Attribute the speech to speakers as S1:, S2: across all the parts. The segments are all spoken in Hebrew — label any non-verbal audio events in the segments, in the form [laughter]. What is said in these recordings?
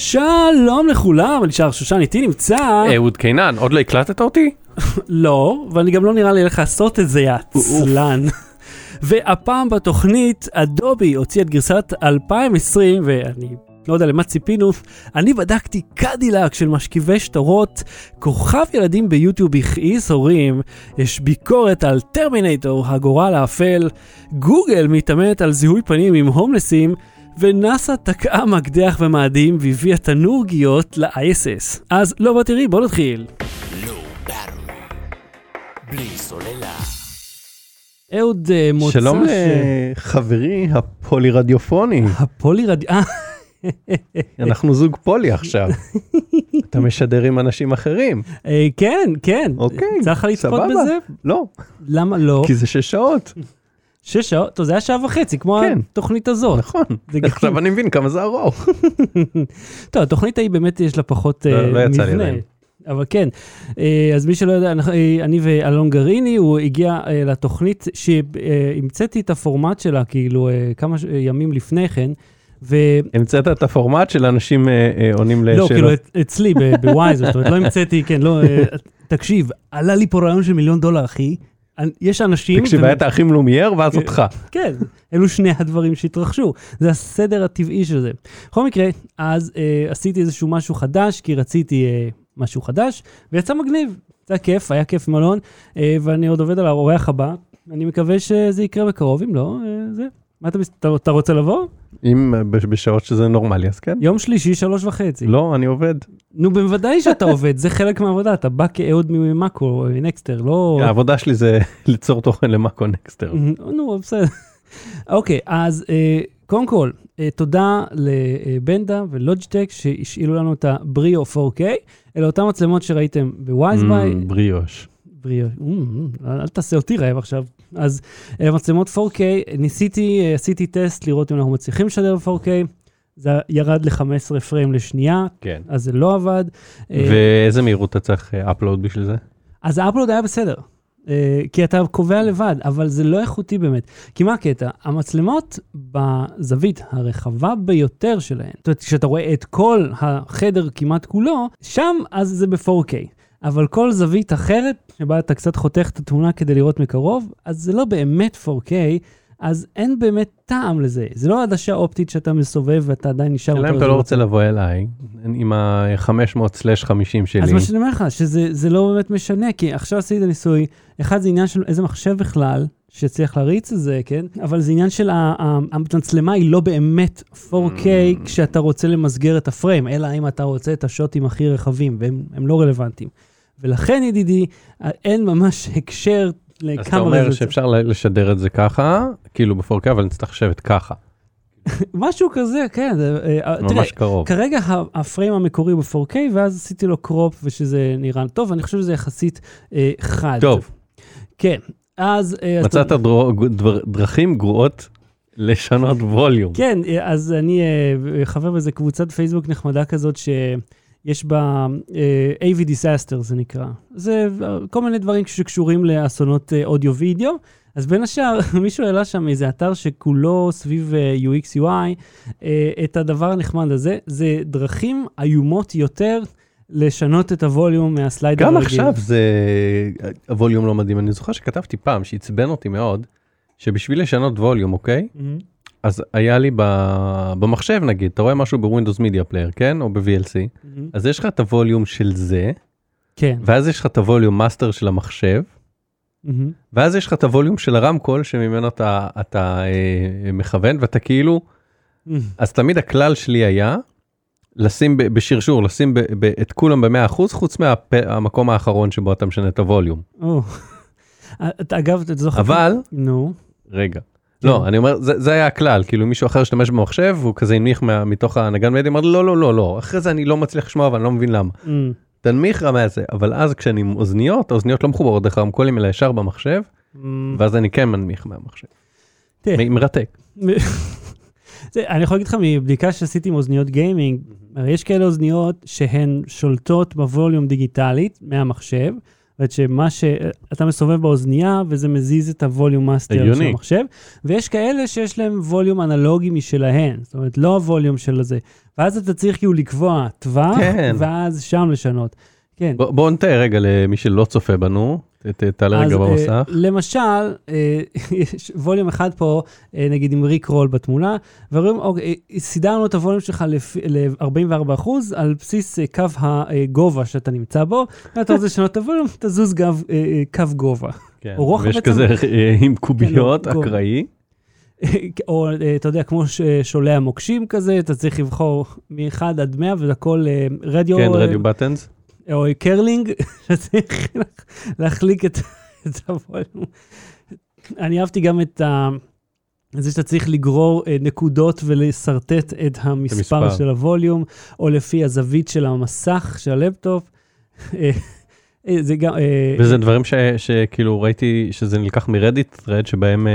S1: שלום לכולם, אני שר שושן, איתי נמצא...
S2: אהוד קינן, עוד לא הקלטת אותי? [laughs]
S1: לא, ואני גם לא נראה לי הולך לעשות את זה, יא עצלן. [laughs] והפעם בתוכנית, אדובי הוציא את גרסת 2020, ואני לא יודע למה ציפינו, אני בדקתי קדילק של משכיבי שטרות, כוכב ילדים ביוטיוב הכעיס הורים, יש ביקורת על טרמינטור, הגורל האפל, גוגל מתאמנת על זיהוי פנים עם הומלסים, ונאסא תקעה מקדח ומאדים והביאה תנור גיאות ל-ISS. אז לא בוא תראי, בוא נתחיל.
S3: בלי סוללה.
S1: אהוד אה, מוצא
S2: שלום
S1: ש-
S2: לחברי הפולי-רדיופוני.
S1: הפולי-רדיו... אה,
S2: אנחנו זוג פולי עכשיו. [laughs] אתה משדר עם אנשים אחרים.
S1: אה, כן, כן.
S2: אוקיי,
S1: צריך לך לצפות
S2: סבבה.
S1: בזה?
S2: לא,
S1: למה לא?
S2: כי זה שש שעות.
S1: שש שעות? טוב, זה היה שעה וחצי, כמו
S2: כן.
S1: התוכנית הזאת.
S2: נכון. עכשיו אני מבין כמה זה ארוך. [laughs]
S1: טוב, התוכנית ההיא באמת יש לה פחות
S2: לא-
S1: אה,
S2: לא יצא לי
S1: מבנה.
S2: עדיין.
S1: אבל כן, אה, אז מי שלא יודע, אה, אני ואלון גריני, הוא הגיע אה, לתוכנית שהמצאתי את הפורמט שלה, כאילו, אה, כמה אה, ימים לפני כן, ולא,
S2: המצאת את הפורמט של אנשים אה, אה, עונים לשאלות.
S1: כאילו, את- אצלי בווייז, זאת אומרת, לא המצאתי, כן, לא, אה, תקשיב, עלה לי פה רעיון של מיליון דולר, אחי. יש אנשים...
S2: תקשיב, היה את האחים לומייר ואז אותך.
S1: כן, אלו שני הדברים שהתרחשו, זה הסדר הטבעי של זה. בכל מקרה, אז אה, עשיתי איזשהו משהו חדש, כי רציתי אה, משהו חדש, ויצא מגניב. זה היה כיף, היה כיף מלון, אה, ואני עוד עובד על האורח הבא. אני מקווה שזה יקרה בקרוב, אם לא, אה, זה. מה אתה, אתה, אתה רוצה לבוא?
S2: אם אה, בש- בשעות שזה נורמלי, אז כן.
S1: יום שלישי, שלוש וחצי.
S2: לא, אני עובד.
S1: נו, בוודאי שאתה עובד, זה חלק מהעבודה, אתה בא כאהוד ממאקו, נקסטר, לא...
S2: העבודה שלי זה [laughs] ליצור תוכן למאקו נקסטר.
S1: נו, בסדר. אוקיי, אז אה, קודם כל, אה, תודה לבנדה ולוג'טק שהשאילו לנו את הבריאו 4K, אלה אותן מצלמות שראיתם בווייזביי.
S2: Mm, בריאוש.
S1: בריאו, אמ, אל תעשה אותי רעב עכשיו. אז אה, מצלמות 4K, ניסיתי, אה, עשיתי טסט לראות אם אנחנו מצליחים לשדר ב-4K, זה ירד ל-15 פריים לשנייה,
S2: כן.
S1: אז זה לא עבד. אה,
S2: ואיזה מהירות אתה צריך אפלואוד בשביל זה?
S1: אז האפלוד היה בסדר, כי אתה קובע לבד, אבל זה לא איכותי באמת. כי מה הקטע? המצלמות בזווית הרחבה ביותר שלהן, זאת אומרת, כשאתה רואה את כל החדר כמעט כולו, שם אז זה ב-4K. אבל כל זווית אחרת, שבה אתה קצת חותך את התמונה כדי לראות מקרוב, אז זה לא באמת 4K, אז אין באמת טעם לזה. זה לא עדשה אופטית שאתה מסובב ואתה עדיין נשאר...
S2: השאלה אם אתה לא. רוצה לבוא אליי עם ה-500/50 שלי.
S1: אז מה שאני אומר לך, שזה זה לא באמת משנה, כי עכשיו עשיתי את הניסוי, אחד זה עניין של איזה מחשב בכלל, שצריך להריץ את זה, כן? אבל זה עניין של המצלמה היא לא באמת 4K
S2: Mm.
S1: כשאתה רוצה למסגר את הפריים, אלא אם אתה רוצה את השוטים הכי רחבים, והם הם לא רלוונטיים. ולכן, ידידי, אין ממש הקשר לכמה...
S2: אז אתה אומר. שאפשר ל- לשדר את זה ככה, כאילו ב-4K, אבל נצטרך לשבת ככה, [laughs]
S1: משהו כזה, כן. זה, אה, תראה,
S2: ממש קרוב.
S1: כרגע הפריים המקורי הוא ב-4K, ואז עשיתי לו קרופ ושזה נראה טוב, אני חושב שזה יחסית אה, חד.
S2: טוב.
S1: כן, אז... אה, אז
S2: מצאת דרו- דבר- דרכים גרועות לשנות ווליום.
S1: כן, אה, אז אני אה, חבר באיזה קבוצת פייסבוק נחמדה כזאת שיש בה אה, AV Disaster זה נקרא. זה אה, כל מיני דברים שקשורים לאסונות אה, אודיו-וידאו. אז בין השאר, [laughs] מישהו העלה שם איזה אתר שכולו סביב אה, UX UI, אה, את הדבר הנחמד הזה, זה דרכים איומות יותר לשנות את הווליום מה slider
S2: גם
S1: הרגיל.
S2: עכשיו זה, הווליום לא מדהים. אני זוכר שכתבתי פעם, שעצבן אותי מאוד, שבשביל לשנות ווליום, אוקיי?
S1: מהמם.
S2: אז היה לי ב- במחשב נגיד, אתה רואה משהו ב Windows Media Player, כן? או ב-VLC,
S1: מהמם.
S2: אז יש לך את הווליום של זה,
S1: כן.
S2: ואז יש לך את הווליום master של המחשב,
S1: מהמם.
S2: ואז יש לך את הווליום של הרמקול שממנו אתה, אתה אה, מכוון, ואתה כאילו,
S1: מהמם.
S2: אז תמיד הכלל שלי היה לשים ב- בשרשור, לשים ב- ב- את כולם ב-100% חוץ מהמקום האחרון שבו אתה משנה את הווליום. [laughs]
S1: או. אתה- אגב, אתה זוכר...
S2: אבל,
S1: נו.
S2: רגע. לא, אני אומר, זה, זה היה הכלל, כאילו מישהו אחר השתמש במחשב, והוא כזה הנמיך מה, מתוך הנגן מדיה, אמר לא, לא, לא, לא, אחרי זה אני לא מצליח לשמוע ואני לא מבין למה.
S1: מהמם.
S2: תנמיך רמה זה, אבל אז כשאני עם אוזניות, האוזניות לא מחוברות דרך הרמקולים אלא ישר במחשב,
S1: מהמם.
S2: ואז אני כן מנמיך מהמחשב. מרתק. [laughs]
S1: זה, אני יכול להגיד לך מבדיקה שעשיתי עם אוזניות גיימינג, הרי יש כאלה אוזניות שהן שולטות בווליום דיגיטלית מהמחשב, אומרת שמה שאתה מסובב באוזנייה וזה מזיז את הווליום master של. המחשב, ויש כאלה שיש להם ווליום אנלוגי משלהן, זאת אומרת לא הווליום של הזה. ואז אתה צריך כאילו לקבוע טווח,
S2: כן.
S1: ואז שם לשנות. כן.
S2: בוא- בוא נתאר רגע למי שלא צופה בנו, תעלה רגע במסך.
S1: למשל, אה, [laughs] יש ווליום אחד פה, אה, נגיד עם ריק רול בתמונה, ורואים, אוקיי, סידרנו את הווליום שלך ל-44% על בסיס אה, קו הגובה שאתה נמצא בו, ואתה רוצה לשנות את הווליום, [laughs] תזוז קו גובה.
S2: כן, ויש. כזה עם קוביות,
S1: כן, לא,
S2: אקראי. [laughs]
S1: או אתה יודע, כמו שולה מוקשים כזה, אתה צריך לבחור מ-1 עד 100, וזה הכל רדיו,
S2: כן, radio buttons.
S1: או קרלינג, [laughs] שצריך להחליק את את הווליום. אני אהבתי גם את ה... זה שאתה צריך לגרור אה, נקודות ולשרטט את המספר
S2: המספר.
S1: של הווליום, או לפי הזווית של המסך של הלפטופ. אה, אה, זה גם...
S2: וזה דברים ש- שכאילו ראיתי שזה נלקח מרדיט thread שבהם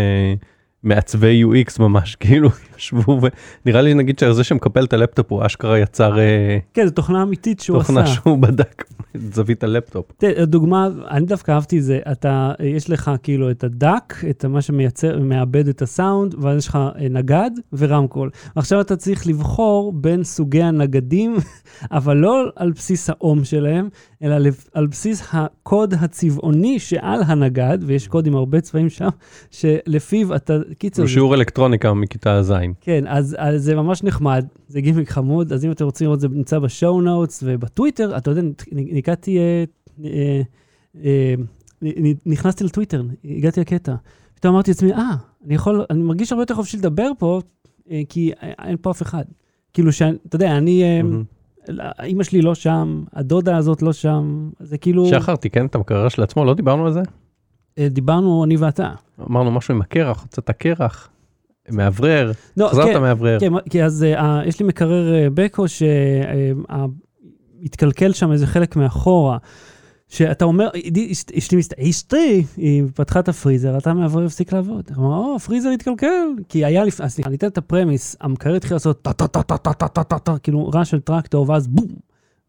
S2: מעצבי UX ממש [laughs] כאילו ישבו ונראה לי נגיד שזה שמקפל את הלפטופ הוא אשכרה יצר אה,
S1: כן, זו תוכנה אמיתית שהוא
S2: תוכנה
S1: עשה.
S2: שהוא בדק את זווית הלפטופ.
S1: דוגמה, אני דווקא אהבתי זה, אתה, יש לך כאילו את הדק, את מה שמייצר, מעבד את הסאונד, ואז יש לך אה, נגד ורמקול. עכשיו אתה צריך לבחור בין סוגי הנגדים, [laughs] אבל לא על בסיס האום שלהם, אלא על בסיס הקוד הצבעוני שעל הנגד, ויש קוד עם הרבה צבעים שם, שלפיו אתה, קיצור,
S2: שיעור אלקטרוניקה מכיתה ז'.
S1: כן, אז, אז זה ממש נחמד, זה גימיק חמוד, אז אם אתם רוצים לראות, זה נמצא בשואו נוטס ובטוויטר, אתה יודע, נ- ניקעתי, אה, אה, אה, נכנסתי לטוויטר, הגעתי לקטע. פתאום אמרתי לעצמי, אה, אני יכול, אני מרגיש הרבה יותר חופשי לדבר פה, אה, כי אין פה אף אחד. כאילו, שאני- אתה יודע, אני, אה,
S2: מהמם.
S1: אימא שלי לא שם, הדודה הזאת לא שם, זה כאילו,
S2: שחר תיקן את המקרר של עצמו, לא דיברנו על זה?
S1: אה, דיברנו אני ואתה.
S2: אמרנו משהו עם הקרח, הוצאת קרח, מאוורר,
S1: לא,
S2: חזרת
S1: כן,
S2: מאוורר.
S1: כן, כי אז uh, יש לי מקרר uh, בקו שהתקלקל uh, uh, שם איזה חלק מאחורה. שאתה אומר, אשתי, אשתי, היא פתחה את הפריזר, אתה מעבר הפסיק לעבוד. היא אמרה, או, הפריזר התקלקל. כי היה לפני, סליחה, אני אתן את הפרמיס, המקרר התחיל לעשות טה-טה-טה-טה-טה-טה-טה, כאילו רעש של טרקטור, ואז בום,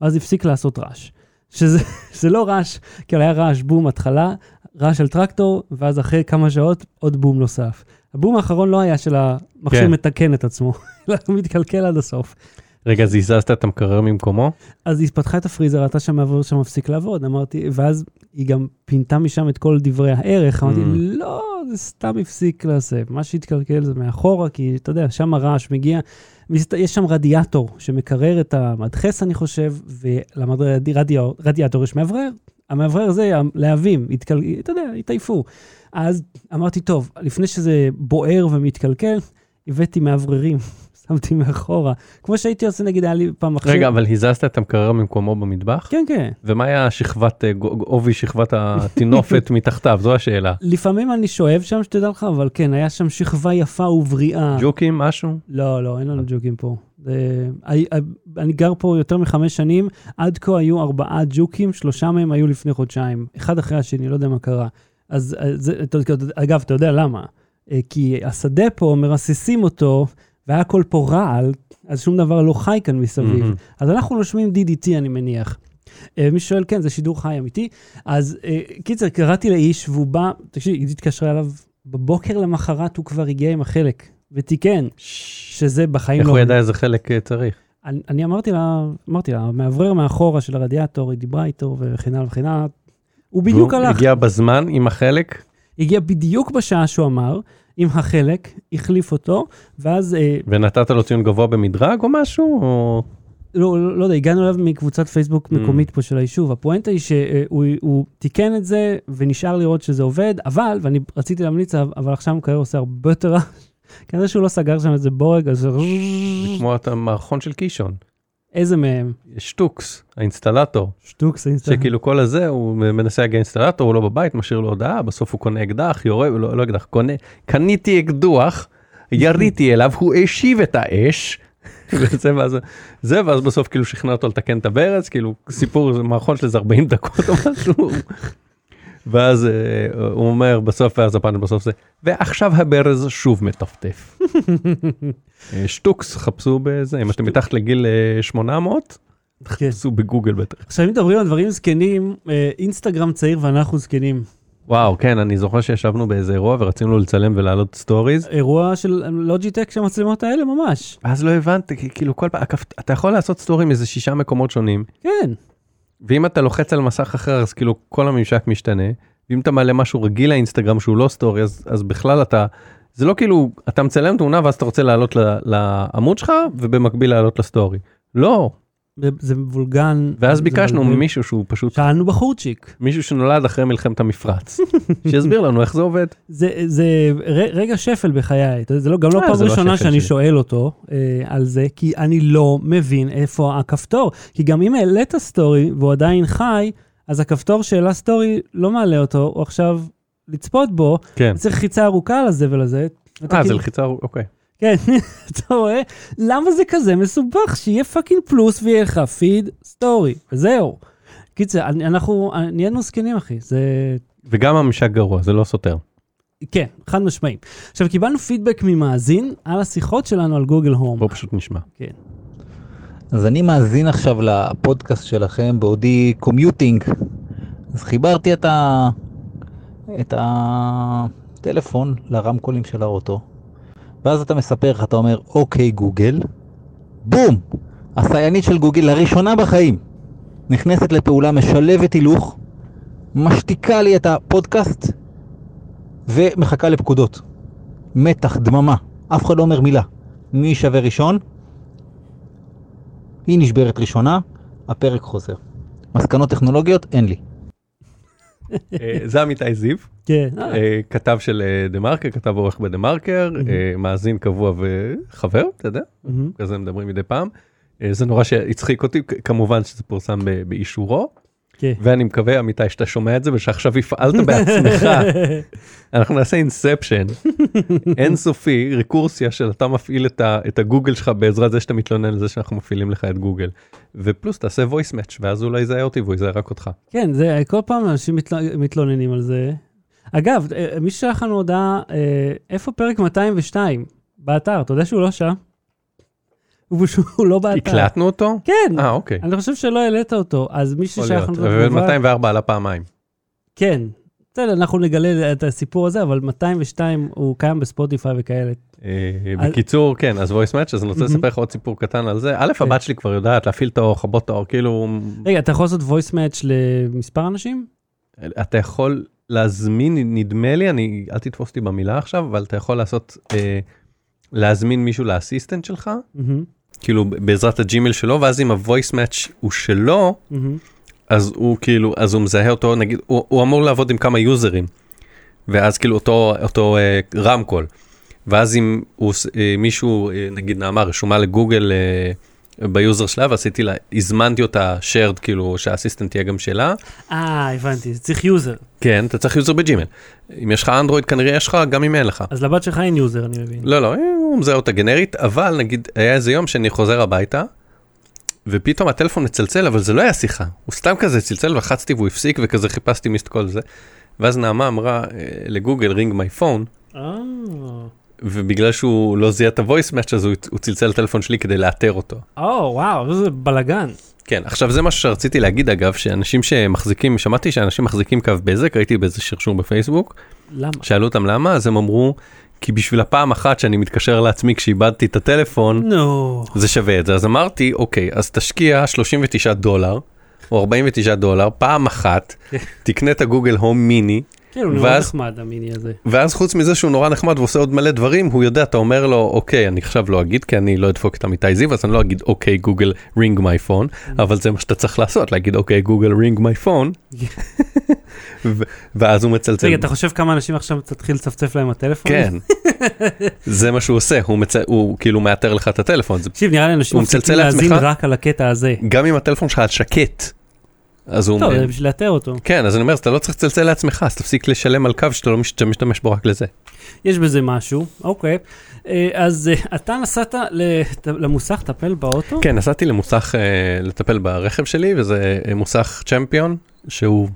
S1: ואז הפסיק לעשות רעש. שזה [laughs] לא רעש, כאילו היה רעש בום התחלה, רעש של טרקטור, ואז אחרי כמה שעות עוד בום נוסף. הבום האחרון לא היה של המכשיר
S2: כן.
S1: מתקן את עצמו, [laughs] אלא הוא מתקלקל עד הסוף.
S2: רגע, אז הזזת את המקרר ממקומו?
S1: אז היא פתחה את הפריזר, ראתה שהמעבר שם מפסיק לעבוד, אמרתי, ואז היא גם פינתה משם את כל דברי הערך, אמרתי,
S2: Mm.
S1: לא, זה סתם הפסיק להסב, מה שהתקלקל זה מאחורה, כי אתה יודע, שם הרעש מגיע, יש שם רדיאטור שמקרר את המדחס, אני חושב, ולרדיאטור יש מאוורר, המאוורר הזה, הלהבים, התקל... אתה יודע, התעייפו. אז אמרתי, טוב, לפני שזה בוער ומתקלקל, הבאתי מאווררים, [laughs] שמתי מאחורה. כמו שהייתי עושה, נגיד, היה לי פעם מחשב...
S2: רגע, אבל הזזת את המקרר ממקומו במטבח?
S1: כן, כן.
S2: ומה היה שכבת, אה, עובי שכבת הטינופת [laughs] מתחתיו? זו השאלה.
S1: לפעמים אני שואב שם, שתדע לך, אבל כן, היה שם שכבה יפה ובריאה.
S2: ג'וקים, משהו?
S1: לא, לא, אין לנו ג'וקים פה. זה... אני, אני גר פה יותר מחמש שנים, עד כה היו ארבעה ג'וקים, שלושה מהם היו לפני חודשיים, אחד אחרי השני, לא יודע מה קרה. אז אה, זה, אתה- אגב, אתה יודע למה? אה, כי השדה פה, מרססים אותו, והיה הכל פה רעל, אז שום דבר לא חי כאן מסביב.
S2: מהמם.
S1: אז אנחנו נושמים DDT, אני מניח. אה, מי שואל, כן, זה שידור חי אמיתי. אז אה, קיצר, קראתי לאיש, והוא בא, תקשיב, היא התקשרה אליו, בבוקר למחרת הוא כבר הגיע עם החלק, ותיקן, שזה בחיים
S2: איך
S1: לא...
S2: הוא ידע איזה חלק אה, צריך?
S1: אני, אני אמרתי לה, אמרתי לה, המאוורר מאחורה של הרדיאטור, היא דיברה איתו וכן הלאה וכן הלאה. הוא בדיוק הלך,
S2: הגיע בזמן עם החלק?
S1: הגיע בדיוק בשעה שהוא אמר, עם החלק, החליף אותו, ואז, אה,
S2: ונתת לו ציון גבוה במדרג או משהו? או...
S1: לא, לא, לא יודע, הגענו אליו מקבוצת פייסבוק
S2: Mm.
S1: מקומית פה של היישוב. הפואנטה היא שהוא הוא תיקן את זה ונשאר לראות שזה עובד, אבל, ואני רציתי להמליץ עליו, אבל עכשיו המקרר עושה הרבה יותר רע. כנראה שהוא לא סגר שם איזה בורג, אז...
S2: זה כמו את המערכון של קישון.
S1: איזה מהם?
S2: שטוקס, האינסטלטור,
S1: שטוקס, אינסטה.
S2: שכאילו כל הזה הוא מנסה להגיע אינסטלטור, הוא לא בבית, משאיר לו הודעה, בסוף הוא קונה אקדח, יורה, לא, לא אקדח, קונה, קניתי אקדוח, יריתי אליו, הוא השיב את האש. [laughs] וזה ואז זה ואז בסוף כאילו שכנע אותו לתקן את הברז כאילו סיפור זה מערכון של איזה 40 דקות או משהו. ואז אה, הוא אומר בסוף ואז הפאנל בסוף זה ועכשיו הברז שוב מטפטף. [laughs] אה, שטוקס חפשו בזה אם אתם מתחת לגיל אה, 800 תחפשו בגוגל בטח.
S1: עכשיו, אם מדברים על דברים זקנים, אה, אינסטגרם צעיר ואנחנו זקנים.
S2: וואו, כן, אני זוכר שישבנו באיזה אירוע ורצינו לצלם ולהעלות סטוריז.
S1: אירוע של לוג'יטק של המצלמות האלה ממש.
S2: אז לא הבנתי, כאילו כל פעם, אתה יכול לעשות סטורי מאיזה שישה מקומות שונים,
S1: כן.
S2: ואם אתה לוחץ על מסך אחר, אז כאילו כל הממשק משתנה, ואם אתה מעלה משהו רגיל לאינסטגרם שהוא לא סטורי, אז, אז בכלל אתה, זה לא כאילו, אתה מצלם תמונה ואז אתה רוצה לעלות לעמוד שלך, ובמקביל לעלות לסטורי. לא,
S1: זה- מבולגן.
S2: ואז
S1: זה
S2: ביקשנו. ממישהו שהוא פשוט,
S1: שאלנו בחורצ'יק.
S2: מישהו שנולד אחרי מלחמת המפרץ, [laughs] שיסביר לנו איך זה עובד.
S1: זה, זה ר, רגע שפל בחיי, אתה יודע, זה לא, גם לא
S2: אה,
S1: פעם
S2: לא
S1: ראשונה
S2: השפל
S1: שאני
S2: שלי.
S1: שואל אותו אה, על זה, כי אני לא מבין איפה הכפתור. כי גם אם העלית סטורי והוא עדיין חי, אז הכפתור שהעלה סטורי לא מעלה אותו, הוא עכשיו לצפות בו,
S2: כן.
S1: צריך לחיצה ארוכה על הזבל הזה.
S2: אה, זה
S1: כאילו-
S2: לחיצה, אוקיי.
S1: כן, [laughs] אתה רואה? למה זה כזה מסובך? שיהיה fucking פלוס ויהיה לך פיד סטורי, וזהו. קיצר, אנחנו נהיינו זקנים, אחי, זה...
S2: וגם הממשק גרוע, זה לא סותר.
S1: כן, חד משמעי. עכשיו, קיבלנו פידבק ממאזין על השיחות שלנו על גוגל הום.
S2: בואו פשוט נשמע.
S1: כן.
S4: אז אני מאזין עכשיו לפודקאסט שלכם בעודי commuting. אז חיברתי את, ה... את הטלפון לרמקולים של האוטו. ואז אתה מספר לך, אתה אומר, אוקיי גוגל, בום! הסייענית של גוגל לראשונה בחיים נכנסת לפעולה משלבת הילוך, משתיקה לי את הפודקאסט ומחכה לפקודות. מתח, דממה, אף אחד לא אומר מילה. מי שווה ראשון? היא נשברת ראשונה, הפרק חוזר. מסקנות טכנולוגיות? אין לי.
S2: אה, זה עמיתי זיו,
S1: כן. אה,
S2: אה, כתב של דה מרקר, כתב עורך בדה מרקר, מאזין קבוע וחבר, אתה יודע. כזה מדברים מדי פעם. זה נורא שהצחיק אותי, כמובן שזה פורסם באישורו,
S1: כן.
S2: ואני מקווה, עמיתי, שאתה שומע את זה ושעכשיו הפעלת בעצמך. [laughs] אנחנו נעשה אינספשן, אינסופי, רקורסיה של אתה מפעיל את, ה, את הגוגל שלך בעזרת זה שאתה מתלונן על זה שאנחנו מפעילים לך את גוגל. ופלוס תעשה voice match ואז הוא לא יזהה אותי והוא יזהה רק אותך.
S1: כן, זה, כל פעם אנשים מתל... מתלוננים על זה. אגב, אה, מי שלח לנו הודעה, אה, איפה פרק 202? באתר, אתה יודע שהוא לא שם? הוא לא באתר.
S2: הקלטנו אותו?
S1: כן,
S2: אה אוקיי.
S1: אני חושב שלא העלית אותו, אז מי
S2: יכול להיות.
S1: לנו את התגובה...
S2: ו-204 עלה פעמיים.
S1: כן. בסדר, אנחנו נגלה את הסיפור הזה, אבל 202 הוא קיים בספוטיפיי וכאלה.
S2: אה, בקיצור, כן, אז voice match, אז אני רוצה. לספר לך עוד סיפור קטן על זה. א',
S1: כן.
S2: הבת שלי כבר יודעת להפעיל את האור, לכבות את האור, כאילו,
S1: רגע, אתה יכול לעשות voice match למספר אנשים?
S2: אתה יכול להזמין, נדמה לי, אני, אל תתפוס אותי במילה עכשיו, אבל אתה יכול לעשות, אה, להזמין מישהו לאסיסטנט שלך, כאילו בעזרת הג'ימל שלו, ואז אם ה-voice match הוא שלו,
S1: מהמם.
S2: אז הוא כאילו, אז הוא מזהה אותו, נגיד, הוא, הוא אמור לעבוד עם כמה יוזרים, ואז כאילו אותו, אותו אה, רמקול, ואז אם הוא, אה, מישהו, אה, נגיד נעמה, רשומה לגוגל אה, ביוזר שלה, ועשיתי לה, הזמנתי אותה shared, כאילו שה assistant תהיה גם שלה,
S1: אה, הבנתי, צריך יוזר.
S2: כן, אתה צריך יוזר בג'ימל. אם יש לך אנדרואיד כנראה יש לך, גם אם אין לך.
S1: אז לבת שלך אין יוזר, אני מבין.
S2: לא, לא, הוא מזהה אותה גנרית, אבל נגיד, היה איזה יום שאני חוזר הביתה, ופתאום הטלפון מצלצל, אבל זה לא היה שיחה, הוא סתם כזה צלצל, לחצתי והוא הפסיק, וכזה חיפשתי מיסט קול זה. ואז נעמה אמרה אה, לגוגל, רינג מי פון,
S1: אה,
S2: ובגלל שהוא לא זיהה את ה-voice match, אז הוא, הוא צלצל לטלפון שלי כדי לאתר אותו.
S1: או, וואו, זה בלאגן.
S2: כן, עכשיו זה משהו שרציתי להגיד אגב, שאנשים שמחזיקים, שמעתי שאנשים מחזיקים קו בזק, ראיתי באיזה שרשור בפייסבוק,
S1: למה?
S2: שאלו אותם למה, אז הם אמרו, כי בשביל הפעם אחת שאני מתקשר לעצמי כשאיבדתי את הטלפון,
S1: נו.
S2: זה שווה את זה. אז אמרתי, אוקיי, אז תשקיע 39 דולר, או 49 דולר, פעם אחת, תקנה את הגוגל הום מיני,
S1: כן, הוא נורא נחמד, המיני הזה.
S2: ואז חוץ מזה שהוא נורא נחמד ועושה עוד מלא דברים, הוא יודע, אתה אומר לו, אוקיי, אני עכשיו לא אגיד, כי אני לא אדפוק את עמיתי זיו, אז אני לא אגיד, אוקיי, גוגל, רינג מי פון, אבל זה מה שאתה צריך לעשות, להגיד, אוקיי, גוגל, רינג מי פון, ואז הוא מצלצל.
S1: רגע, אתה חושב כמה אנשים עכשיו תתחיל לצפצף להם הטלפון?
S2: כן, [laughs] זה מה שהוא עושה, הוא, מצ... הוא כאילו מאתר לך את הטלפון.
S1: תקשיב, נראה לי אנשים מפסיקים להאזין? רק על הקטע הזה.
S2: גם אם הטלפון שלך שקט, אז הוא...
S1: טוב, זה בשביל לאתר אותו.
S2: כן, אז אני אומר, אתה לא צריך לצלצל לעצמך, אז תפסיק לשלם על קו שאתה לא משת- משתמש בו רק לזה.
S1: יש בזה משהו, אוקיי. אה, אז אה, אתה נסעת למוסך לטפל באוטו?
S2: כן, נסעתי למוסך אה, לטפל ברכב שלי, וזה מוסך צ'מפיון, שהוא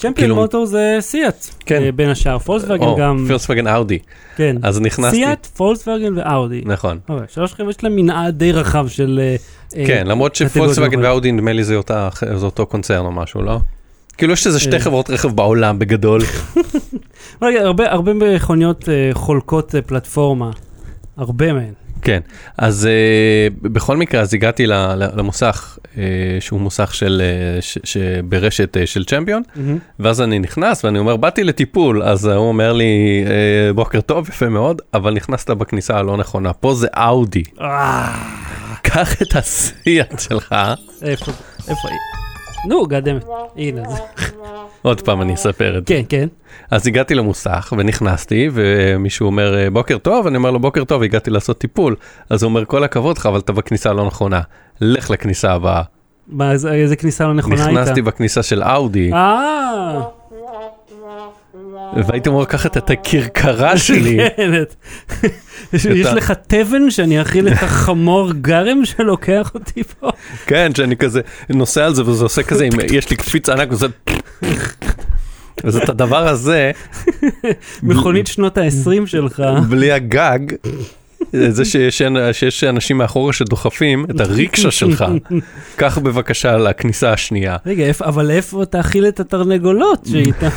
S1: צ'מפיון
S2: כאילו-
S1: מוטור זה סיאט,
S2: כן.
S1: אה, בין השאר, פולקסווגן
S2: או,
S1: גם,
S2: פירסטווגן אאודי.
S1: כן,
S2: אז נכנסתי,
S1: סיאט, פולקסווגן ואאודי.
S2: נכון.
S1: אוקיי, שלוש חבר'ה יש להם מנעד די רחב של... אה, אה,
S2: כן, למרות
S1: קטגוריות
S2: שפולקסווגן
S1: מיוחדות.
S2: ואאודי נדמה לי זה אותה- זה אותו קונצרן או משהו, לא? כאילו יש איזה שתי
S1: אה.
S2: חברות רכב בעולם בגדול.
S1: רגע, [laughs] הרבה הרבה מכוניות אה, חולקות אה, פלטפורמה, הרבה מהן.
S2: כן, אז uh, בכל מקרה, אז הגעתי ל- ל- למוסך, uh, שהוא מוסך של, uh, ש- שברשת uh, של צ'מפיון, ואז אני נכנס ואני אומר, באתי לטיפול, אז הוא אומר לי, uh, בוקר טוב, יפה מאוד, אבל נכנסת בכניסה הלא נכונה, פה זה אאודי, קח את הסיאט שלך,
S1: איפה, איפה היא? נו, גדמת, הנה זה.
S2: עוד פעם אני אספר את זה.
S1: כן, כן.
S2: אז הגעתי למוסך ונכנסתי, ומישהו אומר, "אה, בוקר טוב, אני אומר לו, בוקר טוב, הגעתי לעשות טיפול, אז הוא אומר, כל הכבוד לך, אבל אתה בכניסה הלא נכונה, לך לכניסה הבאה.
S1: מה, איזה כניסה לא נכונה הייתה?
S2: נכנסתי בכניסה של אאודי,
S1: אה,
S2: והייתי אמור לקחת את הכרכרה [laughs] שלי,
S1: יש לך תבן שאני אכיל את החמור גרם שלוקח אותי פה?
S2: כן, שאני כזה נוסע על זה וזה עושה כזה, יש לי קפיץ ענק וזה... אז את הדבר הזה,
S1: מכונית שנות ה-20 שלך.
S2: בלי הגג, זה שיש, שיש אנשים מאחורה שדוחפים את הריקשה שלך, [laughs] קח בבקשה לכניסה השנייה.
S1: רגע, אבל איפה תאכיל את התרנגולות שאיתה?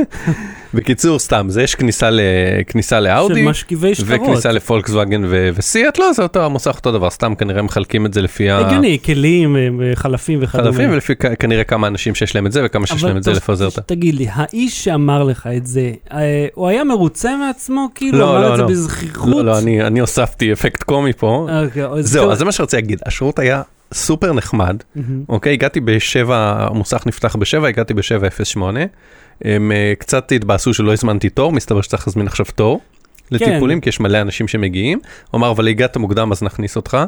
S1: [laughs]
S2: בקיצור, סתם, זה יש כניסה, ל, כניסה
S1: של
S2: לאאודי,
S1: משכיבי שטרות.
S2: וכניסה לפולקסווגן ו- וסיאט, לא, זה אותו המוסך אותו דבר, סתם כנראה מחלקים את זה לפי ה...
S1: הגיוני, כלים אה, וחלפים וכדומה.
S2: חלפים ולפי כנראה כמה אנשים שיש להם את זה וכמה שיש להם את זה לפזר את ה...
S1: תגיד לי, האיש שאמר לך את זה, אה, הוא היה מרוצה מעצמו? כאילו,
S2: לא,
S1: אמר
S2: לא,
S1: את זה
S2: לא.
S1: בזכיחות?
S2: לא, לא, אני, אני הוספתי אפקט קומי פה.
S1: אוקיי,
S2: זהו. אז זה מה שרציתי להגיד, השירות היה סופר נחמד,
S1: מהמם.
S2: אוקיי, הגעתי בשבע, המוסך נפתח בשבע, הגעתי בשבע אפס שמונה. הם אה, קצת התבאסו שלא הזמנתי תור, מסתבר שצריך להזמין עכשיו תור לטיפולים, כי יש מלא אנשים שמגיעים. הוא אמר, אבל הגעת מוקדם אז נכניס אותך.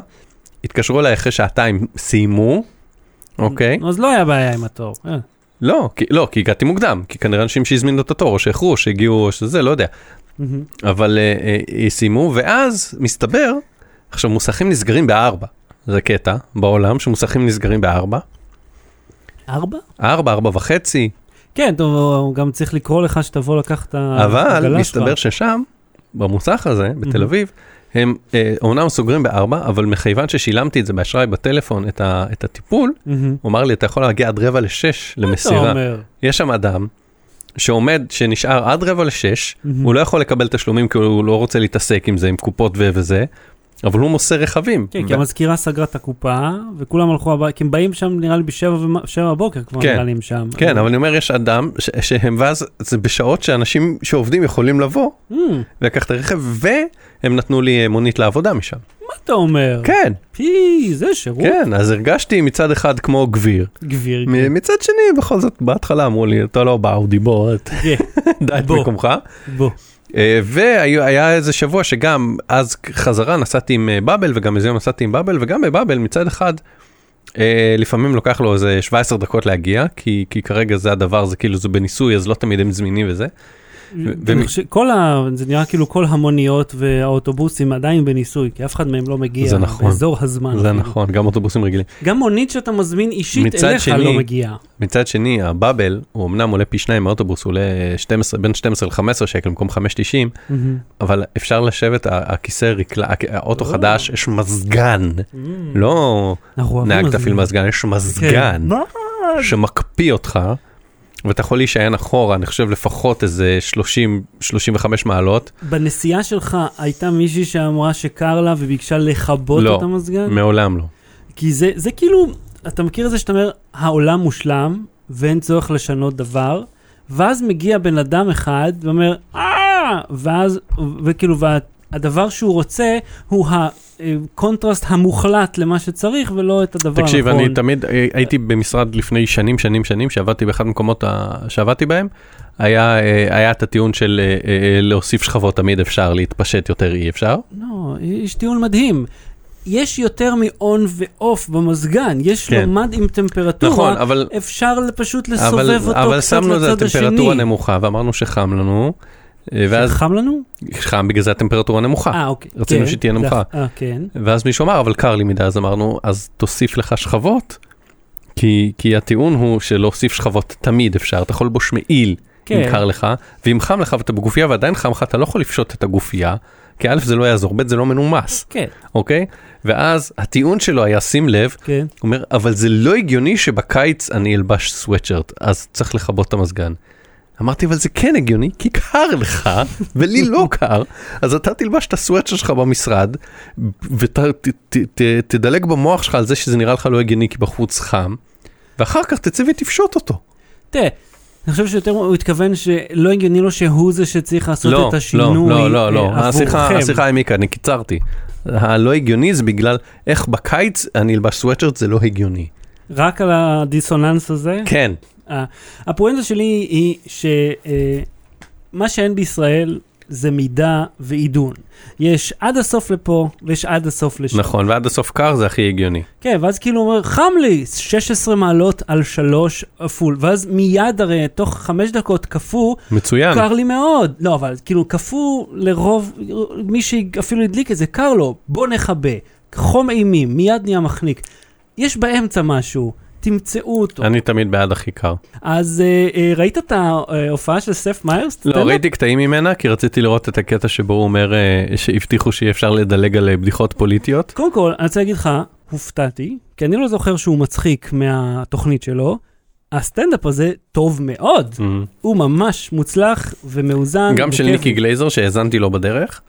S2: התקשרו אליי אחרי שעתיים, סיימו, אוקיי?
S1: אז לא היה בעיה עם התור. אה.
S2: לא, כי, לא, כי הגעתי מוקדם, כי כנראה אנשים שהזמינו את התור, או שאיחרו, או שהגיעו, או שזה, לא יודע.
S1: מהמם.
S2: אבל אה, סיימו, ואז מסתבר, עכשיו מוסכים נסגרים בארבע, זה קטע בעולם, שמוסכים נסגרים בארבע,
S1: ארבע?
S2: ארבע, ארבע וחצי,
S1: כן, טוב, הוא גם צריך לקרוא לך שתבוא לקחת את
S2: אבל
S1: העגלה
S2: מסתבר
S1: שלך.
S2: ששם, במוסך הזה, בתל. אביב, הם אה, אומנם סוגרים בארבע, אבל מכיוון ששילמתי את זה באשראי בטלפון, את, ה, את הטיפול. הוא אמר לי, אתה יכול להגיע עד רבע לשש למסירה. יש שם אדם שעומד, שנשאר עד רבע לשש. הוא לא יכול לקבל תשלומים כי הוא לא רוצה להתעסק עם זה, עם קופות ו- וזה, אבל הוא מוסר רכבים.
S1: כן, כי
S2: ו-
S1: המזכירה סגרה את הקופה, וכולם הלכו הביתה, כי הם באים שם נראה לי בשבע בבוקר כבר
S2: כן.
S1: נראה לי הם שם.
S2: כן, אבל אני אומר, יש אדם ש- שהם, ואז זה בשעות שאנשים שעובדים יכולים לבוא
S1: Hmm,
S2: ולקח את הרכב, והם נתנו לי אה, מונית לעבודה משם.
S1: מה אתה אומר?
S2: כן,
S1: פי, זה שירות
S2: כן, אז הרגשתי מצד אחד כמו גביר,
S1: גביר.
S2: מ- מצד שני, בכל זאת, בהתחלה אמרו לי, אתה לא באאודי, בוא, ת-
S1: כן, [laughs]
S2: דע את. מקומך.
S1: בוא.
S2: אה, והיה איזה שבוע שגם אז חזרה נסעתי עם אה, באבל וגם איזה יום נסעתי עם באבל וגם בבאבל מצד אחד אה, לפעמים לוקח לו איזה 17 דקות להגיע כי, כי כרגע זה הדבר זה כאילו זה בניסוי אז לא תמיד הם זמינים וזה.
S1: כל ה... זה נראה כאילו כל המוניות והאוטובוסים עדיין בניסוי, כי אף אחד מהם לא מגיע
S2: זה נכון.
S1: באזור הזמן.
S2: זה. נכון גם אוטובוסים רגילים.
S1: גם מונית שאתה מזמין אישית אליך
S2: שני-
S1: לא מגיעה.
S2: מצד שני הבאבל הוא אמנם עולה פי שניים מהאוטובוס הוא עולה 12 בין 12 ל-15 שקל במקום 5.90
S1: מהמם.
S2: אבל אפשר לשבת הכיסא רקלה הכ- האוטו
S1: או.
S2: חדש יש מזגן
S1: מהמם.
S2: לא נהג. תפעיל מזגן יש
S1: כן.
S2: מזגן.
S1: מה?
S2: שמקפיא אותך, ואתה יכול להישען אחורה, אני חושב לפחות איזה 30-35 מעלות,
S1: בנסיעה שלך הייתה מישהי שאמרה שקר לה וביקשה לכבות
S2: לא.
S1: את המזגן?
S2: מעולם לא.
S1: כי זה, זה כאילו, אתה מכיר את זה שאתה אומר, העולם מושלם ואין צורך לשנות דבר, ואז מגיע בן אדם אחד ואומר, אה, ואז, וכאילו, והדבר שהוא רוצה הוא הקונטרסט המוחלט למה שצריך ולא את הדבר
S2: תקשיב,
S1: הנכון.
S2: אני תמיד אה, הייתי במשרד לפני שנים, שנים, שנים, שעבדתי באחד המקומות שעבדתי בהם, היה, אה, היה את הטיעון של אה, להוסיף שכבות תמיד אפשר, להתפשט יותר אי אפשר.
S1: לא, יש טיעון מדהים. יש יותר מ on ו off במזגן, יש
S2: כן.
S1: לו מד עם טמפרטורה,
S2: נכון, אבל,
S1: אפשר פשוט לסובב
S2: אבל,
S1: אותו
S2: אבל
S1: קצת
S2: שמנו את זה
S1: לצד השני.
S2: לטמפרטורה נמוכה ואמרנו שחם לנו, ואז
S1: חם לנו?
S2: חם בגלל זה הטמפרטורה נמוכה.
S1: אה, אוקיי.
S2: רצינו
S1: כן,
S2: שתהיה נמוכה.
S1: אה, כן.
S2: ואז מישהו אמר, אבל קר לי מדי, אז אמרנו, אז תוסיף לך שכבות, כי, כי הטיעון הוא שלהוסיף שכבות תמיד אפשר, אתה יכול לבוש מעיל
S1: כן.
S2: אם קר לך, ואם חם לך ואתה בגופייה ועדיין חם לך, אתה לא יכול לפשוט את הגופייה, כי א' זה לא יעזור, ב' זה לא מנומס,
S1: כן,
S2: אוקיי? ואז הטיעון שלו היה, שים לב,
S1: כן.
S2: הוא אומר, אבל זה לא הגיוני שבקיץ אני אלבש סוואטשרט, אז צריך לכבות את המזגן. אמרתי, אבל זה כן הגיוני, כי קר לך, ולי לא [laughs] קר, אז אתה תלבש את הסוואטשרט שלך במשרד, ותדלג במוח שלך על זה שזה נראה לך לא הגיוני כי בחוץ חם, ואחר כך תצא ותפשוט אותו.
S1: תראה, אני חושב שיותר הוא התכוון שלא הגיוני לו שהוא זה שצריך לעשות
S2: לא,
S1: את השינוי
S2: לא, לא, לא, לא,
S1: עבורכם.
S2: השיחה העמיקה, אני קיצרתי. הלא הגיוני זה בגלל איך בקיץ אני אלבש סוואטשרט זה לא הגיוני.
S1: רק על הדיסוננס הזה.
S2: כן,
S1: הפואנטה שלי היא שמה שאין בישראל זה מידה ועידון. יש עד הסוף לפה ויש עד הסוף לשם.
S2: נכון, ועד הסוף קר זה הכי הגיוני.
S1: כן, ואז כאילו אומר, חם לי, 16 מעלות על 3 כפול, ואז מיד הרי תוך 5 דקות קפוא,
S2: מצוין.
S1: קר לי מאוד. לא, אבל כאילו קפוא לרוב, מי שאפילו הדליק את זה, קר לו, בוא נכבה. חום אימים, מיד נהיה מחניק. יש באמצע משהו, תמצאו אותו.
S2: אני תמיד בעד הכי קר.
S1: אז אה, אה, ראית את ההופעה של סף מיירס?
S2: לא? ראיתי קטעים ממנה, כי רציתי לראות את הקטע שבו הוא אומר אה, שהבטיחו שאי אפשר לדלג על בדיחות פוליטיות.
S1: קודם כל, אני רוצה להגיד לך, הופתעתי, כי אני לא זוכר שהוא מצחיק מהתוכנית שלו. הסטנדאפ הזה טוב מאוד, הוא ממש מוצלח ומאוזן.
S2: גם של
S1: וכיפי.
S2: ניקי גלייזר שהאזנתי לו בדרך.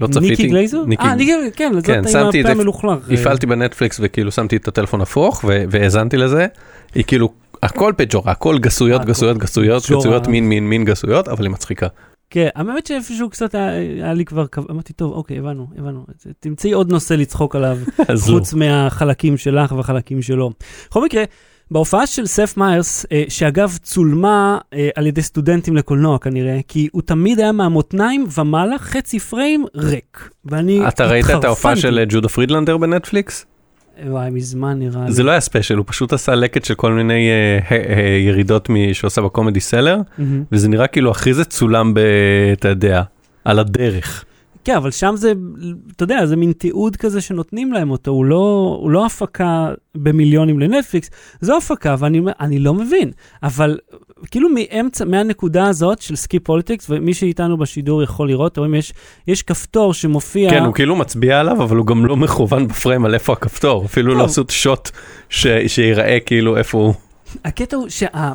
S2: לא צפיתי.
S1: ניקי גלייזר?
S2: ניקי-
S1: אה, ניקי, כן, זאת
S2: כן,
S1: עם הפה המלוכלך.
S2: הפעלתי בנטפליקס וכאילו שמתי את הטלפון הפוך והאזנתי לזה. היא כאילו, הכל פה ג'ורה,
S1: הכל
S2: גסויות, גסויות,
S1: גסויות.
S2: גסויות, מין, מין, מין גסויות, אבל היא מצחיקה.
S1: כן, האמת שאיפשהו קצת היה, היה לי כבר, אמרתי, טוב, אוקיי, הבנו, הבנו. תמצאי עוד נושא לצחוק עליו. [laughs] חוץ מהחלקים שלך והחלקים שלו. בכל מקרה, בהופעה של סת' מאיירס, אה, שאגב צולמה אה, על ידי סטודנטים לקולנוע כנראה, כי הוא תמיד היה מהמותניים ומעלה חצי פריים ריק. ואני
S2: אתה ראית את ההופעה
S1: התחרפנתי.
S2: של אה, ג'ודה פרידלנדר בנטפליקס?
S1: וואי, מזמן נראה לי.
S2: זה לא היה special, הוא פשוט עשה לקט של כל מיני אה, אה, אה, ירידות עשה ב Comedy Cellar,
S1: מהמם.
S2: וזה נראה כאילו הכי זה צולם ב... אתה יודע, על הדרך.
S1: כן, אבל שם זה, אתה יודע, זה מין תיעוד כזה שנותנים להם אותו, הוא לא, הוא לא הפקה במיליונים לנטפליקס, זו הפקה, ואני לא מבין, אבל כאילו מאמצע, מהנקודה הזאת של skip politics, ומי שאיתנו בשידור יכול לראות, רואים, יש, יש כפתור שמופיע,
S2: כן, הוא כאילו מצביע עליו, אבל הוא גם לא מכוון בפריים על איפה הכפתור, אפילו לא
S1: טוב.
S2: עשו שוט ש- שיראה כאילו איפה הוא.
S1: הקטע הוא שה...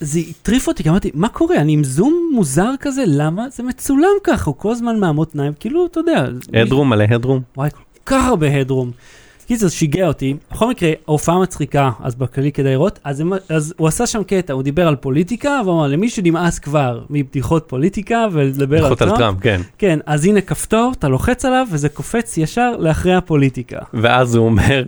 S1: זה הטריף אותי, כי אמרתי, מה קורה? אני עם זום מוזר כזה, למה? זה מצולם ככה, הוא כל הזמן מהמותניים, כאילו, אתה יודע.
S2: הדרום מלא הדרום.
S1: וואי, כל כך הרבה הדרום. קיצר, שיגע אותי. בכל מקרה, ההופעה מצחיקה, אז בכללי כדאי לראות. אז, הם- אז הוא עשה שם קטע, הוא דיבר על פוליטיקה, והוא אמר, למי שנמאס כבר מבדיחות פוליטיקה ולדבר על
S2: בדיחות על
S1: טראמפ,
S2: טראמפ, כן.
S1: כן, אז הנה כפתור, אתה לוחץ עליו, וזה קופץ ישר לאחרי הפוליטיקה.
S2: ואז הוא אומר,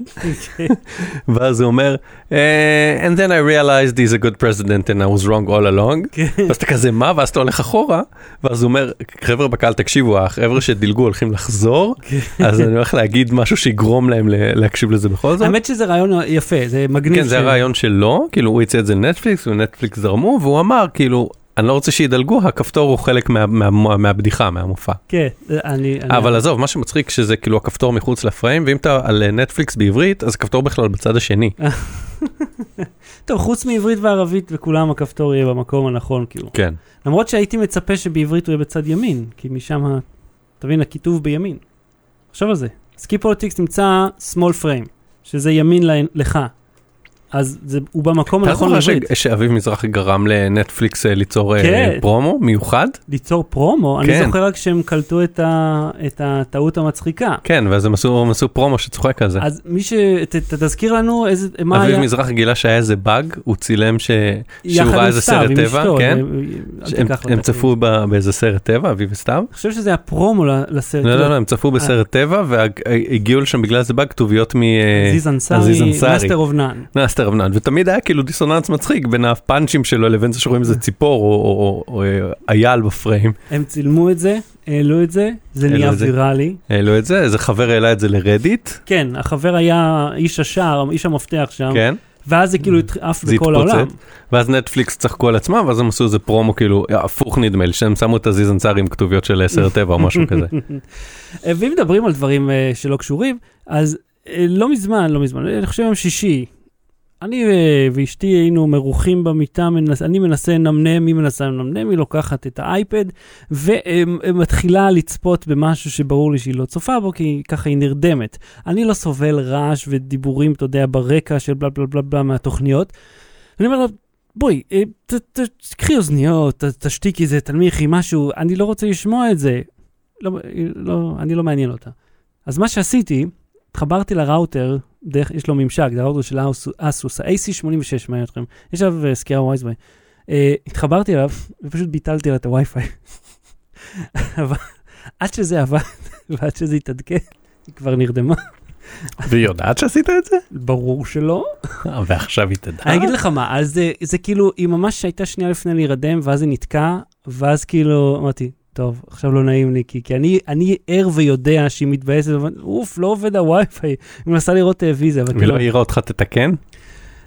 S2: [laughs] ואז הוא אומר, "אה, and then I realized he's a good president and I was wrong all along.
S1: כן.
S2: ואז אתה כזה מה? ואז אתה הולך אחורה, ואז הוא אומר, חבר'ה בקהל תקשיבו, החבר'ה שדילגו הולכים לחזור, אז אני הולך להגיד משהו שיגרום להם ל- להקשיב לזה בכל זאת.
S1: האמת שזה רעיון יפה, זה מגניב.
S2: כן, זה הרעיון שלו, כאילו הוא הציע את זה לנטפליקס, ונטפליקס זרמו, והוא אמר, כאילו, אני לא רוצה שידלגו, הכפתור הוא חלק מה- מה- מהבדיחה, מהמופע.
S1: כן, אני... אני-
S2: אבל עזוב, מה שמצחיק שזה כאילו הכפתור מחוץ לפריים, ואם אתה על אה, נטפליקס בעברית, אז הכפתור בכלל בצד השני. [laughs]
S1: טוב, חוץ מעברית וערבית וכולם הכפתור יהיה במקום הנכון, כאילו.
S2: כן.
S1: למרות שהייתי מצפה שבעברית הוא יהיה בצד ימין, כי משם, ה- תבין, הכיתוב בימין. חשוב על זה. skip politics נמצא שמאל פריים, שזה ימין לך. אז זה, הוא במקום
S2: אתה
S1: הנכון
S2: זוכר
S1: לעברית.
S2: ש- שאביב מזרחי גרם לנטפליקס אה, ליצור אה,
S1: כן.
S2: פרומו מיוחד?
S1: ליצור פרומו, אני
S2: כן.
S1: זוכר רק שהם קלטו את, ה, את הטעות המצחיקה.
S2: כן, ואז הם עשו הם עשו פרומו שצוחק על זה.
S1: אז מי ש... ת, תזכיר לנו איזה, מה
S2: אביב
S1: היה...
S2: מזרחי גילה שהיה איזה באג, הוא צילם ש- שהוא ראה איזה סרט טבע,
S1: אשתו,
S2: כן?
S1: הם-
S2: הם. צפו ב- באיזה סרט טבע, אביב וסתיו?
S1: אני חושב שזה הפרומו ל- לסרט.
S2: לא,
S1: כאילו,
S2: לא, לא, הם צפו בסרט טבע והגיעו לשם בגלל זה באג כתוביות מ... אה,
S1: עזיז אנסארי.
S2: Master of
S1: None. Master
S2: of None, ותמיד היה כאילו דיסוננס מצחיק בין הפאנצ'ים שלו לבין זה שרואים איזה ציפור או- אה, אייל בפריים.
S1: הם צילמו את זה, העלו את זה, זה נהיה. ויראלי.
S2: העלו את זה, איזה חבר העלה את זה לרדיט,
S1: כן, החבר היה איש השער, איש המפתח שם,
S2: כן?
S1: ואז זה כאילו עף בכל. העולם.
S2: ואז נטפליקס צחקו על עצמם, ואז הם עשו איזה פרומו כאילו, הפוך נדמה לי, שהם שמו את עזיז אנסארי עם כתוביות של סרט טבע או משהו כזה. [laughs]
S1: אה, ואם מדברים על דברים אה, שלא קשורים, אז אה, לא מזמן, לא מזמן, אני חושב יום שישי, אני ו- ואשתי היינו מרוחים במיטה, מנס, אני מנסה לנמנם, היא מנסה לנמנם, היא לוקחת את האייפד ומתחילה לצפות במשהו שברור לי שהיא לא צופה בו, כי ככה היא נרדמת. אני לא סובל רעש ודיבורים, אתה יודע, ברקע של בלה בלה בלה בלה מהתוכניות. אני אומר לה, בואי, אה, תקחי אוזניות, תשתיקי איזה, תנמיכי משהו, אני לא רוצה לשמוע את זה. לא, לא, אני לא מעניין אותה. אז מה שעשיתי, התחברתי לראוטר, דרך, יש לו ממשק, זה הראוטר של אסוס, אסוס, ה-AC86, מעניין אתכם. יש עליו אה, סקירה ווייזווי. אה, התחברתי אליו, ופשוט ביטלתי לה את הווי-פיי. [laughs] אבל עד שזה עבד, [laughs] ועד שזה התעדכן, היא כבר נרדמה.
S2: והיא יודעת שעשית את זה?
S1: ברור שלא. [laughs]
S2: ועכשיו היא תדע.
S1: אני אגיד לך מה, אז זה, זה כאילו, היא ממש הייתה שנייה לפני להירדם, ואז היא נתקעה, ואז כאילו, אמרתי, טוב, עכשיו לא נעים לי, כי, כי אני, אני ער ויודע שהיא מתבאסת, אבל אוף, לא עובד הווי-פיי, היא מנסה לראות טלוויזיה, אבל
S2: ולא
S1: כאילו,
S2: העירה אותך תתקן?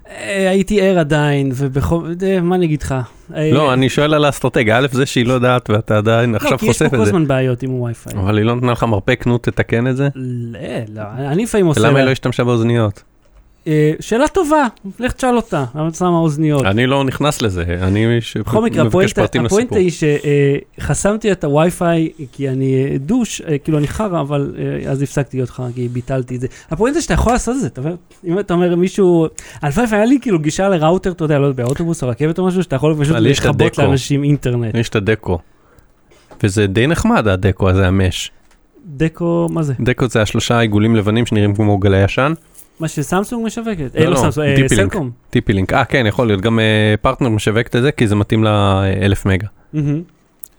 S1: אה, הייתי ער עדיין, ובכל, אה, מה אני אגיד לך? אה,
S2: לא, אני שואל על האסטרטגיה. א', זה שהיא לא יודעת ואתה עדיין
S1: לא,
S2: עכשיו
S1: כי יש פה
S2: חושף
S1: כל
S2: את זה.
S1: הזמן בעיות עם הווי-פיי.
S2: אבל היא לא נתנה לך מרפק, נו, תתקן את זה?
S1: לא, לא, אני לפעמים עושה...
S2: ולמה
S1: לה-
S2: היא לא השתמשה באוזניות?
S1: אה, שאלה טובה, לך תשאל אותה, למה את שמה אוזניות?
S2: אני לא נכנס לזה, אני ש-
S1: בכל מקרה,
S2: מבקש
S1: הפואנטה
S2: פרטים
S1: הפואנטה
S2: לסיפור.
S1: היא שחסמתי את הווי-פיי כי אני אה, דוש, אה, כאילו אני חרא, אבל אז הפסקתי להיות חרא כי ביטלתי את זה. הפואנטה שאתה יכול לעשות את זה, אם אתה אומר מישהו, הלוואי והיה לי כאילו גישה לראוטר, אתה יודע, לא יודע, באוטובוס או רכבת או משהו, שאתה יכול פשוט לכבות. לאנשים אינטרנט.
S2: יש את הדקו. וזה די נחמד הדקו הזה, המש.
S1: דקו, מה זה?
S2: דקו זה השלושה עיגולים לבנים שנראים כמו גלי ישן.
S1: מה שסמסונג משווקת?
S2: לא,
S1: אה, לא
S2: לא,
S1: סמסונג, אה,
S2: TP-Link.
S1: סלקום.
S2: TP-Link. אה, כן, יכול להיות. גם אה, פרטנר משווקת את זה, כי זה מתאים לאלף מגה.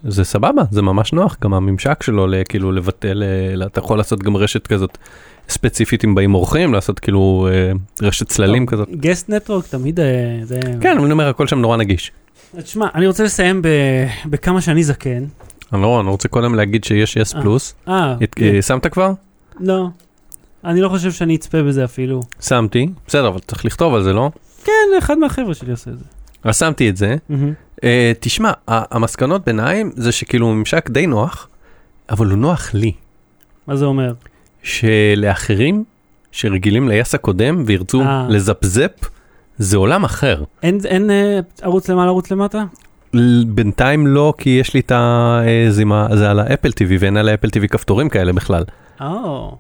S2: זה סבבה, זה ממש נוח. גם הממשק שלו, ל- כאילו לבטל, אתה יכול לעשות גם רשת כזאת ספציפית אם באים אורחים, לעשות כאילו רשת צללים כזאת.
S1: guest network תמיד זה...
S2: כן, אני אומר, הכל שם נורא נגיש.
S1: תשמע, אני רוצה לסיים ב- בכמה שאני זקן.
S2: אני לא, אני רוצה קודם להגיד שיש יס. פלוס.
S1: אה, כן.
S2: אה, שמת כבר?
S1: לא. אני לא חושב שאני אצפה בזה אפילו.
S2: שמתי. בסדר, אבל צריך לכתוב על זה, לא?
S1: כן, אחד מהחבר'ה שלי עושה את זה.
S2: אז שמתי את זה.
S1: מהמם.
S2: אה, תשמע, ה- המסקנות ביניים זה שכאילו הוא ממשק די נוח, אבל הוא נוח לי.
S1: מה זה אומר?
S2: שלאחרים שרגילים ליס הקודם וירצו
S1: אה.
S2: לזפזפ, זה עולם אחר. אין
S1: אין, אה, ערוץ למעלה, ערוץ למטה?
S2: בינתיים לא, כי יש לי את הזימה, זה על האפל TV ואין על האפל TV כפתורים כאלה בכלל.
S1: או,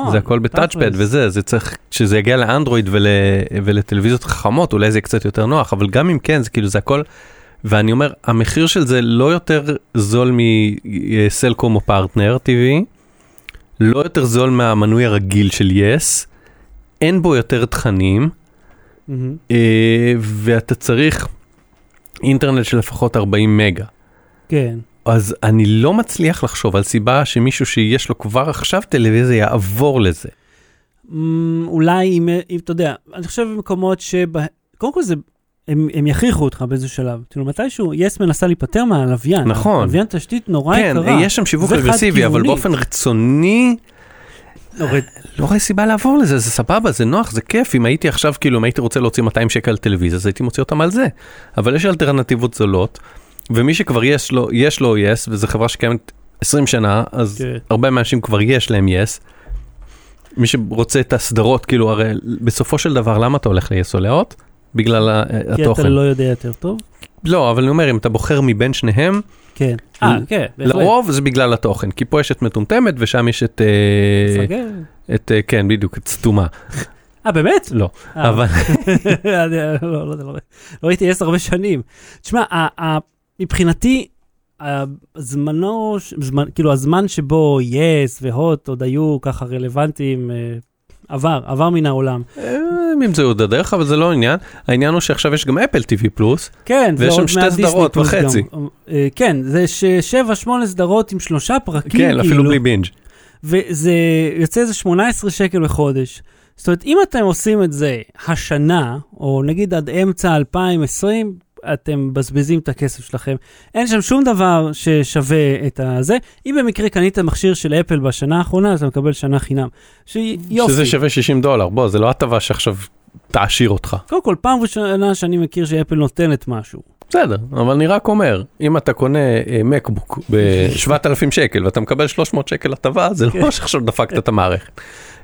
S1: נכון.
S2: זה הכל בטאצ'פד. וזה, זה צריך, כשזה יגיע לאנדרואיד ול, ולטלוויזיות חכמות, אולי זה יהיה קצת יותר נוח, אבל גם אם כן, זה כאילו זה הכל, ואני אומר, המחיר של זה לא יותר זול מסלקום או פרטנר TV, לא יותר זול מהמנוי הרגיל של יס, אין בו יותר תכנים. אה, ואתה צריך אינטרנט של לפחות 40 מגה.
S1: כן.
S2: אז אני לא מצליח לחשוב על סיבה שמישהו שיש לו כבר עכשיו טלוויזיה יעבור לזה.
S1: אמ, אולי אם, אם אתה יודע, אני חושב במקומות שבה... קודם כל זה... הם, הם יכריחו אותך באיזה שלב. כאילו מתישהו יס מנסה להיפטר מהלוויין.
S2: נכון.
S1: לוויין תשתית נורא
S2: כן,
S1: יקרה.
S2: יש שם שיווק
S1: וחד
S2: אגרסיבי, אבל. באופן רצוני,
S1: לא, רד-
S2: לא רואה סיבה לעבור לזה, זה סבבה, זה נוח, זה כיף. אם הייתי עכשיו, כאילו, אם הייתי רוצה להוציא 200 שקל טלוויזיה, אז הייתי מוציא אותם על זה. אבל יש אלטרנטיבות זולות, ומי שכבר יש לו, יש לו יס, וזו חברה שקיימת 20 שנה, אז
S1: כן.
S2: הרבה מהאנשים כבר יש להם יס. מי שרוצה את הסדרות, כאילו, הרי בסופו של דבר, למה אתה הולך ליס או להוט? בגלל
S1: כי
S2: התוכן.
S1: אתה לא יודע יותר טוב.
S2: לא, אבל אני אומר, אם אתה בוחר מבין שניהם,
S1: כן. אה, כן. בהחלט.
S2: לרוב זה בגלל התוכן, כי פה יש את מטומטמת ושם יש את, אה,
S1: מפגר.
S2: את, אה, כן, בדיוק, את סתומה.
S1: אה, באמת?
S2: לא,
S1: אה,
S2: אבל, [laughs]
S1: לא, לא לא, לא ראיתי עשר הרבה שנים. תשמע, מבחינתי, הזמנו, זמן, כאילו הזמן שבו יס והוט עוד היו ככה רלוונטיים, אה, עבר, עבר מן העולם.
S2: אה, אם זה עוד הדרך, אבל זה לא העניין. העניין הוא שעכשיו יש גם אפל TV פלוס,
S1: כן,
S2: ויש שם שתי סדרות וחצי.
S1: גם. אה, כן, זה שבע, שמונה סדרות עם שלושה פרקים,
S2: כן, אפילו
S1: כאילו,
S2: בלי בינג'.
S1: וזה יוצא איזה 18 שקל בחודש. זאת אומרת, אם אתם עושים את זה השנה, או נגיד עד אמצע 2020, אתם מבזבזים את הכסף שלכם. אין שם שום דבר ששווה את הזה. אם במקרה קנית מכשיר של אפל בשנה האחרונה, אז אתה מקבל שנה חינם. שיופי.
S2: שזה שווה 60 דולר, בוא, זה לא הטבה שעכשיו תעשיר אותך.
S1: קודם כל, פעם ראשונה שאני מכיר שאפל נותנת משהו.
S2: בסדר, אבל אני רק אומר, אם אתה קונה אה, מקבוק ב-7,000 שקל ואתה מקבל 300 שקל הטבה, זה
S1: כן.
S2: לא שעכשיו דפקת את המערכת.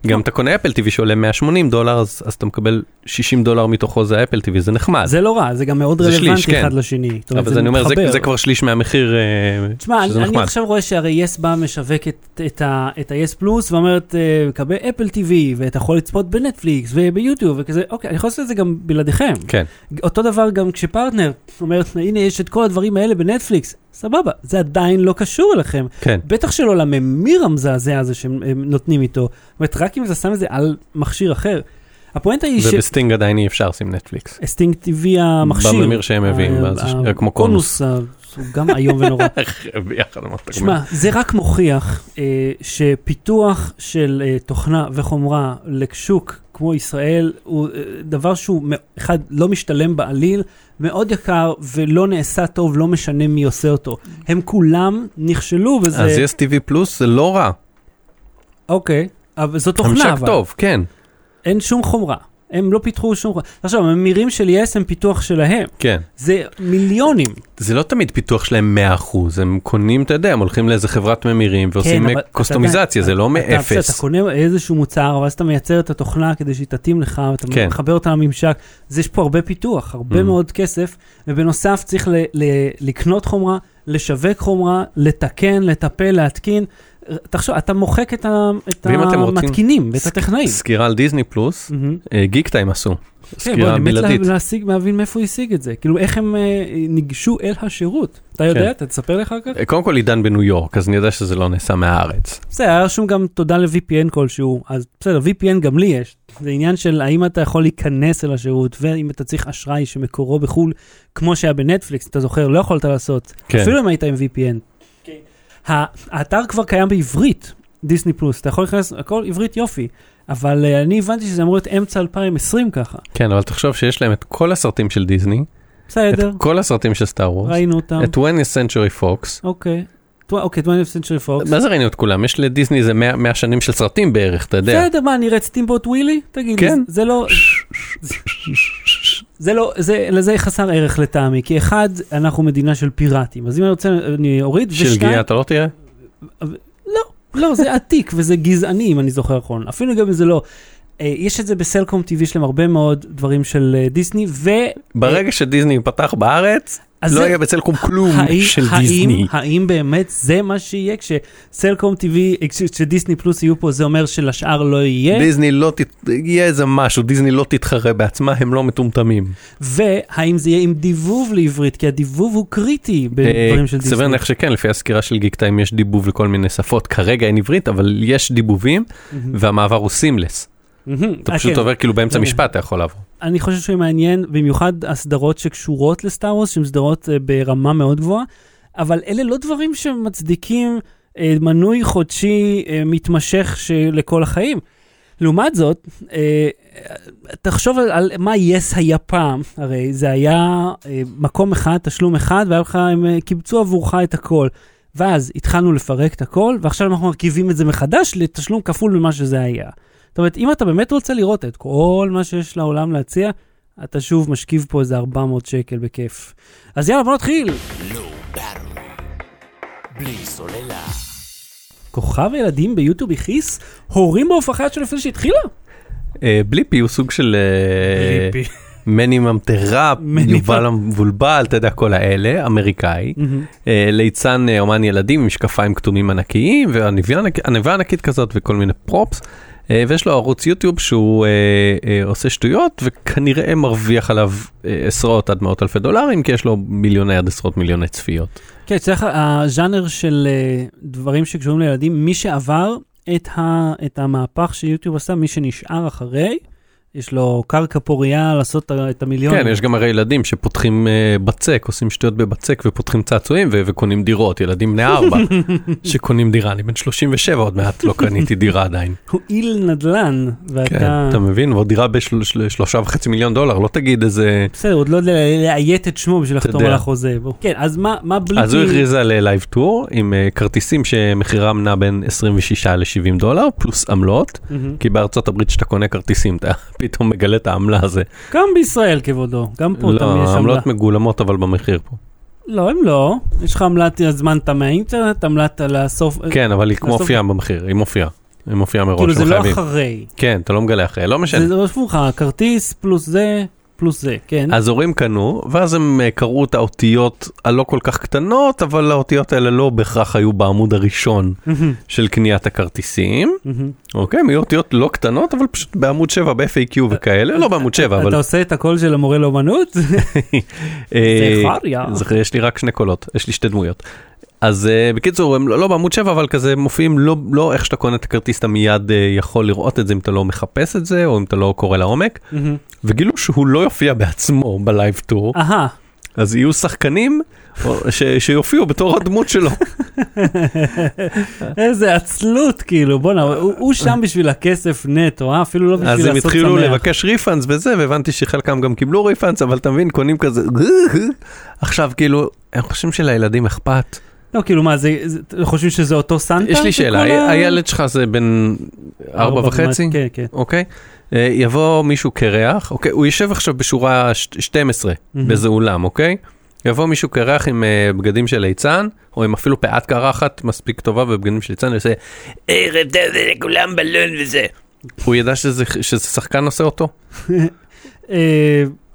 S2: גם אתה קונה אפל TV שעולה 180 דולר, אז אז אתה מקבל 60 דולר מתוכו זה אפל TV, זה נחמד.
S1: זה לא רע, זה גם מאוד
S2: זה שליש,
S1: רלוונטי
S2: כן.
S1: אחד לשני. זאת אומרת,
S2: אבל אז אני אומר, זה-. זה כבר שליש מהמחיר, אה,
S1: תשמע,
S2: שזה
S1: אני, אני
S2: נחמד.
S1: עכשיו רואה שהרי יס בא משווק את, את, ה-yes פלוס ואומרת, אה, קבל אפל TV ואתה יכול לצפות בנטפליקס וביוטיוב וכזה, אוקיי, אני יכול לעשות את זה גם בלעדיכם.
S2: כן,
S1: אותו דבר גם כשפרטנר אומרת, הנה יש את כל הדברים האלה בנטפליקס, סבבה, זה עדיין לא קשור אליכם.
S2: כן.
S1: בטח שלא לממיר המזעזע הזה שהם הם נותנים איתו. זאת אומרת, רק אם אתה שם את זה על מכשיר אחר. הפואנטה היא
S2: ובסטינג עדיין אי אפשר לשים נטפליקס.
S1: שסטינג TV המכשיר.
S2: בממיר שהם מביאים,
S1: ה-
S2: ואז יש-
S1: ה-
S2: כמו קונוס.
S1: ה- הוא גם איום ונורא. [laughs]
S2: ביחד אמרת.
S1: שמע, זה רק מוכיח אה, שפיתוח של אה, תוכנה וחומרה לשוק כמו ישראל הוא אה, דבר שהוא, אחד, לא משתלם בעליל, מאוד יקר ולא נעשה טוב, לא משנה מי עושה אותו. הם כולם נכשלו בזה.
S2: אז יש TV פלוס זה לא רע.
S1: אוקיי, אבל זו תוכנה,
S2: המשק
S1: אבל.
S2: טוב, כן,
S1: אין שום חומרה. הם לא פיתחו שום. עכשיו, הממירים של יס הם פיתוח שלהם.
S2: כן.
S1: זה מיליונים.
S2: זה לא תמיד פיתוח שלהם 100%, הם קונים, אתה יודע, הם הולכים לאיזה חברת ממירים ועושים
S1: כן, אתה
S2: קוסטומיזציה, זה לא
S1: אתה- בסדר, אתה
S2: מאפס.
S1: קונה איזשהו מוצר, ואז אתה מייצר את התוכנה כדי שהיא תתאים לך, ואתה
S2: כן.
S1: מחבר אותה לממשק. אז יש פה הרבה פיתוח, הרבה
S2: Mm.
S1: מאוד כסף, ובנוסף צריך ל- ל- לקנות חומרה, לשווק חומרה, לתקן, לטפל, להתקין. תחשוב, אתה מוחק את ה- את המתקינים ואת הטכנאים.
S2: סקירה על דיסני פלוס. אה, גיק טיים עשו.
S1: כן,
S2: סקירה
S1: אני מת
S2: בלעדית.
S1: להשיג, להבין מאיפה הוא השיג את זה. כאילו, איך הם אה, ניגשו אל השירות. אתה יודע?
S2: כן.
S1: אתה תספר לי אחר כך?
S2: אה, קודם כל עידן בניו יורק, אז אני יודע שזה לא נעשה מהארץ.
S1: בסדר, היה רשום גם תודה ל-VPN כלשהו, אז בסדר, VPN גם לי יש. זה עניין של האם אתה יכול להיכנס אל השירות, ואם אתה צריך אשראי שמקורו בחו"ל, כמו שהיה בנטפליקס, אתה זוכר, לא יכולת לעשות.
S2: כן.
S1: אפילו אם היית עם VPN. האתר כבר קיים בעברית, דיסני פלוס, אתה יכול להיכנס, הכל עברית יופי, אבל uh, אני הבנתי שזה אמור להיות אמצע 2020 ככה.
S2: כן, אבל תחשוב שיש להם את כל הסרטים של דיסני, את
S1: בסדר,
S2: כל הסרטים של סטאר וורס,
S1: ראינו אותם,
S2: את 20th Century Fox.
S1: אוקיי. אוקיי, 20th Century Fox.
S2: מה זה ראינו את כולם? יש לדיסני איזה 100 100 שנים של סרטים בערך, אתה יודע.
S1: בסדר, מה, נראית סטימבוט ווילי? תגיד,
S2: כן.
S1: זה- זה לא... זה לא, זה, לזה חסר ערך לטעמי, כי אחד, אנחנו מדינה של פיראטים, אז אם אני רוצה, אני אוריד,
S2: של
S1: ושניים,
S2: גיאה אתה לא תראה?
S1: לא, לא, זה עתיק וזה גזעני, אם אני זוכר נכון, אפילו גם אם זה לא. אה, יש את זה בסלקום TV, יש להם הרבה מאוד דברים של אה, דיסני, ו...
S2: ברגע שדיסני ייפתח בארץ,
S1: אז
S2: לא
S1: זה-
S2: יהיה בסלקום כלום
S1: האם-
S2: של
S1: האם-
S2: דיסני.
S1: האם באמת זה מה שיהיה כשסלקום TV, כש- כשדיסני פלוס יהיו פה, זה אומר שלשאר לא יהיה?
S2: דיסני לא, תת- יהיה איזה משהו, דיסני לא תתחרה בעצמה, הם לא מטומטמים.
S1: והאם זה יהיה עם דיבוב לעברית, כי הדיבוב הוא קריטי בדברים של
S2: אה, סביר
S1: דיסני.
S2: להניח שכן, לפי הסקירה של גיק טיים יש דיבוב לכל מיני שפות, כרגע אין עברית, אבל יש דיבובים. והמעבר הוא סימלס. אתה
S1: אה,
S2: פשוט
S1: כן.
S2: עובר כאילו באמצע משפט, אתה יכול לעבור.
S1: אני חושב שהוא מעניין, במיוחד הסדרות שקשורות לסטאר וורס, שהן סדרות אה, ברמה מאוד גבוהה, אבל אלה לא דברים שמצדיקים אה, מנוי חודשי מתמשך לכל החיים. לעומת זאת, תחשוב על, מה יס היה פעם, הרי זה היה מקום אחד, תשלום אחד, והיה לך, הם קיבצו עבורך את הכל. ואז התחלנו לפרק את הכל, ועכשיו אנחנו מרכיבים את זה מחדש לתשלום כפול ממה שזה היה. זאת אומרת, אם אתה באמת רוצה לראות את כל מה שיש לעולם להציע, אתה שוב משכיב פה איזה 400 שקל בכיף. אז יאללה, בוא נתחיל.
S3: בלי סוללה.
S1: כוכב הילדים ביוטיוב הכעיס הורים בהופעה שלו לפני שהתחילה?
S2: אה, בליפי הוא סוג של אה,
S1: ליפי.
S2: מני ממטרה, יובל המבולבל, אתה יודע, כל האלה, אמריקאי. אה, ליצן אומן ילדים עם משקפיים כתומים ענקיים ועניבה ענק- עניבה ענקית כזאת וכל מיני פרופס. אה, ויש לו ערוץ יוטיוב שהוא אה, אה, עושה שטויות וכנראה מרוויח עליו עשרות עד מאות אלפי דולרים כי יש לו מיליוני עד עשרות מיליוני צפיות.
S1: כן, צריך, הז'אנר של דברים שקשורים לילדים, מי שעבר את, ה, את המהפך שיוטיוב עשה, מי שנשאר אחרי, יש לו קרקע פורייה לעשות את המיליון.
S2: כן, יש גם הרי ילדים שפותחים אה, בצק, עושים שטויות בבצק ופותחים צעצועים ו- וקונים דירות, ילדים בני ארבע [laughs] שקונים דירה, אני בן 37 עוד מעט לא קניתי דירה עדיין. [laughs]
S1: הוא איל נדל"ן,
S2: כן,
S1: ואתה...
S2: אתה מבין? ועוד דירה בשלושה וחצי מיליון דולר, לא תגיד איזה...
S1: בסדר, עוד לא יודע לאיית את שמו בשביל לחתום. על החוזה. כן, אז מה, מה בליפי...
S2: אז הוא הכריז על live tour עם אה, כרטיסים שמחירם נע בין 26 ל-70 דולר פלוס עמלות. כי בארצות הברית כשאתה קונה כרטיסים אתה פתאום מגלה את העמלה הזה.
S1: גם בישראל כבודו, גם פה
S2: לא,
S1: תמיד יש עמלה.
S2: העמלות מגולמות אבל במחיר פה.
S1: לא, הם לא. יש לך עמלת הזמנת מהאינטרנט, עמלת על הסוף.
S2: כן, אבל היא כמו מופיעה במחיר, היא מופיעה. היא מופיעה מראש,
S1: כאילו זה לא
S2: חייבים.
S1: אחרי.
S2: כן, אתה לא מגלה אחרי, לא משנה.
S1: זה רשמו לך, כרטיס פלוס זה, פלוס זה, כן.
S2: אז הורים קנו, ואז הם אה, קראו את האותיות הלא כל כך קטנות, אבל האותיות האלה לא בהכרח היו בעמוד הראשון של קניית הכרטיסים. אוקיי, הם היו אותיות לא קטנות, אבל פשוט בעמוד 7 ב-FAQ וכאלה, לא בעמוד 7, אבל...
S1: אתה עושה את הקול של המורה לאומנות? [laughs]
S2: אה,
S1: זכריה.
S2: זכר- יש לי רק שני קולות, יש לי שתי דמויות. אז אה, בקיצור, הם לא לא בעמוד 7, אבל כזה מופיעים, לא, לא איך שאתה קונה את הכרטיס, אתה מיד אה, יכול לראות את זה אם אתה לא מחפש את זה, או אם אתה לא קורא לעומק,
S1: מהמם.
S2: וגילו שהוא לא יופיע בעצמו ב live tour,
S1: אהה,
S2: אז יהיו שחקנים או- ש- שיופיעו בתור הדמות שלו. [laughs]
S1: איזה עצלות, כאילו, בואנה, הוא הוא שם בשביל הכסף נטו, אה? אפילו לא בשביל
S2: אז
S1: לעשות
S2: הם
S1: שמח.
S2: התחילו לבקש refunds וזה, והבנתי שחלקם גם קיבלו refunds, אבל אתה מבין, קונים כזה, עכשיו כאילו, הם חושבים שלילדים אכפת.
S1: לא, כאילו, מה, זה, זה- חושבים שזה אותו סנטה?
S2: יש לי שאלה,
S1: ה-
S2: הילד שלך זה בן ארבע וחצי?
S1: כן, כן.
S2: אוקיי? אה, יבוא מישהו קרח, אוקיי? הוא יושב עכשיו בשורה ש- 12
S1: מהמם.
S2: באיזה אולם, אוקיי? יבוא מישהו קרח עם אה, בגדים של ליצן, או עם אפילו פאת קרחת מספיק טובה ובגדים של ליצן, ויעשה, ערב טוב לכולם בלון וזה. הוא ידע שזה שזה שחקן עושה אותו? [laughs]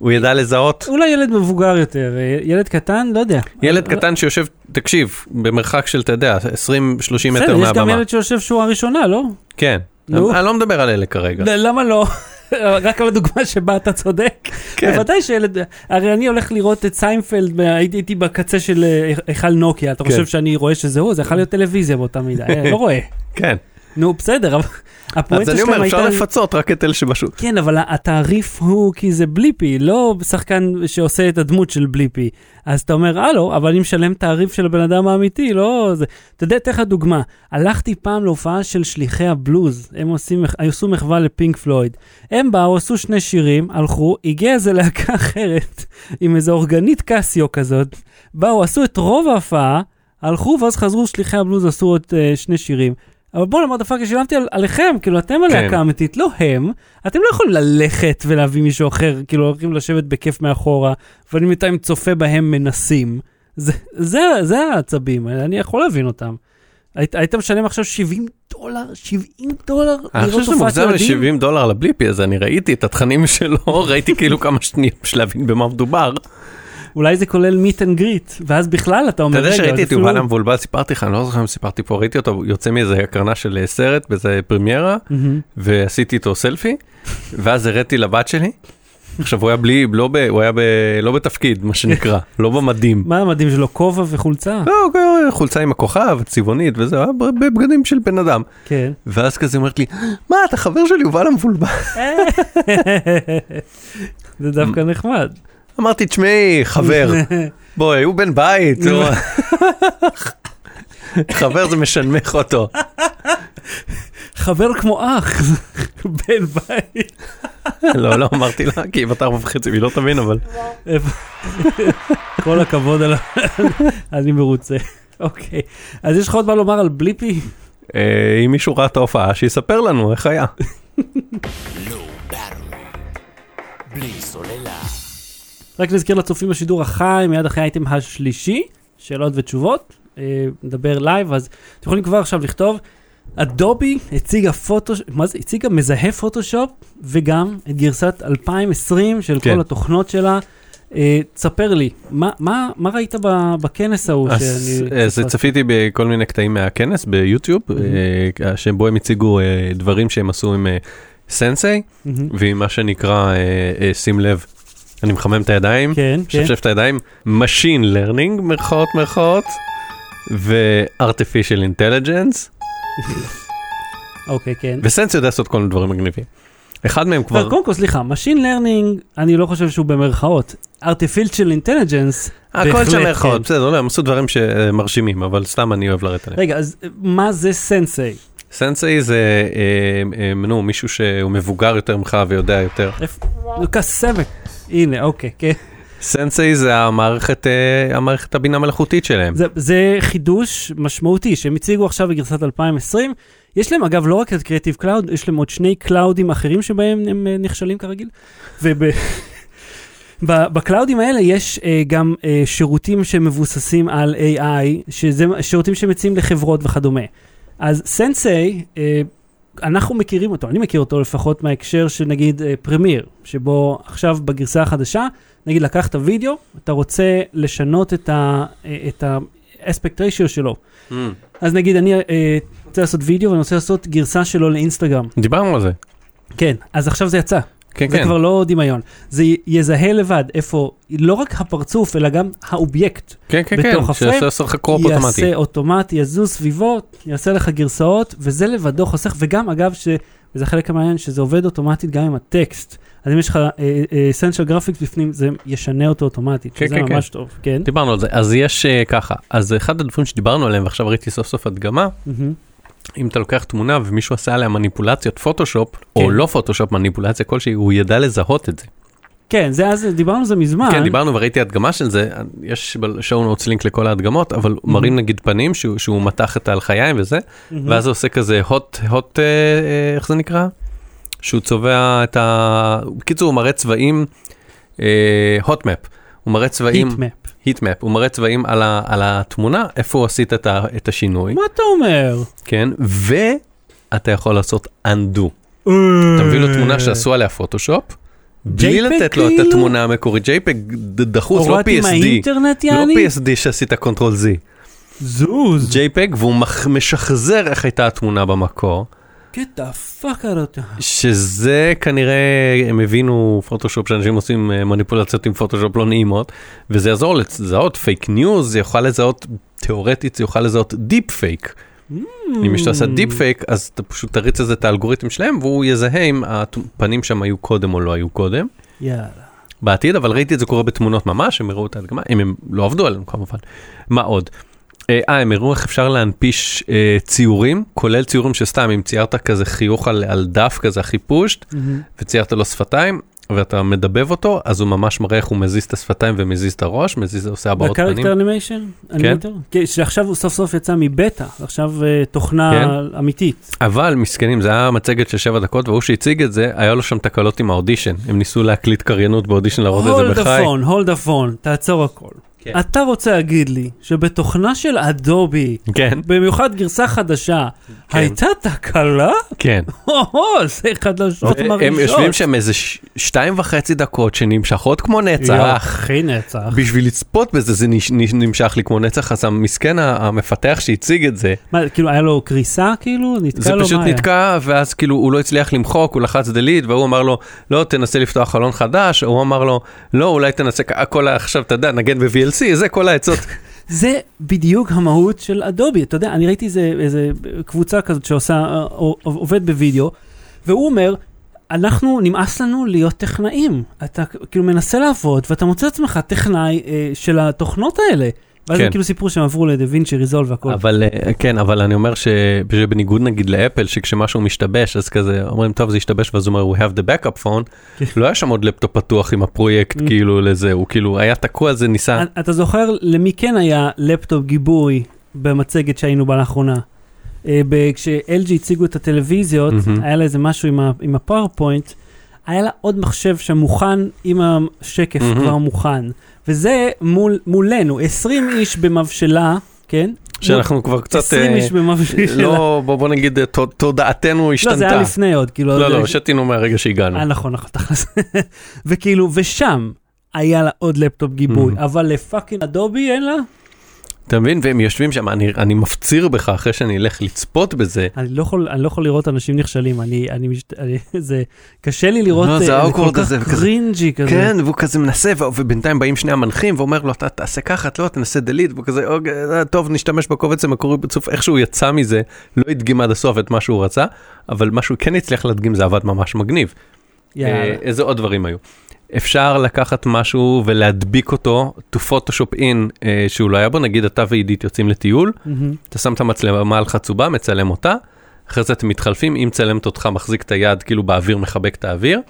S1: אה,
S2: הוא ידע לזהות?
S1: אולי ילד מבוגר יותר, אה, ילד קטן, לא יודע.
S2: ילד
S1: אבל-
S2: קטן שיושב, תקשיב, במרחק של, אתה יודע, 20-30 מטר
S1: בסדר, יש גם
S2: מהבמה.
S1: ילד שיושב שורה ראשונה, לא?
S2: כן.
S1: נו.
S2: אני לא מדבר על אלה כרגע.
S1: למה לא? [laughs] רק על הדוגמה שבה אתה צודק.
S2: כן.
S1: בוודאי שילד, הרי אני הולך לראות את סיינפלד, הייתי הייתי בקצה של אה, היכל נוקיה, אתה
S2: כן.
S1: חושב שאני רואה שזה הוא? זה יכול להיות טלוויזיה באותה מידה, אה, לא רואה. [laughs]
S2: כן.
S1: נו, בסדר, אבל
S2: אז אני אומר, אפשר
S1: הייתה...
S2: לפצות רק את אלה שבשוק.
S1: כן, אבל התעריף הוא כי זה בליפי, לא שחקן שעושה את הדמות של בליפי. אז אתה אומר, הלו, אבל אני משלם תעריף של הבן אדם האמיתי, לא זה. אתה יודע, אתן לך דוגמה. הלכתי פעם להופעה של שליחי הבלוז, הם עושים, עשו מחווה לפינק פלויד. הם באו, עשו שני שירים, הלכו, הגיע איזה להקה [laughs] אחרת, עם איזה אורגנית קסיו כזאת. באו, עשו את רוב ההופעה, הלכו, ואז חזרו שליחי הבלוז, עשו עוד uh, שני שירים. אבל בואנה, מה דפאקר, שילמתי על, עליכם, כאילו, אתם הלהקה
S2: כן.
S1: האמיתית, לא הם. אתם לא יכולים ללכת ולהביא מישהו אחר, כאילו, הולכים לשבת בכיף מאחורה, ואני בינתיים צופה בהם מנסים. זה, זה, זה העצבים, אני יכול להבין אותם. היית, היית משלם עכשיו 70 דולר, 70 דולר
S2: אני חושב שזה מוגזם
S1: ילדים?
S2: ל-70 דולר לבליפי הזה, אני ראיתי את התכנים שלו, [laughs] ראיתי כאילו כמה שניות בשביל להבין במה מדובר.
S1: אולי זה כולל meet and greet, ואז בכלל אתה אומר,
S2: אתה יודע שראיתי את יובל המבולבל, סיפרתי לך, אני לא זוכר אם סיפרתי פה, ראיתי אותו יוצא מאיזה הקרנה של אה, סרט, באיזה פרמיירה. ועשיתי איתו סלפי, ואז הראתי לבת שלי. עכשיו הוא היה בלי, לא ב, הוא היה ב, לא בתפקיד, מה שנקרא, [laughs] לא במדים.
S1: מה המדים שלו, כובע וחולצה?
S2: לא, חולצה עם הכוכב, צבעונית וזה, היה בבגדים של בן אדם.
S1: כן.
S2: ואז כזה אומרת לי, מה, אתה חבר של יובל המבולבל? [laughs]
S1: זה דווקא נחמד.
S2: אמרתי, תשמעי, חבר, [laughs] בואי, הוא בן בית. [laughs] חבר זה משנמך אותו.
S1: חבר כמו אח, [laughs] בן בית.
S2: לא, לא אמרתי לה, כי היא בת ארבע וחצי, והיא לא תבין, אבל...
S1: כל הכבוד על ה... אני מרוצה. אוקיי, אז יש לך עוד מה לומר על בליפי?
S2: אה, אם מישהו ראה את ההופעה, שיספר לנו איך היה.
S3: בלי סוללה.
S1: רק נזכיר לצופים בשידור החי, מיד אחרי האייטם השלישי, שאלות ותשובות, אה, נדבר live, אז אתם יכולים כבר עכשיו לכתוב, אדובי הציגה פוטו, מה זה? הציגה מזהה פוטושופ, וגם את גרסת 2020 של
S2: כן.
S1: כל התוכנות שלה. אה, תספר לי, מה, מה, מה ראית בכנס ההוא
S2: אז
S1: שאני...
S2: אז צפיתי בכל מיני קטעים מהכנס ביוטיוב, אה, שבו הם הציגו אה, דברים שהם עשו עם אה, סנסei,
S1: מהמם.
S2: ועם מה שנקרא, אה, אה, שים לב, אני מחמם את הידיים,
S1: כן, כן.
S2: משפשף את הידיים, Machine Learning, מירכאות מירכאות, ו-Artificial Intelligence,
S1: אוקיי, כן.
S2: וסנס יודע לעשות כל מיני דברים מגניבים. אחד מהם כבר.
S1: קודם כל, סליחה, Machine Learning, אני לא חושב שהוא במרכאות. Artificial Intelligence,
S2: הכל
S1: בהחלט,
S2: שם מירכאות,
S1: כן.
S2: בסדר, לא, הם עשו דברים שמרשימים, אבל סתם אני אוהב לרדת עליהם.
S1: רגע, אז מה זה Sensei?
S2: Sensei זה, אה, אה, נו, מישהו שהוא מבוגר יותר ממך ויודע יותר.
S1: קסמת. הנה, אוקיי, כן.
S2: Sensei זה המערכת, אה, המערכת הבינה מלאכותית שלהם.
S1: זה, זה חידוש משמעותי שהם הציגו עכשיו בגרסת 2020. יש להם אגב לא רק את Creative Cloud, יש להם עוד שני קלאודים אחרים שבהם הם אה, נכשלים כרגיל. ובקלאודים [laughs] האלה יש אה, גם אה, שירותים שמבוססים על AI, שזה שירותים שמציעים לחברות וכדומה. אז Sensei, אה, אנחנו מכירים אותו, אני מכיר אותו לפחות מההקשר של נגיד אה, פרמיר, שבו עכשיו בגרסה החדשה, נגיד לקחת וידאו, אתה רוצה לשנות את ה-aspect ratio שלו.
S2: Mm.
S1: אז נגיד אני אה, רוצה לעשות וידאו ואני רוצה לעשות גרסה שלו לאינסטגרם.
S2: דיברנו על זה.
S1: כן, אז עכשיו זה יצא.
S2: כן,
S1: זה
S2: כן.
S1: כבר לא דמיון. זה יזהה לבד איפה, לא רק הפרצוף, אלא גם האובייקט.
S2: כן, כן, כן.
S1: בתוך הפריים,
S2: שיעשה לך crop אוטומטי.
S1: יעשה אוטומטי, יזוז סביבו, יעשה לך גרסאות, וזה לבדו חוסך, וגם אגב, ש... וזה חלק המעניין, שזה עובד אוטומטית גם עם הטקסט. אז אם יש לך Essential Graphics בפנים, זה ישנה אותו אוטומטית,
S2: כן,
S1: שזה
S2: כן,
S1: ממש טוב, כן?
S2: דיברנו על זה. אז יש אה, ככה, אז אחד הדברים שדיברנו עליהם, ועכשיו ראיתי סוף סוף הדגמה,
S1: מהמם.
S2: אם אתה לוקח תמונה ומישהו עשה עליה מניפולציית פוטושופ,
S1: כן.
S2: או לא פוטושופ, מניפולציה כלשהי, הוא ידע לזהות את זה.
S1: כן, זה אז, דיברנו על זה מזמן.
S2: כן, דיברנו וראיתי הדגמה של זה, יש בשואו נוטס לינק לכל ההדגמות, אבל מראים נגיד פנים שהוא- שהוא מתח את הלחיים וזה,
S1: מהמם.
S2: ואז הוא עושה כזה הוט, הוט, אה, אה, איך זה נקרא? שהוא צובע את ה... בקיצור, הוא מראה צבעים, הוט מפ, הוא מראה צבעים,
S1: היטמפ.
S2: היט מפ, הוא מראה צבעים על, ה, על התמונה, איפה עשית את, ה, את השינוי,
S1: מה אתה אומר?
S2: כן, ואתה יכול לעשות undo. אתה מביא לו תמונה שעשו עליה פוטושופ, בלי לתת לו את
S1: כאילו?
S2: התמונה המקורית, JPEG דחוס, לא PSD, לא? PSD שעשית control Z,
S1: זוז.
S2: JPEG, והוא משחזר איך הייתה התמונה במקור,
S1: get the fuck out of town.
S2: שזה כנראה, הם הבינו פוטושופ, שאנשים עושים אה, מניפולציות עם פוטושופ לא נעימות, וזה יעזור לזהות פייק ניוז, זה יוכל לזהות, תיאורטית זה יוכל לזהות דיפ פייק. אם מישהו עשה דיפ פייק, אז אתה פשוט תריץ לזה את האלגוריתם שלהם, והוא יזהה אם הפנים שם היו קודם או לא היו קודם.
S1: יאללה.
S2: בעתיד, אבל ראיתי את זה קורה בתמונות ממש, הם הראו את ההדגמה, אם הם לא עבדו עלינו כמובן. מה עוד? אה, הם הראו איך אפשר להנפיש אה, ציורים, כולל ציורים שסתם, אם ציירת כזה חיוך על, על דף כזה הכי פשוט, וציירת לו שפתיים, ואתה מדבב אותו, אז הוא ממש מראה איך הוא מזיז את השפתיים ומזיז את הראש, מזיז, עושה הבעות פנים.
S1: ב Character Animation? כן. שעכשיו הוא סוף סוף יצא מבטא, עכשיו אה, תוכנה
S2: כן.
S1: אמיתית.
S2: אבל מסכנים, זה היה מצגת של שבע דקות, והוא שהציג את זה, היה לו שם תקלות עם האודישן. הם ניסו להקליט קריינות באודישן, להראות את
S1: כל
S2: זה בחי.
S1: הפון, הולד הפון, תעצור הכל.
S2: כן.
S1: אתה רוצה להגיד לי שבתוכנה של אדובי,
S2: כן,
S1: במיוחד גרסה חדשה,
S2: כן.
S1: הייתה תקלה?
S2: כן. [laughs]
S1: הו-הו, זה חדשות מרעישות.
S2: הם יושבים שם איזה ש- שתיים וחצי דקות שנמשכות כמו נצח.
S1: הכי נצח.
S2: בשביל לצפות בזה זה נש- נש- נמשך לי כמו נצח, אז המסכן המפתח שהציג את זה,
S1: מה, כאילו היה לו קריסה כאילו? נתקע
S2: זה
S1: לו
S2: פשוט
S1: מה היה?
S2: נתקע, ואז כאילו הוא לא הצליח למחוק, הוא לחץ delete, והוא אמר לו, לא, תנסה לפתוח חלון חדש, הוא אמר לו, לא, אולי תנסה, כ- כל ה- עכשיו, אתה יודע, נגן ב-VLC, זה כל העצות. [laughs]
S1: זה בדיוק המהות של אדובי. אתה יודע, אני ראיתי איזה, איזה קבוצה כזאת שעושה, אה, עובד בווידאו, והוא אומר, אנחנו, נמאס לנו להיות טכנאים. אתה כאילו מנסה לעבוד, ואתה מוצא את עצמך טכנאי אה, של התוכנות האלה. ואז
S2: כן.
S1: הם כאילו סיפרו שהם עברו לדה וינצ'י ריזולב והכל.
S2: אבל אה, כן, אבל אני אומר שבניגוד נגיד לאפל, שכשמשהו משתבש, אז כזה אומרים, טוב, זה השתבש, ואז הוא אומר, we have the backup phone,
S1: כן.
S2: לא היה שם עוד לפטופ פתוח עם הפרויקט,
S1: Mm.
S2: כאילו לזה, הוא כאילו היה תקוע, זה ניסה.
S1: אתה זוכר למי כן היה לפטופ גיבוי במצגת שהיינו בה לאחרונה? אה, כש-LG הציגו את הטלוויזיות. היה לה איזה משהו עם ה PowerPoint, היה לה עוד מחשב שמוכן עם השקף. כבר מוכן. וזה מול, מולנו, 20 איש במבשלה, כן?
S2: שאנחנו כבר קצת,
S1: 20
S2: אה,
S1: איש במבשלה.
S2: לא, בוא בוא נגיד, אה, תוד- תודעתנו
S1: לא,
S2: השתנתה.
S1: זה היה לפני עוד, כאילו...
S2: לא,
S1: זה-
S2: לא, שתינו מהרגע שהגענו.
S1: אה, נכון, נכון, תכלס. [laughs] וכאילו, ושם היה לה עוד לפטופ גיבוי,
S2: Mhm.
S1: אבל ל fucking Adobe אין לה?
S2: אתה מבין? והם יושבים שם, אני, אני מפציר בך אחרי שאני אלך לצפות בזה.
S1: אני לא יכול, אני לא יכול לראות אנשים נכשלים, אני, אני, אני [laughs] זה, קשה לי לראות,
S2: לא,
S1: אה,
S2: זה
S1: זה
S2: ה awkward
S1: כל כך
S2: הזה,
S1: cringy כזה.
S2: כן, והוא כזה מנסה, ו- ובינתיים באים שני המנחים ואומר לו, אתה תעשה ככה, אתה לא, תנסה delete, והוא כזה, "אוקיי, אה, טוב, נשתמש בקובץ המקורי בסוף, איכשהו יצא מזה, לא הדגים עד הסוף את מה שהוא רצה, אבל מה שהוא כן הצליח להדגים זה עבד ממש מגניב.
S1: יאללה.
S2: אה, איזה עוד דברים היו? אפשר לקחת משהו ולהדביק אותו, to photoshop in, אה, שהוא לא היה בו, נגיד אתה ועידית יוצאים לטיול,
S1: מהמם.
S2: אתה שם את המצלמה על חצובה, מצלם אותה, אחרי זה אתם מתחלפים, אם צלמת אותך מחזיק את היד כאילו באוויר, מחבק את האוויר,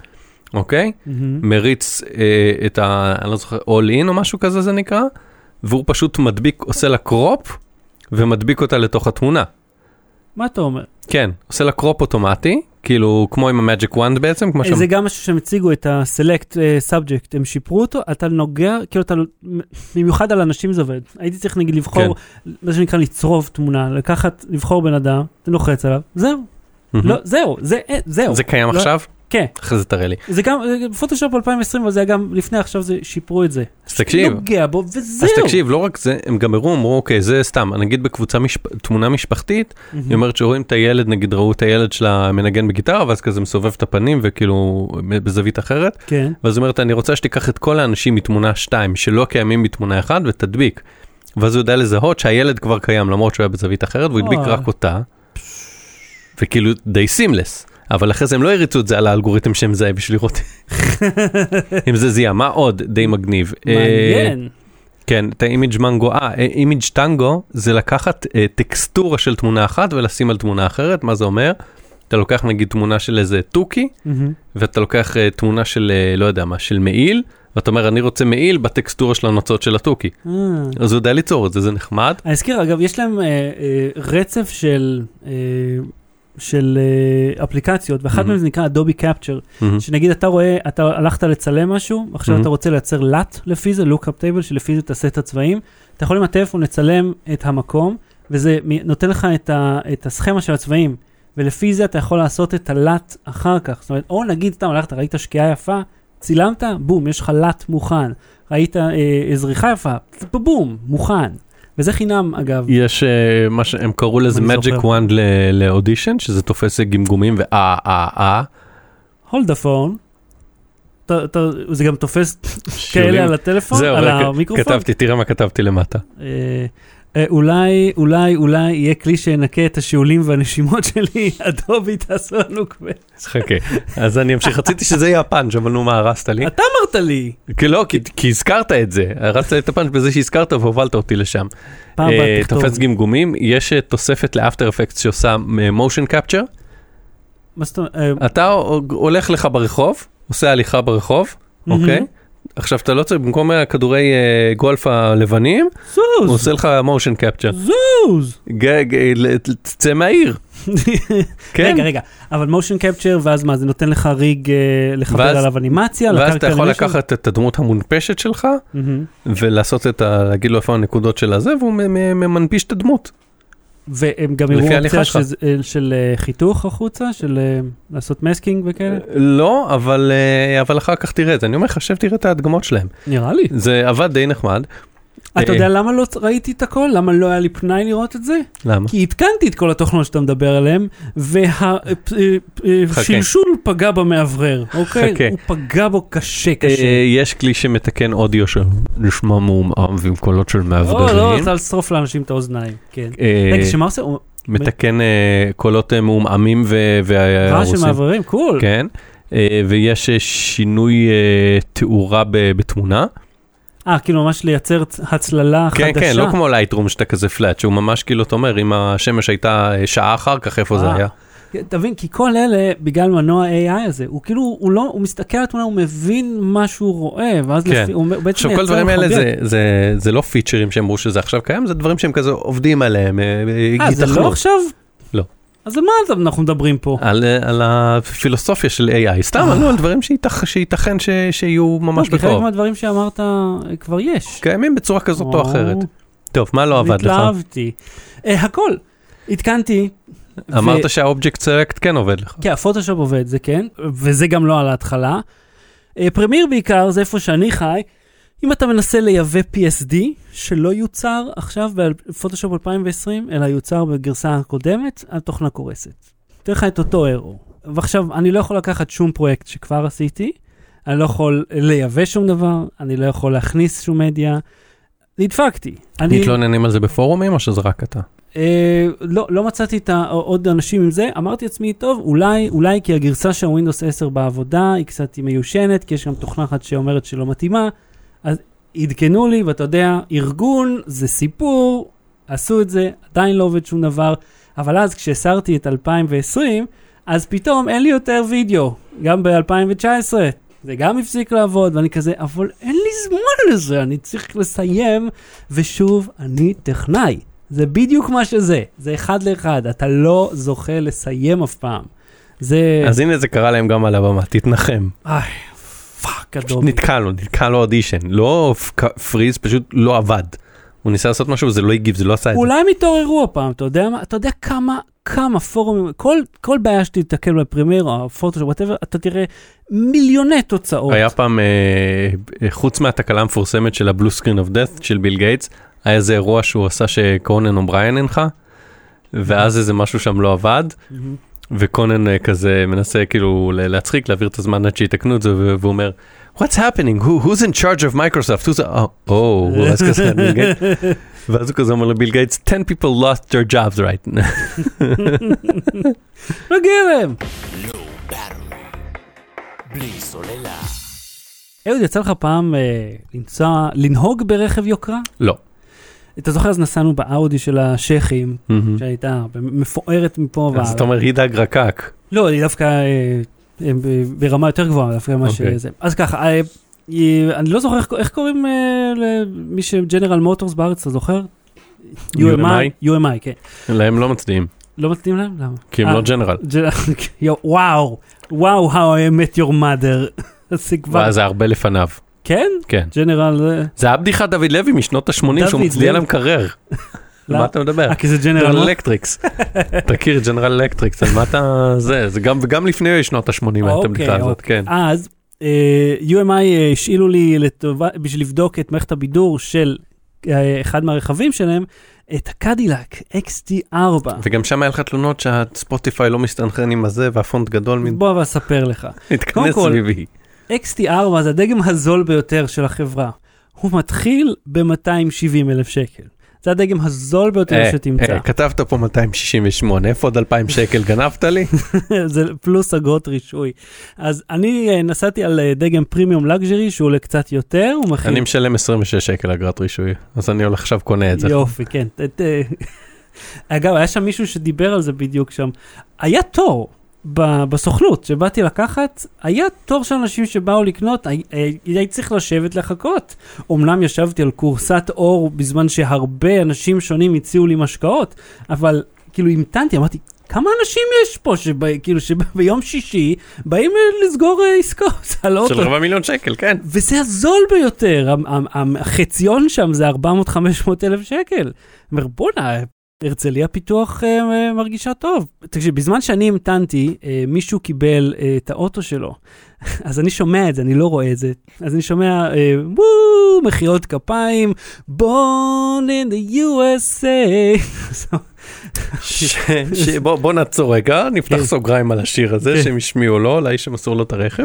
S2: אוקיי?
S1: מהמם.
S2: מריץ אה, את ה... אני לא זוכר, all in או משהו כזה זה נקרא, והוא פשוט מדביק, עושה לה crop, ומדביק אותה לתוך התמונה.
S1: מה אתה אומר?
S2: כן, עושה לה crop אוטומטי, כאילו כמו עם ה magic wand בעצם, כמו שם...
S1: זה גם משהו שהם הציגו את ה-select אה, subject, הם שיפרו אותו, אתה נוגע, כאילו אתה, במיוחד על אנשים זה עובד. הייתי צריך נגיד לבחור, מה שנקרא לצרוב תמונה, לקחת, לבחור בן אדם, אתה לוחץ עליו, זהו.
S2: מהמם.
S1: לא, זהו, זה, אה, זהו.
S2: זה קיים
S1: לא-
S2: עכשיו?
S1: כן.
S2: אחרי זה תראה לי.
S1: זה גם, בפוטושופ 2020, אבל זה היה גם לפני, עכשיו זה, שיפרו את זה.
S2: אז תקשיב.
S1: נוגע בו, וזהו.
S2: אז תקשיב, לא רק זה, הם גם הראו, אמרו, אוקיי, זה סתם, נגיד בקבוצה, משפ... תמונה משפחתית,
S1: מהמם.
S2: היא אומרת שרואים את הילד, נגיד ראו את הילד שלה מנגן בגיטרה, ואז כזה מסובב את הפנים וכאילו בזווית אחרת,
S1: כן.
S2: ואז אומרת, אני רוצה שתיקח את כל האנשים מתמונה 2 שלא קיימים בתמונה 1 ותדביק. ואז הוא יודע לזהות שהילד כבר קיים למרות שהוא היה בזווית אחרת, והוא הדביק. רק אותה. וכאילו די סימלס. אבל אחרי זה הם לא הריצו את זה על האלגוריתם שהם מזהה בשביל לראות [laughs] אם זה זיהה. מה עוד די מגניב? אה,
S1: מעניין.
S2: כן, את האימיג' מנגו, אה, אימיג' טנגו זה לקחת אה, טקסטורה של תמונה אחת ולשים על תמונה אחרת, מה זה אומר? אתה לוקח נגיד תמונה של איזה תוכי. ואתה לוקח אה, תמונה של, אה, לא יודע מה, של מעיל, ואתה אומר, אני רוצה מעיל בטקסטורה של הנוצות של התוכי.
S1: אה.
S2: אז הוא יודע ליצור את זה, זה נחמד.
S1: אני אזכיר, אגב, יש להם אה, אה, רצף של, אה, של אה, אפליקציות, ואחת
S2: מהמם.
S1: מהן זה נקרא אדובי קפצ'ר,
S2: מהמם.
S1: שנגיד אתה רואה, אתה הלכת לצלם משהו, עכשיו
S2: מהמם.
S1: אתה רוצה לייצר לט לפי זה, לוקאפ טייבל, שלפי זה תעשה את הצבעים, אתה יכול עם הטלפון לצלם את המקום, וזה נותן לך את, ה, את הסכמה של הצבעים, ולפי זה אתה יכול לעשות את הלט אחר כך. זאת אומרת, או נגיד סתם הלכת, ראית שקיעה יפה, צילמת, בום, יש לך לט מוכן. ראית אה, זריחה יפה, בום, מוכן. וזה חינם, אגב.
S2: יש אה, מה שהם קראו לזה magic wand לאודישן, שזה תופס גמגומים ואה אה אה.
S1: הולד הפון. זה גם תופס. [laughs] כאלה על הטלפון,
S2: זהו,
S1: על המיקרופון.
S2: כתבתי, תראה מה כתבתי למטה.
S1: אה, אה, אולי, אולי, אולי יהיה כלי שינקה את השאולים והנשימות שלי, [laughs] אדובי תעשו לנו קווייסט.
S2: חכה, אז אני אמשיך, רציתי שזה יהיה הפאנץ', אבל נו מה, הרסת לי?
S1: אתה אמרת לי.
S2: כי לא, כי- הזכרת את זה, הרסת את הפאנץ' בזה שהזכרת והובלת אותי לשם.
S1: פעם
S2: אה,
S1: הבאה תכתוב.
S2: תופס גמגומים, יש אה, תוספת לאפטר אפקט שעושה מושן קפצ'ר,
S1: מה זאת אומרת? אה,
S2: אתה הולך לך ברחוב, עושה הליכה ברחוב. אוקיי? עכשיו אתה לא צריך, במקום הכדורי אה, גולף הלבנים, הוא
S1: זוז,
S2: עושה לך מושן קפצ'ר.
S1: זוז.
S2: תצא מהעיר, [laughs] כן?
S1: רגע, רגע, אבל מושן קפצ'ר, ואז מה, זה נותן לך ריג אה, לחבר עליו אנימציה?
S2: ואז אתה יכול? לקחת את הדמות המונפשת שלך. ולעשות את ה... להגיד לו איפה הנקודות של הזה, והוא מ- מ- מנפיש את הדמות.
S1: והם גם הראו אופציה
S2: שלך.
S1: של- אה, של אה, חיתוך החוצה, של אה, לעשות מסקינג וכאלה?
S2: לא, אבל, אה, אבל אחר כך תראה את זה. אני אומר לך, שב תראה את ההדגמות שלהם.
S1: נראה לי.
S2: זה עבד די נחמד.
S1: אתה
S2: אה,
S1: יודע למה לא ראיתי את הכל? למה לא היה לי פנאי לראות את זה?
S2: למה?
S1: כי עדכנתי את כל התוכנות שאתה מדבר עליהם, והשלשול פגע במאוורר, אוקיי? הוא פגע בו קשה
S2: אה,
S1: קשה.
S2: יש כלי שמתקן אודיו של נשמע מעומעם ועם קולות של
S1: לא, לא,
S2: מאווררים.
S1: רוצה לשרוף לאנשים את האוזניים, כן.
S2: אה,
S1: רגע, שמה עושה?
S2: מתקן אה, קולות אה, מעומעמים ו-
S1: רעש של
S2: והרוסים.
S1: מאווררים? קול.
S2: כן. אה, ויש אה, שינוי אה, תאורה בתמונה.
S1: אה, כאילו ממש לייצר הצללה חדשה.
S2: כן, כן, לא כמו לייטרום שאתה כזה פלאט, שהוא ממש כאילו, אתה אומר, אם השמש הייתה אה, שעה אחר כך, איפה זה
S1: אה.
S2: היה?
S1: תבין, כי כל אלה, בגלל מנוע AI הזה, הוא כאילו, הוא לא, הוא מסתכל על התמונה, הוא מבין מה שהוא רואה, ואז
S2: כן.
S1: לפי, הוא בעצם
S2: עכשיו כל
S1: מייצר
S2: הדברים האלה. זה, זה, זה לא פיצ'רים שהם אמרו שזה עכשיו קיים, זה דברים שהם כזה עובדים עליהם, אה,
S1: אה, זה. לא עכשיו?
S2: לא.
S1: אז על מה אנחנו מדברים פה?
S2: על, אה, על הפילוסופיה של AI, סתם עלו על דברים שייתכ, שייתכן ש, שיהיו ממש
S1: לא, כי חלק
S2: בקרוב.
S1: מהדברים שאמרת אה, כבר יש.
S2: קיימים בצורה כזאת או אחרת. טוב, מה לא עבד לך?
S1: התלהבתי. אה, הכל. עדכנתי. ו-
S2: אמרת שה object select כן עובד לך.
S1: כן, הפוטושופ עובד, זה כן, וזה גם לא על ההתחלה. אה, Premiere בעיקר, זה איפה שאני חי. אם אתה מנסה לייבא PSD, שלא יוצר עכשיו בפוטושופ 2020, אלא יוצר בגרסה הקודמת, התוכנה קורסת. נותן לך את אותו error. ועכשיו, אני לא יכול לקחת שום פרויקט שכבר עשיתי, אני לא יכול לייבא שום דבר, אני לא יכול להכניס שום מדיה. נדפקתי. אני
S2: מתלוננים על זה בפורומים או שזה רק אתה?
S1: אה, לא, לא מצאתי את עוד אנשים עם זה, אמרתי לעצמי, טוב, אולי, אולי כי הגרסה של Windows 10 בעבודה היא קצת מיושנת, כי יש גם תוכנה אחת שאומרת שלא מתאימה, אז עדכנו לי, ואתה יודע, ארגון זה סיפור, עשו את זה, עדיין לא עובד שום דבר, אבל אז כשהסרתי את 2020, אז פתאום אין לי יותר וידאו, גם ב-2019. זה גם הפסיק לעבוד, ואני כזה, אבל אין לי זמן לזה, אני צריך לסיים, ושוב, אני טכנאי. זה בדיוק מה שזה, זה אחד לאחד, אתה לא זוכה לסיים אף פעם. זה...
S2: אז הנה זה קרה להם גם על הבמה, תתנחם.
S1: איי,
S2: fuck,
S1: Adobe.
S2: נתקע לו, נתקע לו אודישן, לא freeze, פשוט לא עבד. הוא ניסה לעשות משהו וזה לא הגיב, זה לא עשה את זה.
S1: אולי הם יתעוררו הפעם, אתה יודע מה? אתה יודע כמה, כמה פורומים, כל, כל בעיה שתתקל ב Premiere או הפוטושופ, whatever, אתה תראה מיליוני תוצאות.
S2: היה פעם, אה, חוץ מהתקלה המפורסמת של ה blue screen of death של ביל גייטס, היה איזה אירוע שהוא עשה שקונן אובריין הנחה, ואז איזה משהו שם לא עבד,
S1: מהמם.
S2: וקונן אה, כזה מנסה כאילו להצחיק, להעביר את הזמן עד שיתקנו את זה, והוא אומר, What's happening? Who, who's in charge of Microsoft? Who's... Oh, oh, אז כזה. [laughs] ואז הוא כזה אומר לביל גייטס, 10 people lost their jobs right. [laughs]
S1: מגיע להם. אהוד, יצא לך פעם אה, לנסוע, לנהוג ברכב יוקרה?
S2: לא.
S1: אתה זוכר אז נסענו באאודי של השייחים, שהייתה מפוארת מפה
S2: אז אתה אומר הידאג רקק.
S1: לא, היא דווקא אה, אה, ב- ברמה יותר גבוהה, דווקא מה
S2: אוקיי.
S1: שזה. אז ככה, אה, היא- אני לא זוכר איך- איך קוראים אה, למי שג'נרל מוטורס בארץ, אתה זוכר?
S2: UMI?
S1: UMI, כן.
S2: להם לא מצדיעים,
S1: לא מצדיעים להם? למה?
S2: כי הם
S1: אה,
S2: לא
S1: General. [laughs] וואו, וואו, how I met your mother. [laughs] זה כבר,
S2: זה הרבה לפניו.
S1: כן?
S2: כן.
S1: General, זה-
S2: זה היה בדיחת דוד לוי משנות ה-80 שהוא מצדיע
S1: לוי.
S2: למקרר. על [laughs] מה אתה מדבר?
S1: אה, כי זה
S2: General,
S1: לא?
S2: Electrics. [laughs] תכיר את General Electrics, על מה אתה... [laughs] זה, זה גם, וגם לפני שנות ה-80 הייתה
S1: אוקיי,
S2: הבדיחה הזאת,
S1: אוקיי.
S2: כן.
S1: אז אה, UMI אה, השאילו לי לטובה, בשביל לבדוק את מערכת הבידור של אה, אחד מהרכבים שלהם, את הקדילק XT4.
S2: וגם שם היה לך תלונות שהספוטיפיי לא מסתנכרן עם הזה והפונט גדול.
S1: בוא ואספר לך.
S2: התכנס סביבי.
S1: XT4 זה הדגם הזול ביותר של החברה. הוא מתחיל ב-270 אלף שקל. זה הדגם הזול ביותר
S2: אה,
S1: שתמצא.
S2: אה, כתבת פה 268, איפה עוד 2,000 שקל גנבת לי? [laughs]
S1: זה פלוס אגרות רישוי. אז אני אה, נסעתי על דגם פרימיום לגז'רי שהוא עולה קצת יותר, הוא מכיל...
S2: אני משלם 26 שקל אגרת רישוי, אז אני הולך עכשיו קונה את זה.
S1: יופי, כן. את, [laughs] אגב, היה שם מישהו שדיבר על זה בדיוק שם. היה תור ב- בסוכנות שבאתי לקחת, היה תור של אנשים שבאו לקנות, אה, הייתי צריך לשבת לחכות. אמנם ישבתי על כורסת אור בזמן שהרבה אנשים שונים הציעו לי משקאות, אבל כאילו המתנתי, אמרתי, כמה אנשים יש פה, שבא, כאילו שביום שישי באים אה, לסגור אה, עסקאות [laughs] על אוטו.
S2: של רבע מיליון שקל, כן.
S1: וזה הזול ביותר, החציון שם זה 400-500 אלף שקל. אומר, בואנה, הרצליה פיתוח אה, אה, מרגישה טוב. תקשיב, בזמן שאני המתנתי, אה, מישהו קיבל את האוטו שלו. [laughs] אז אני שומע את זה, אני לא רואה את זה. אז אני שומע, וואו, מחיאות כפיים, born in the USA. [laughs]
S2: ש- ש- בוא בוא נעצור רגע, נפתח
S1: כן.
S2: סוגריים על השיר הזה,
S1: כן.
S2: שהם השמיעו לו, לאיש שמסור לו את הרכב.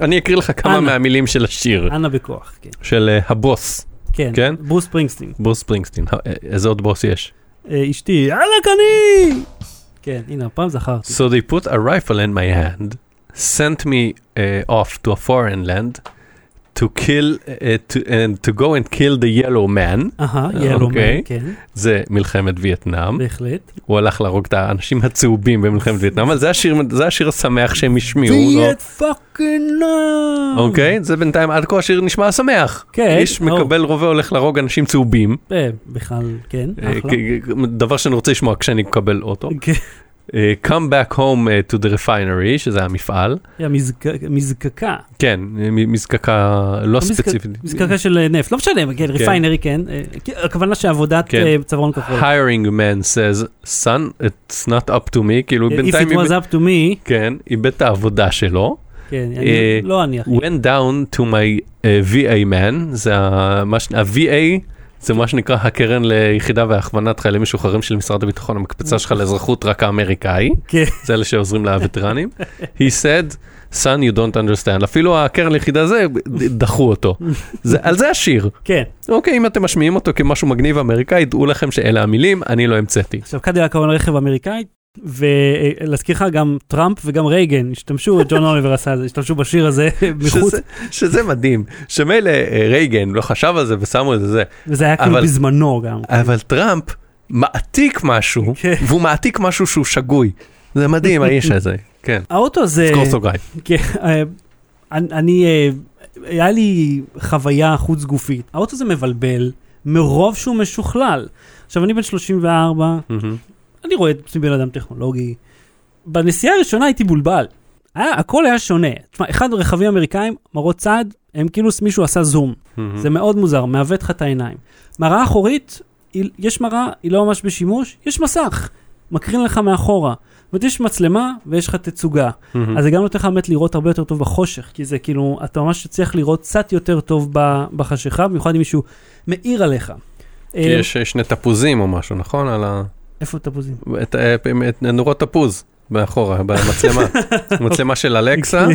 S2: אני אקריא לך כמה
S1: אנא.
S2: מהמילים של השיר,
S1: אנא בכוח, כן.
S2: של אה, הבוס,
S1: כן,
S2: כן?
S1: ברוס פרינגסטין.
S2: בוס פרינגסטין. איזה עוד בוס יש?
S1: אה, אשתי, יאללה קני! כן, הנה, הפעם זכרתי.
S2: So they put a rifle in my hand, sent me uh, off to a foreign land To kill, uh, to, and to go and kill the yellow man,
S1: אהה, ילו
S2: אוקיי.
S1: מן, כן,
S2: זה מלחמת וייטנאם,
S1: בהחלט.
S2: הוא הלך להרוג את האנשים הצהובים במלחמת [laughs] וייטנאם, אבל זה השיר, זה השיר השמח שהם השמיעו?
S1: Viet fucking Nam.
S2: אוקיי? זה בינתיים עד כה השיר נשמע שמח.
S1: כן.
S2: איש
S1: או,
S2: מקבל רובה הולך להרוג אנשים צהובים,
S1: אה, בכלל, כן,
S2: אה,
S1: אחלה.
S2: דבר שאני רוצה לשמוע כשאני מקבל אוטו.
S1: כן,
S2: אה, Come back home אה, to the refinery, שזה המפעל.
S1: מזקקה.
S2: כן, מ- מזקקה לא ספציפית.
S1: מזקקה של אה, נפט, לא משנה, כן, ריפיינרי, כן. אה, כי- הכוונה שעבודת
S2: כן.
S1: אה, צווארון כחול.
S2: hiring man says, son, it's not up to me, כאילו
S1: If
S2: בינתיים,
S1: it was up to me,
S2: כן, איבד את העבודה שלו.
S1: כן,
S2: אה,
S1: אני- לא אני אחי.
S2: went down to my VA man, זה מה ש- ה-VA זה מה שנקרא הקרן ליחידה והכוונת חיילים משוחררים של משרד הביטחון, המקפצה שלך לאזרחות רק האמריקאי,
S1: כן,
S2: זה אלה שעוזרים לווטרנים. He said, son you don't understand, אפילו הקרן ליחידה זה, דחו אותו. זה, על זה השיר.
S1: כן.
S2: אוקיי, אם אתם משמיעים אותו כמשהו מגניב אמריקאי, דעו לכם שאלה המילים, אני לא המצאתי.
S1: עכשיו קדילק כמובן רכב אמריקאי, ולהזכיר לך גם טראמפ וגם רייגן השתמשו, ג'ון אוליבר עשה את זה, השתמשו בשיר הזה [laughs] מחוץ,
S2: שזה, שזה מדהים, שמילא אה, רייגן לא חשב על זה ושמו את זה,
S1: וזה היה כאילו בזמנו גם.
S2: אבל טראמפ מעתיק משהו, [laughs]
S1: כן.
S2: והוא מעתיק משהו שהוא שגוי. זה מדהים האיש הזה, כן.
S1: האוטו הזה,
S2: סגור סוגריים.
S1: כן, אה, אני, אה, היה לי חוויה חוץ גופית. האוטו הזה מבלבל, מרוב שהוא משוכלל. עכשיו, אני בן 34,
S2: מהמם.
S1: אני רואה את עצמי בן אדם טכנולוגי. בנסיעה הראשונה הייתי בולבל. היה, הכל היה שונה. תשמע, אחד רכבים אמריקאים, מראות צד, הם כאילו מישהו עשה זום.
S2: מהמם.
S1: זה מאוד מוזר, מעוות לך את העיניים. מראה אחורית, היא- יש מראה, היא לא ממש בשימוש, יש מסך, מקרין לך מאחורה. זאת אומרת, יש מצלמה ויש לך תצוגה.
S2: מהמם.
S1: אז זה גם נותן לך באמת לראות הרבה יותר טוב בחושך, כי זה כאילו, אתה ממש צריך לראות קצת יותר טוב בחשיכה, במיוחד אם מישהו מאיר עליך.
S2: כי
S1: אה,
S2: יש שני תפוזים או משהו, נכון? על ה...
S1: איפה תפוזים?
S2: את, אה, את נורות תפוז מאחורה, במצלמה. [laughs] מצלמה של אלקסה,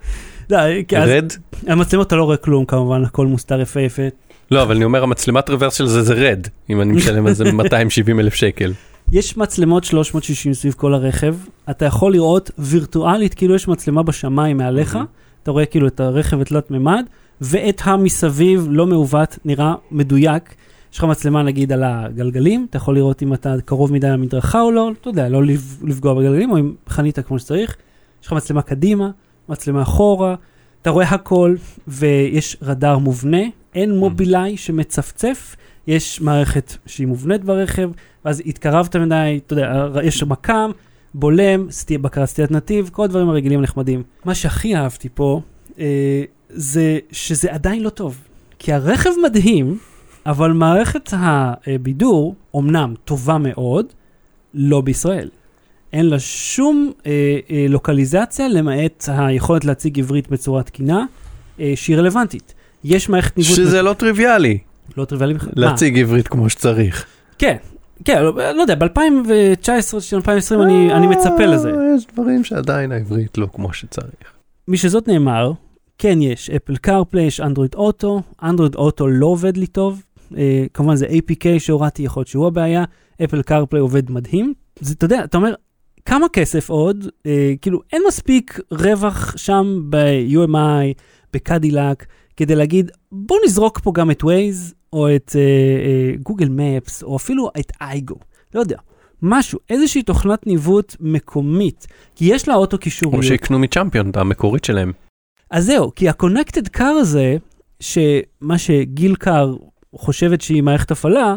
S2: [laughs]
S1: לא,
S2: רד.
S1: המצלמות אתה לא רואה כלום כמובן, הכל מוסתר יפה יפה.
S2: לא, אבל אני אומר, המצלמת רוורס של זה זה רד, אם אני משלם על זה [laughs] 270 אלף שקל.
S1: יש מצלמות 360 סביב כל הרכב, אתה יכול לראות וירטואלית כאילו יש מצלמה בשמיים מעליך. אתה רואה כאילו את הרכב התלת מימד, ואת המסביב לא מעוות, נראה מדויק. יש לך מצלמה נגיד על הגלגלים, אתה יכול לראות אם אתה קרוב מדי למדרכה או לא, אתה יודע, לא לפ- לפגוע בגלגלים, או אם חנית כמו שצריך. יש לך מצלמה קדימה, מצלמה אחורה, אתה רואה הכל, ויש רדאר מובנה, אין מובילאיי שמצפצף, יש מערכת שהיא מובנית ברכב, ואז התקרבת מדי, אתה יודע, יש מכ"ם, בולם, סטי, בקרת סטיית נתיב, כל הדברים הרגילים הנחמדים. מה שהכי אהבתי פה, אה, זה שזה עדיין לא טוב. כי הרכב מדהים, אבל מערכת הבידור, אמנם טובה מאוד, לא בישראל. אין לה שום אה, אה, לוקליזציה, למעט היכולת להציג עברית בצורה תקינה, אה, שהיא רלוונטית. יש מערכת ניווט...
S2: שזה לא טריוויאלי,
S1: לא טריוויאלי בכלל. מה?
S2: להציג עברית כמו שצריך.
S1: כן, כן, לא, לא יודע, ב-2019, 2020 אני, אני מצפה לזה.
S2: אה, יש דברים שעדיין העברית לא כמו שצריך.
S1: משזאת נאמר, כן יש אפל קארפליי, יש אנדרואיד אוטו, אנדרואיד אוטו לא עובד לי טוב, אה, כמובן זה APK שהורדתי, יכול להיות שהוא הבעיה, אפל קארפליי עובד מדהים. זה, אתה יודע, אתה אומר, כמה כסף עוד, אה, כאילו אין מספיק רווח שם ב-UMI, בקדילק, כדי להגיד, בוא נזרוק פה גם את Waze, או את גוגל uh, מפס, או אפילו את אייגו, לא יודע. משהו, איזושהי תוכנת ניווט מקומית, כי יש לה אוטו
S2: או
S1: קישוריות.
S2: שיקנו מצ'מפיון, המקורית שלהם.
S1: אז זהו, כי ה-Connected Car הזה, שמה שגיל קאר חושבת שהיא מערכת הפעלה,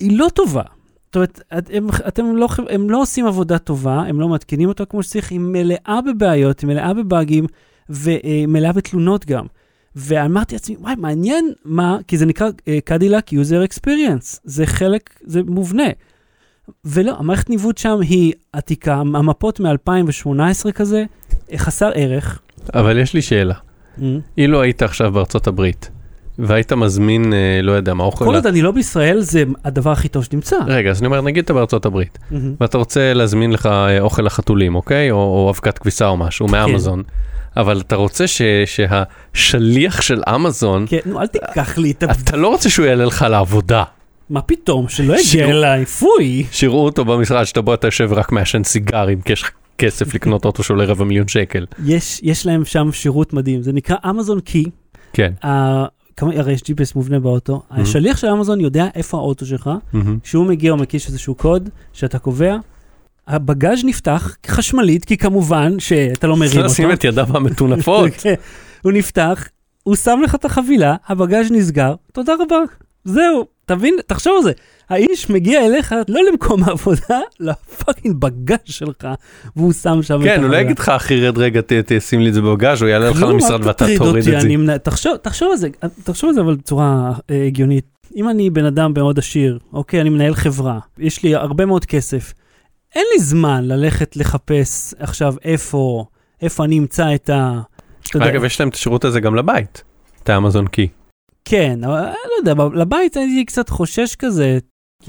S1: היא לא טובה. זאת אומרת, הם, אתם לא, הם לא עושים עבודה טובה, הם לא מתקינים אותה כמו שצריך, היא מלאה בבעיות, היא מלאה בבאגים, ומלאה בתלונות גם. ואמרתי לעצמי, וואי, מעניין מה, כי זה נקרא Cadillac User Experience, זה חלק, זה מובנה. ולא, המערכת ניווט שם היא עתיקה, המפות מ-2018 כזה, חסר ערך.
S2: אבל יש לי שאלה.
S1: Mm.
S2: אילו היית עכשיו בארצות הברית, והיית מזמין, אה, לא יודע מה, אוכל...
S1: כל עוד אני לא בישראל, זה הדבר הכי טוב שנמצא.
S2: רגע, אז אני אומר, נגיד אתה בארצות הברית. ואתה רוצה להזמין לך אה, אוכל לחתולים, אוקיי? או, אבקת כביסה או משהו מאמזון. אבל אתה רוצה ש, שהשליח של אמזון,
S1: כן, נו, אל תיקח לי את ה...
S2: אתה לא רוצה שהוא יעלה לך לעבודה.
S1: מה פתאום, שלא יגיע אליי, פוי.
S2: שיראו אותו במשרד שאתה בו אתה יושב ורק מעשן סיגרים, כי יש לך כסף לקנות אוטו שעולה רבע מיליון שקל.
S1: יש, יש להם שם שירות מדהים, זה נקרא אמזון קי.
S2: כן.
S1: הרי יש GPS מובנה באוטו, השליח של אמזון יודע איפה האוטו שלך,
S2: מהמם.
S1: כשהוא מגיע הוא מקיש איזשהו קוד שאתה קובע, הבגאז' נפתח חשמלית, כי כמובן שאתה לא מרים [laughs]
S2: צריך
S1: אותו.
S2: לשים את ידיו [laughs] המטונפות.
S1: כן. הוא נפתח, הוא שם לך את החבילה, הבגאז' נסגר, תודה רבה. זהו, תבין, תחשוב על זה. האיש מגיע אליך לא למקום [laughs] העבודה, לפאקינג בגאז' שלך, והוא שם שם את
S2: כן, הוא לא יגיד לך, אחי, רד רגע, תשים לי את זה בבגאז', הוא יעלה לך למשרד ואתה תוריד את זה.
S1: תחשוב, על זה, תחשוב על זה אבל בצורה אה, הגיונית. אם אני בן אדם מאוד עשיר, אוקיי, אני מנהל חברה, יש לי הרבה מאוד כסף, אין לי זמן ללכת לחפש עכשיו איפה, איפה אני אמצא את ה...
S2: אגב, יש להם את השירות הזה גם לבית, את האמזון קי.
S1: כן, אבל אני לא יודע, לבית הייתי קצת חושש כזה.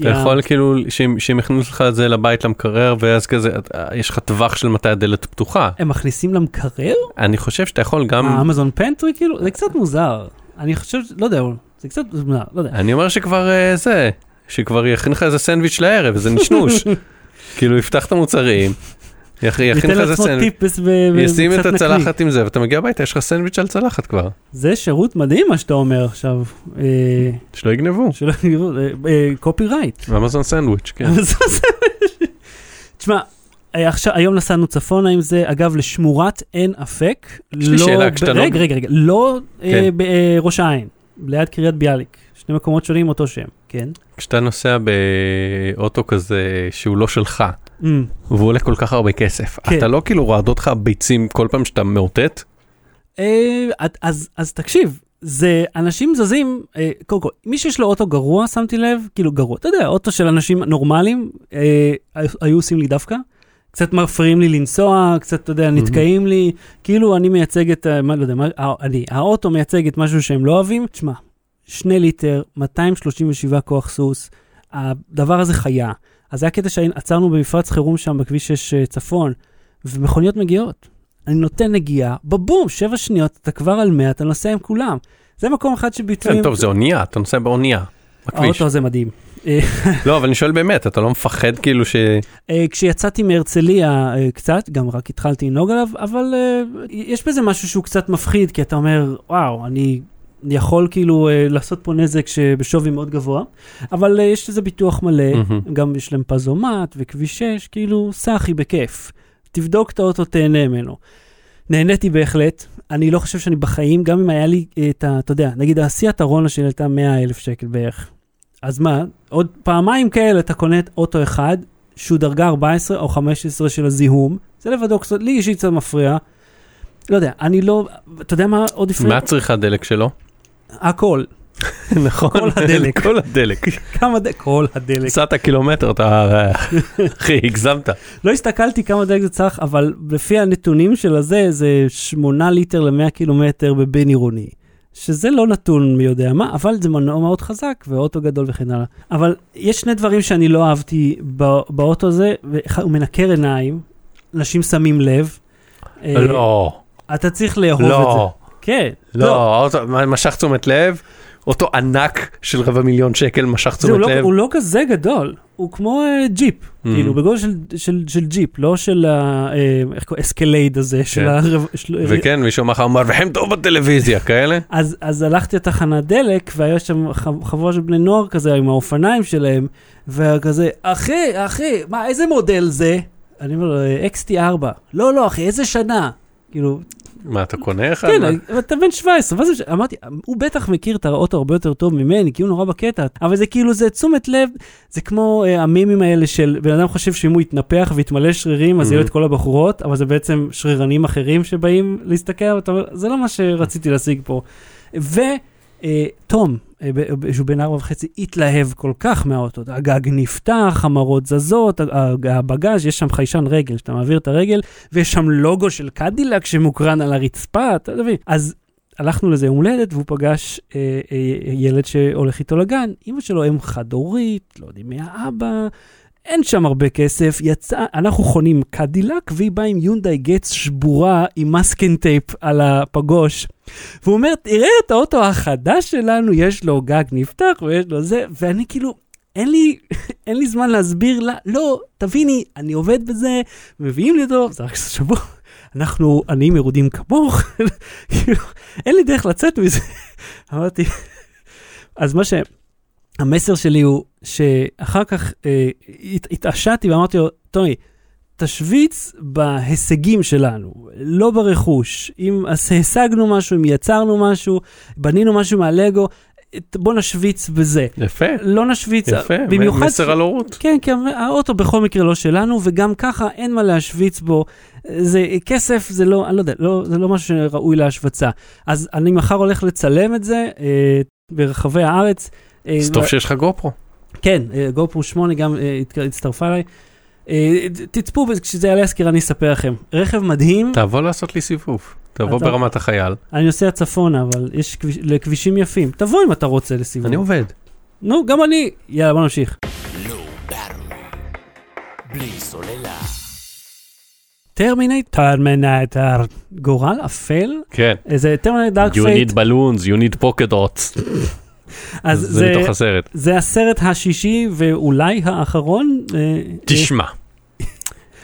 S2: אתה יכול כאילו, שהם יכניסו לך את זה לבית למקרר, ואז כזה, יש לך טווח של מתי הדלת פתוחה.
S1: הם מכניסים למקרר?
S2: אני חושב שאתה יכול גם,
S1: האמזון פנטרי כאילו? זה קצת מוזר. אני חושב, לא יודע, זה קצת מוזר, לא יודע.
S2: אני אומר שכבר אה, זה, שכבר יכין לך איזה סנדוויץ' לערב, איזה נשנוש. [laughs] כאילו, יפתח את המוצרים, יכין לך איזה סנדוויץ', ישים את. הצלחת עם זה, ואתה מגיע הביתה, יש לך סנדוויץ' על צלחת כבר.
S1: זה שירות מדהים מה שאתה אומר עכשיו. אה,
S2: שלא יגנבו.
S1: שלא יגידו, קופי רייט.
S2: אמזון סנדוויץ', כן.
S1: תשמע, אה, עכשיו, היום נסענו צפונה עם זה, אגב, לשמורת עין אפק.
S2: יש לי
S1: לא
S2: שאלה, כשאתה לא-
S1: רגע, רגע, רגע, לא אה,
S2: כן.
S1: בראש העין, ליד קריית ביאליק. שני מקומות שונים, אותו שם, כן?
S2: כשאתה נוסע באוטו כזה שהוא לא שלך. והוא עולה כל כך הרבה כסף,
S1: כן.
S2: אתה לא כאילו רעדות לך ביצים כל פעם שאתה מאותת?
S1: אה, אז, אז תקשיב, זה אנשים זזים, אה, קודם כל, מי שיש לו אוטו גרוע, שמתי לב, כאילו גרוע, אתה יודע, אוטו של אנשים נורמליים, אה, היו עושים לי דווקא. קצת מפריעים לי לנסוע, קצת, אתה יודע, נתקעים לי, כאילו אני מייצג את, מה, לא יודע, מה, אני, האוטו מייצג את משהו שהם לא אוהבים. תשמע, שני ליטר, 237 כוח סוס, הדבר הזה חיה. אז זה הקטע שעצרנו במפרץ חירום שם בכביש 6 אה, צפון, ומכוניות מגיעות. אני נותן נגיעה, בבום, שבע שניות, אתה כבר על 100, אתה נוסע עם כולם. זה מקום אחד שביטויים...
S2: כן, טוב, זה אונייה, אתה נוסע באונייה. בכביש.
S1: האוטו הזה מדהים.
S2: לא, אבל אני שואל באמת, אתה לא מפחד כאילו ש...
S1: אה, כשיצאתי מהרצליה אה, קצת, גם רק התחלתי לנהוג עליו, אבל יש בזה משהו שהוא קצת מפחיד, כי אתה אומר, וואו, אני יכול כאילו אה, לעשות פה נזק שבשווי מאוד גבוה, אבל אה, יש לזה ביטוח מלא,
S2: מהמם.
S1: גם יש להם פזומט וכביש 6, כאילו, סאחי בכיף. תבדוק את האוטו, תהנה ממנו. נהניתי בהחלט, אני לא חושב שאני בחיים, גם אם היה לי אה, את ה... אתה יודע, נגיד הסיאט הרונה שלי עלתה 100 אלף שקל בערך. אז מה, עוד פעמיים כאלה אתה קונה את אוטו אחד, שהוא דרגה 14 או 15 של הזיהום, זה לבדו קצת, לי אישית קצת מפריע. לא יודע, אני לא, אתה יודע מה עוד
S2: מה
S1: הפריע?
S2: צריכת דלק שלו?
S1: הכל,
S2: נכון,
S1: כל הדלק.
S2: כל הדלק.
S1: כמה דלק, כל הדלק.
S2: נסעת קילומטר, אתה... אחי, הגזמת.
S1: לא הסתכלתי כמה דלק זה צריך, אבל לפי הנתונים של הזה, זה 8 ליטר ל-100 קילומטר בבין עירוני. שזה לא נתון מי יודע מה, אבל זה מנוע מאוד חזק, ואוטו גדול וכן הלאה. אבל יש שני דברים שאני לא אהבתי בא- באוטו הזה, הוא מנקר עיניים, אנשים שמים לב. אה,
S2: לא,
S1: אתה צריך לאהוב את זה.
S2: לא,
S1: כן.
S2: לא, האוטו משך תשומת לב, אוטו ענק של רבע מיליון שקל משך תשומת
S1: לא,
S2: לב.
S1: הוא לא כזה גדול, הוא כמו אה, ג'יפ,
S2: אהמ.
S1: כאילו בגודל של, ג'יפ, לא של ה... Uh, איך קוראים? אסקלייד הזה, של
S2: כן.
S1: הרב... של,
S2: וכן, מישהו אמר לך, מרוויחים טוב בטלוויזיה, כאלה?
S1: אז, הלכתי לתחנת דלק, והיה שם חבורה של בני נוער כזה עם האופניים שלהם, וכזה, אחי, אחי, מה, איזה מודל זה? אני אומר לו, XT4. לא, לא, אחי, איזה שנה? כאילו,
S2: מה, אתה קונה אחד?
S1: כן? אתה בן 17, מה זה, ש- אמרתי, הוא בטח מכיר את האוטו הרבה יותר טוב ממני, כי הוא נורא בקטע, אבל זה כאילו, זה תשומת לב, זה כמו אה, המימים האלה של בן אדם חושב שאם הוא יתנפח ויתמלא שרירים, אז יהיו לו את כל הבחורות, אבל זה בעצם שרירנים אחרים שבאים להסתכל, זה לא מה שרציתי להשיג פה. ותום, שהוא בן ארבע וחצי, התלהב כל כך מהאוטו, הגג נפתח, המראות זזות, הבגאז', יש שם חיישן רגל, שאתה מעביר את הרגל, ויש שם לוגו של קדילק שמוקרן על הרצפה, אתה מבין? אז הלכנו לזה יום הולדת, והוא פגש אה, אה, ילד שהולך איתו לגן, אמא שלו אם חד-הורית, לא יודעים מי האבא, אין שם הרבה כסף, יצא, אנחנו חונים קדילק, והיא באה עם יונדאי גץ שבורה עם masking tape על הפגוש. והוא אומר, תראה את האוטו החדש שלנו, יש לו גג נפתח ויש לו זה, ואני כאילו, אין לי, [laughs] אין לי זמן להסביר לה, לא, תביני, אני עובד בזה, מביאים לי אותו, זה רק שבוע, [laughs] אנחנו עניים מרודים כמוך, [laughs] כאילו, אין לי דרך לצאת מזה. אמרתי, אז מה ש... המסר שלי הוא שאחר כך אה, הת, התעשתי ואמרתי לו, טוני, תשוויץ בהישגים שלנו, לא ברכוש. אם השגנו משהו, אם יצרנו משהו, בנינו משהו מהלגו, בוא נשוויץ בזה.
S2: יפה,
S1: לא נשוויץ,
S2: יפה,
S1: במיוחד...
S2: מסר על הורות.
S1: כן, כי האוטו בכל מקרה לא שלנו, וגם ככה אין מה להשוויץ בו. זה כסף, זה לא, אני לא יודע, לא, זה לא משהו שראוי להשווצה. אז אני מחר הולך לצלם את זה אה, ברחבי הארץ. אה,
S2: אז טוב שיש לך גופרו.
S1: כן, גופרו 8 גם אה, הצטרפה אליי. אה, תצפו, כשזה יעלה הסקירה אני אספר לכם. רכב מדהים,
S2: תבוא לעשות לי סיבוב. תבוא
S1: אתה-
S2: ברמת החייל.
S1: אני נוסע צפונה, אבל יש כביש- לכבישים יפים. תבוא אם אתה רוצה לסיבוב.
S2: אני עובד.
S1: נו, גם אני. יאללה, בוא נמשיך. טרמינט, טרמינטר, גורל אפל?
S2: כן.
S1: איזה טרמינט דארק
S2: You need balloons, you need pocket dots. [laughs]
S1: אז
S2: זה
S1: זה,
S2: מתוך הסרט.
S1: זה הסרט השישי ואולי האחרון. אה,
S2: תשמע, [laughs]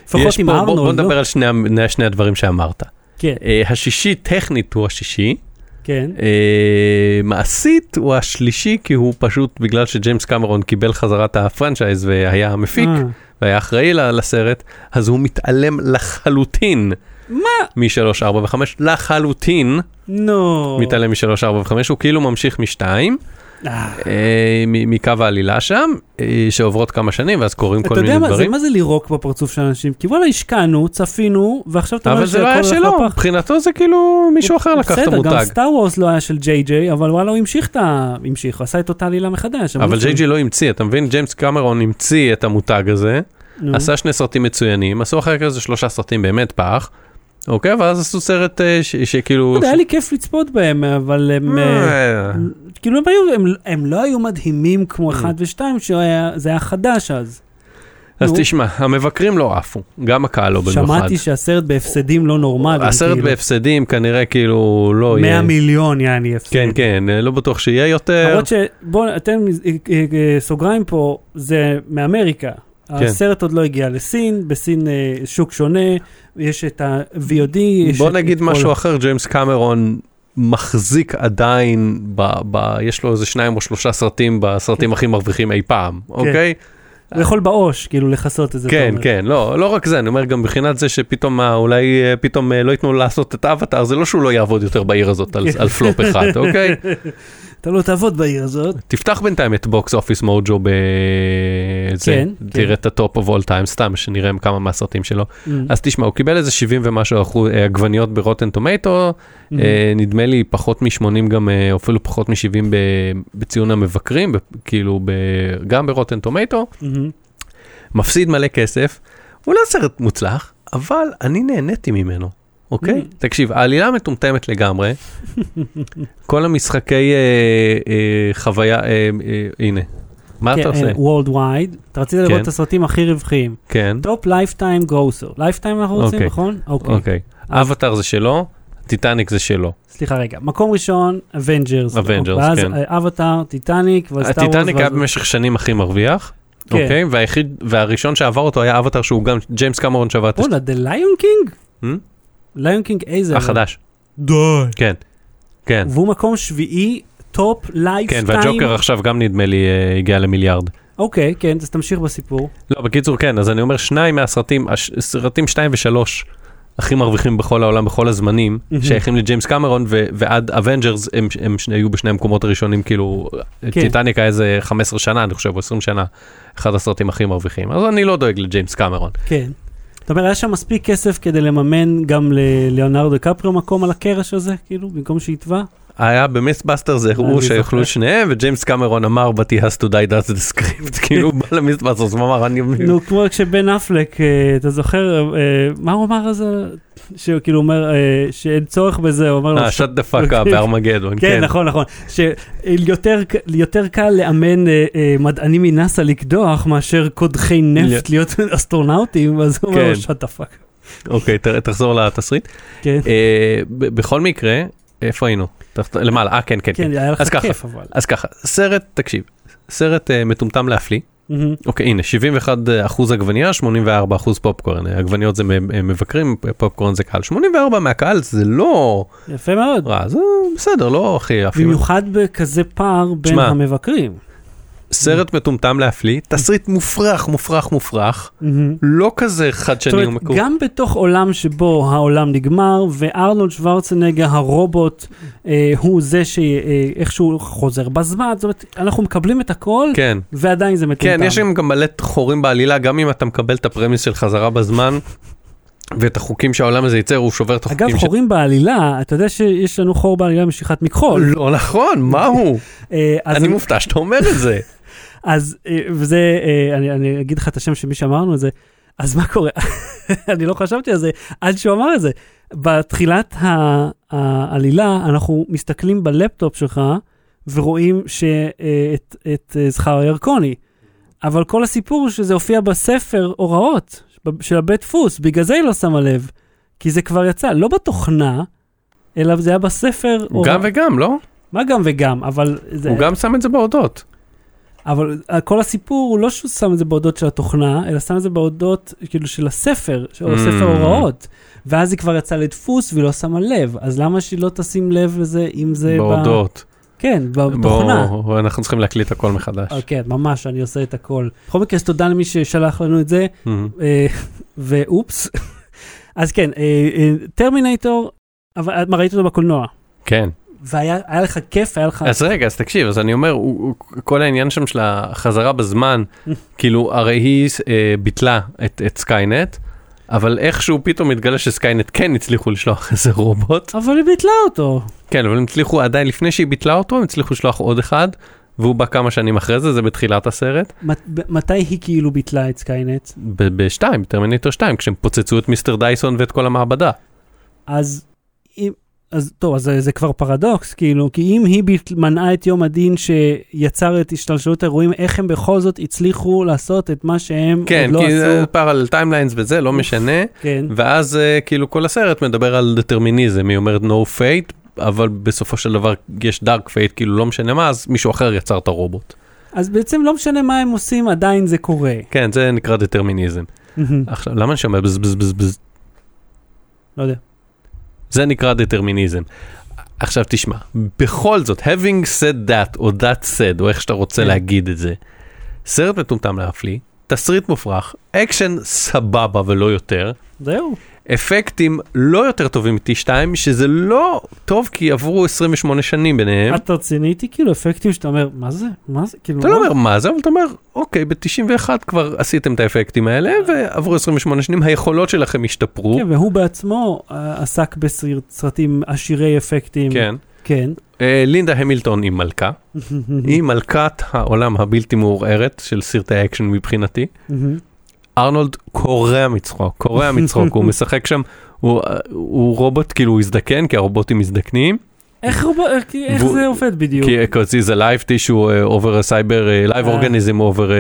S1: לפחות עם
S2: פה, בוא-
S1: ארנולד,
S2: בוא
S1: לא?
S2: נדבר על שני שני הדברים שאמרת.
S1: כן,
S2: אה, השישי טכנית הוא השישי,
S1: כן.
S2: אה, מעשית הוא השלישי כי הוא פשוט בגלל שג'יימס קמרון קיבל חזרה את הפרנצ'ייז והיה המפיק
S1: אה,
S2: והיה אחראי לסרט, אז הוא מתעלם לחלוטין
S1: מה?
S2: מ-3, 4 ו-5, לחלוטין
S1: נו.
S2: מתעלם מ-3, 4 ו-5, הוא כאילו ממשיך מ-2,
S1: אה,
S2: אה, מ- מקו העלילה שם, אה, שעוברות כמה שנים ואז קורים כל
S1: אתה
S2: מיני
S1: יודע מה, זה
S2: דברים.
S1: מה זה לירוק בפרצוף של אנשים? כי וואלה, השקענו, צפינו, ועכשיו אתה אומר
S2: אבל זה לא היה
S1: שהכל הולך
S2: שלו,
S1: לפח.
S2: מבחינתו זה כאילו מישהו אחר לקח את
S1: בסדר, גם
S2: המותג.
S1: סטאר וורס לא היה של ג'יי ג'יי, אבל וואלה, הוא המשיך את ה... המשיך, הוא עשה את אותה עלילה מחדש.
S2: אבל ג'יי ג'י לא המציא, אתה מבין? ג'יימס קמרון המציא את המותג הזה. עשה שני סרטים מצוינים, עשו אחר כך איזה שלושה סרטים באמת פח, אוקיי? ואז עשו סרט אה,
S1: לא
S2: שכאילו...
S1: יודע, היה לי כיף לצפות בהם, אבל הם... אה,
S2: אה,
S1: כאילו הם לא היו מדהימים. כמו אחד ושתיים, שזה היה חדש אז.
S2: אז. תשמע, המבקרים לא עפו, גם הקהל לא במיוחד.
S1: שמעתי שהסרט בהפסדים לא נורמליים.
S2: הסרט
S1: כאילו.
S2: בהפסדים כנראה כאילו לא
S1: 100
S2: יהיה.
S1: מיליון יעני הפסד.
S2: כן, כן, לא בטוח שיהיה יותר.
S1: למרות שבואו, אה, סוגריים פה, זה מאמריקה.
S2: כן.
S1: הסרט עוד לא הגיע לסין, בסין אה, שוק שונה, יש את ה-VOD.
S2: בוא
S1: את-
S2: נגיד
S1: את כל-
S2: משהו אחר, ג'יימס קמרון מחזיק עדיין, ב, ב, יש לו איזה שניים או שלושה סרטים בסרטים הכי מרוויחים אי פעם, אוקיי?
S1: הוא יכול בעו"ש, כאילו, לכסות את זה.
S2: כן. כן, לא, לא רק זה, אני אומר גם מבחינת זה שפתאום מה, אולי אה, פתאום אה, לא ייתנו לעשות את האבטאר, זה לא שהוא לא יעבוד יותר בעיר הזאת על, על פלופ אחד, אוקיי? [laughs]
S1: אתה לא תעבוד בעיר הזאת.
S2: תפתח בינתיים את Box Office Mojo ב... זה,
S1: כן,
S2: תראה
S1: כן.
S2: את ה top of all time, סתם שנראה כמה מהסרטים שלו.
S1: Mm.
S2: אז תשמע, הוא קיבל איזה 70 ומשהו אחוז אה, עגבניות ב Rotten Tomatoes,
S1: Mm.
S2: אה, נדמה לי פחות מ-80 גם, אה, אפילו פחות מ-70 בציון המבקרים, כאילו ב, גם ב Rotten Tomatoes,
S1: מהמם.
S2: מפסיד מלא כסף, הוא לא סרט מוצלח, אבל אני נהניתי ממנו, אוקיי?
S1: Mm.
S2: תקשיב, העלילה מטומטמת לגמרי, כל המשחקי אה, אה, חוויה, אה, אה, הנה, מה אתה עושה?
S1: Worldwide, אתה רצית לראות
S2: כן.
S1: את הסרטים הכי רווחיים.
S2: כן,
S1: top lifetime grosser. Lifetime אנחנו רוצים,
S2: אוקיי.
S1: נכון? אוקיי.
S2: אוקיי. אבטאר זה שלו, טיטניק זה שלו.
S1: סליחה רגע, מקום ראשון, אבנג'רס.
S2: Avengers,
S1: ואז
S2: כן.
S1: אה, אבטאר, טיטניק, ואז סטאר וורס.
S2: הטיטניק היה במשך שנים הכי מרוויח,
S1: כן.
S2: אוקיי? והיחיד, והראשון שעבר אותו היה אבטאר שהוא גם ג'יימס קמרון שבר את
S1: וואלה, The Lion King? Lion King איזה?
S2: החדש.
S1: די.
S2: כן, כן,
S1: והוא מקום שביעי, טופ
S2: כן,
S1: לייפטיים.
S2: והג'וקר עכשיו גם נדמה לי אה, הגיע למיליארד.
S1: אוקיי, כן, אז תמשיך בסיפור.
S2: לא, בקיצור כן, אז אני אומר שניים מהסרטים, סרטים שתיים ושלוש הכי מרוויחים בכל העולם בכל הזמנים. שייכים לג'יימס קמרון ועד אבנג'רס הם, הם היו בשני המקומות הראשונים, כאילו,
S1: כן.
S2: טיטניק היה איזה 15 שנה, אני חושב, או 20 שנה, אחד הסרטים הכי מרוויחים, אז אני לא דואג לג'יימס קמרון.
S1: כן. זאת אומרת, היה שם מספיק כסף כדי לממן גם לליאונרדו דקפריו מקום על הקרש הזה, כאילו, במקום שיטבע?
S2: היה במיסטבאסטר זה
S1: אני
S2: הוא שיאכלו. שניהם וג'יימס קמרון אמר but he has to die that's the script [laughs] כאילו הוא בא למיסטבאסטר הוא אמר אני
S1: נו, כמו כשבן אפלק, אה, אתה זוכר, אה, מה הוא אמר אז? שהוא כאילו אומר אה, שאין צורך בזה, הוא אומר לו...
S2: אה shut the fuck up [laughs] בארמגדון
S1: כן, נכון, נכון. שיותר יותר קל לאמן אה, אה, מדענים מנאסא לקדוח מאשר קודחי נפט להיות [laughs] אסטרונאוטים, אז הוא אומר לו,
S2: כן.
S1: שאט דה פאק.
S2: אוקיי תחזור לתסריט
S1: כן,
S2: בכל מקרה איפה היינו למעלה אה כן כן
S1: כן,
S2: כן
S1: היה לך. כיף אבל.
S2: אז ככה סרט תקשיב סרט מטומטם להפליא. אוקיי הנה 71 אחוז עגבנייה 84 אחוז פופקורן עגבניות זה אה, מבקרים פופקורן זה קהל 84 מהקהל זה לא
S1: יפה מאוד.
S2: רע זה בסדר לא הכי אפילו
S1: במיוחד בכזה פער בין המבקרים.
S2: סרט מטומטם להפליא, תסריט מופרך, מופרך, מופרך. לא כזה חדשני ומקורי.
S1: גם בתוך עולם שבו העולם נגמר, וארנולד שוורצנגר הרובוט אה, הוא זה שאיכשהו חוזר בזמן, זאת אומרת, אנחנו מקבלים את הכל,
S2: כן,
S1: ועדיין זה מטומטם.
S2: כן, יש גם מלא חורים בעלילה, גם אם אתה מקבל את הפרמיס של חזרה בזמן, ואת החוקים שהעולם הזה ייצר, הוא שובר את החוקים
S1: אגב,
S2: ש...
S1: חורים בעלילה, אתה יודע שיש לנו חור בעלילה משיכת מכחול.
S2: לא נכון, מה הוא?
S1: אה,
S2: אני מופתע שאתה אומר את זה. [laughs]
S1: אז, אה, וזה, אה, אני, אני אגיד לך את השם של מי שאמרנו את זה, אז מה קורה? [laughs] אני לא חשבתי על זה עד שהוא אמר את זה. בתחילת העלילה אנחנו מסתכלים בלפטופ שלך ורואים שאת את אה, זכר ירקוני. אבל כל הסיפור שזה הופיע בספר הוראות של הבית דפוס, בגלל זה היא לא שמה לב. כי זה כבר יצא, לא בתוכנה, אלא זה היה בספר
S2: הוא גם וגם, לא?
S1: מה גם וגם, אבל... זה...
S2: הוא גם שם את זה בהודות.
S1: אבל אה, כל הסיפור הוא לא שהוא שם את זה בהודות של התוכנה, אלא שם את זה בהודות כאילו של הספר, של
S2: Mm.
S1: ספר הוראות. ואז היא כבר יצאה לדפוס והיא לא שמה לב, אז למה שהיא לא תשים לב לזה אם זה... ב-
S2: בהודות.
S1: כן, בתוכנה.
S2: בוא, אנחנו צריכים להקליט הכל מחדש.
S1: אה, כן, ממש, אני עושה את הכל. בכל מקרה, אז תודה למי ששלח לנו את זה,
S2: Mhm.
S1: אה, [laughs] ואופס. [laughs] אז כן, טרמינטור, אבל מה, ראית אותו בקולנוע?
S2: כן,
S1: והיה היה לך כיף, היה לך...
S2: אז רגע, אז תקשיב, אז אני אומר, הוא, הוא, כל העניין שם של החזרה בזמן, [laughs] כאילו, הרי היא אה, ביטלה את, את סקיינט, אבל איכשהו פתאום מתגלה שסקיינט כן הצליחו לשלוח [laughs] איזה רובוט.
S1: אבל היא ביטלה אותו.
S2: כן, אבל הם הצליחו עדיין, לפני שהיא ביטלה אותו, הם הצליחו לשלוח עוד אחד, והוא בא כמה שנים אחרי זה, זה בתחילת הסרט.
S1: מתי היא כאילו ביטלה את סקיינט?
S2: בשתיים, טרמינטור 2, כשהם פוצצו את מיסטר דייסון ואת כל המעבדה.
S1: אז. אז טוב, אז זה, זה כבר פרדוקס, כאילו, כי אם היא מנעה את יום הדין שיצר את השתלשלות האירועים, איך הם בכל זאת הצליחו לעשות את מה שהם
S2: כן,
S1: עוד לא
S2: כי
S1: עשו?
S2: זה parallel timelines וזה, לא משנה.
S1: כן.
S2: ואז אה, כאילו כל הסרט מדבר על דטרמיניזם, היא אומרת no fate, אבל בסופו של דבר יש dark fate, כאילו לא משנה מה, אז מישהו אחר יצר את הרובוט.
S1: אז בעצם לא משנה מה הם עושים, עדיין זה קורה.
S2: כן, זה נקרא דטרמיניזם. עכשיו, למה אני שומע בז בז בז בז?
S1: לא יודע.
S2: זה נקרא דטרמיניזם. עכשיו תשמע, בכל זאת, having said that, או that said, או איך שאתה רוצה
S1: כן.
S2: להגיד את זה, סרט מטומטם להפליא, תסריט מופרך, אקשן סבבה ולא יותר,
S1: זהו.
S2: אפקטים לא יותר טובים מ-T2, שזה לא טוב כי עברו 28 שנים ביניהם.
S1: את רציני איתי כאילו אפקטים שאתה אומר, מה זה? מה זה? כאילו,
S2: אתה לא? אומר מה זה, אבל אתה אומר, אוקיי, ב-91 כבר עשיתם את האפקטים האלה, ועברו 28 שנים, היכולות שלכם השתפרו.
S1: כן, והוא בעצמו אה, עסק בסרטים עשירי אפקטים.
S2: כן.
S1: כן.
S2: אה, לינדה המילטון היא מלכה, [laughs] היא מלכת העולם הבלתי מעורערת של סרטי האקשן מבחינתי. ארנולד קורע מצחוק, קורע מצחוק, הוא [laughs] משחק שם, הוא, הוא רובוט, כאילו הוא הזדקן, כי הרובוטים מזדקנים.
S1: איך הוא- איך- זה עובד בדיוק?
S2: כי because he's a live tissue uh, over a cyber, uh, live
S1: אה.
S2: organism over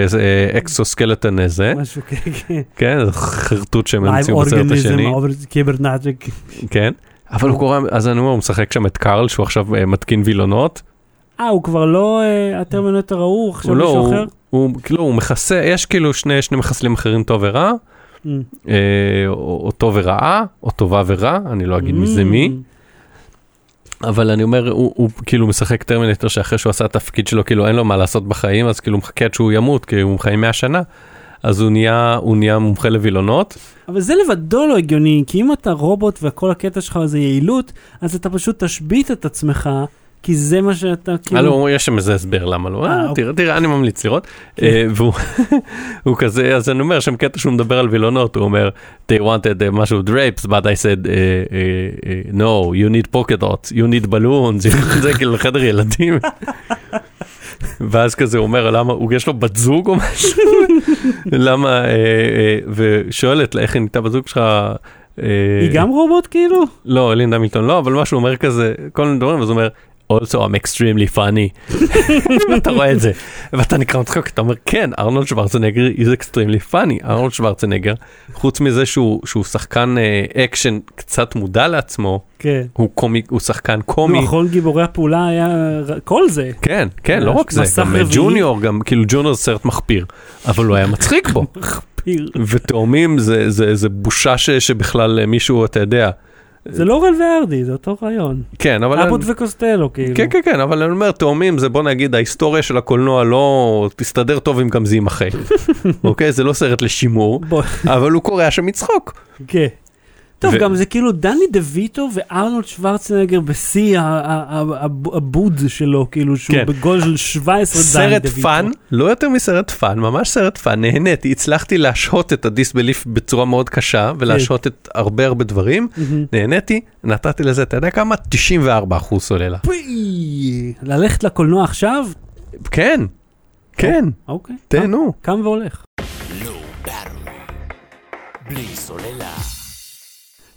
S2: exoskeleton הזה,
S1: משהו כן, כן.
S2: כן, זה חרטוט שהם המציאו בסרט השני,
S1: קיברנטיק.
S2: כן, אבל הוא קורא, אז אני אומר, הוא משחק שם את קארל, שהוא עכשיו מתקין וילונות,
S1: אה, הוא כבר לא אה, הטרמינטור ההוא, עכשיו
S2: לא,
S1: מישהו אחר?
S2: הוא כאילו, הוא מכסה, יש כאילו שני שני מחסלים אחרים טוב ורע,
S1: Mm.
S2: אה, או או טוב ורעה, או טובה ורע, אני לא אגיד מי זה מי.
S1: Mm.
S2: אבל אני אומר, הוא, הוא כאילו משחק טרמינטור שאחרי שהוא עשה את התפקיד שלו, כאילו אין לו מה לעשות בחיים, אז כאילו מחכה עד שהוא ימות, כי הוא חיים 100 שנה. אז הוא נהיה, הוא נהיה מומחה לווילונות.
S1: אבל זה לבדו לא הגיוני, כי אם אתה רובוט וכל הקטע שלך זה יעילות, אז אתה פשוט תשבית את עצמך, כי זה מה שאתה כאילו...
S2: הלו, יש שם איזה הסבר למה לא,
S1: אה,
S2: אה,
S1: אוקיי.
S2: תראה, תראה, אני ממליץ לראות.
S1: כן.
S2: אה, והוא [laughs] הוא כזה, אז אני אומר, שם קטע שהוא מדבר על וילונות, הוא אומר, they wanted משהו drapes, but I said, no, you need polka dots, you need balloons, [laughs] זה כאילו חדר ילדים. [laughs] ואז כזה הוא אומר, למה, הוא יש לו בת זוג או משהו? למה, ושואלת, איך היא נהייתה בת זוג שלך?
S1: היא גם רובוט כאילו?
S2: לא, לינדה מילטון לא, אבל משהו אומר כזה, כל מיני דברים, אז הוא אומר, also I'm extremely funny. [laughs] ואתה רואה את זה, ואתה נקרע מצחוק, אתה אומר, כן, ארנולד שוורצנגר is extremely funny. ארנולד שוורצנגר, חוץ מזה שהוא, שהוא שחקן אה, אקשן קצת מודע לעצמו,
S1: כן.
S2: הוא קומי, הוא שחקן קומי.
S1: אחרון גיבורי הפעולה היה כל זה.
S2: כן, כן, לא רק זה, גם אה. ג'וניור, גם כאילו ג'וניור זה סרט מחפיר, אבל הוא היה [laughs] מצחיק בו.
S1: מחפיר.
S2: ותאומים זה, זה, זה בושה ש, שבכלל אה, מישהו, אתה יודע,
S1: זה לורל והרדי, זה אותו רעיון.
S2: כן, אבל...
S1: אבוט וקוסטלו כאילו.
S2: כן, כן, כן, אבל אני אומר, תאומים זה בוא נגיד, ההיסטוריה של הקולנוע לא תסתדר טוב אם גם זה יימחק. [laughs] אוקיי? זה לא סרט לשימור, אבל הוא קורע שם מצחוק.
S1: כן. טוב,
S2: ו-
S1: גם זה כאילו דני דה ויטו וארנולד שוורצנגר בשיא ה bod שלו, כאילו שהוא
S2: כן.
S1: בגודל של 17 דני
S2: סרט
S1: דה ויטו.
S2: פאן, לא יותר מסרט פאן, ממש סרט פאן, נהניתי, הצלחתי להשהות את ה disbelief בצורה מאוד קשה, ולהשהות את הרבה הרבה דברים. נהניתי, נתתי לזה, אתה יודע כמה? 94 אחוז סוללה.
S1: פי, ללכת לקולנוע עכשיו?
S2: כן, כן,
S1: אוקיי.
S2: תהנו.
S1: קם והולך.
S3: לא. בלי סוללה.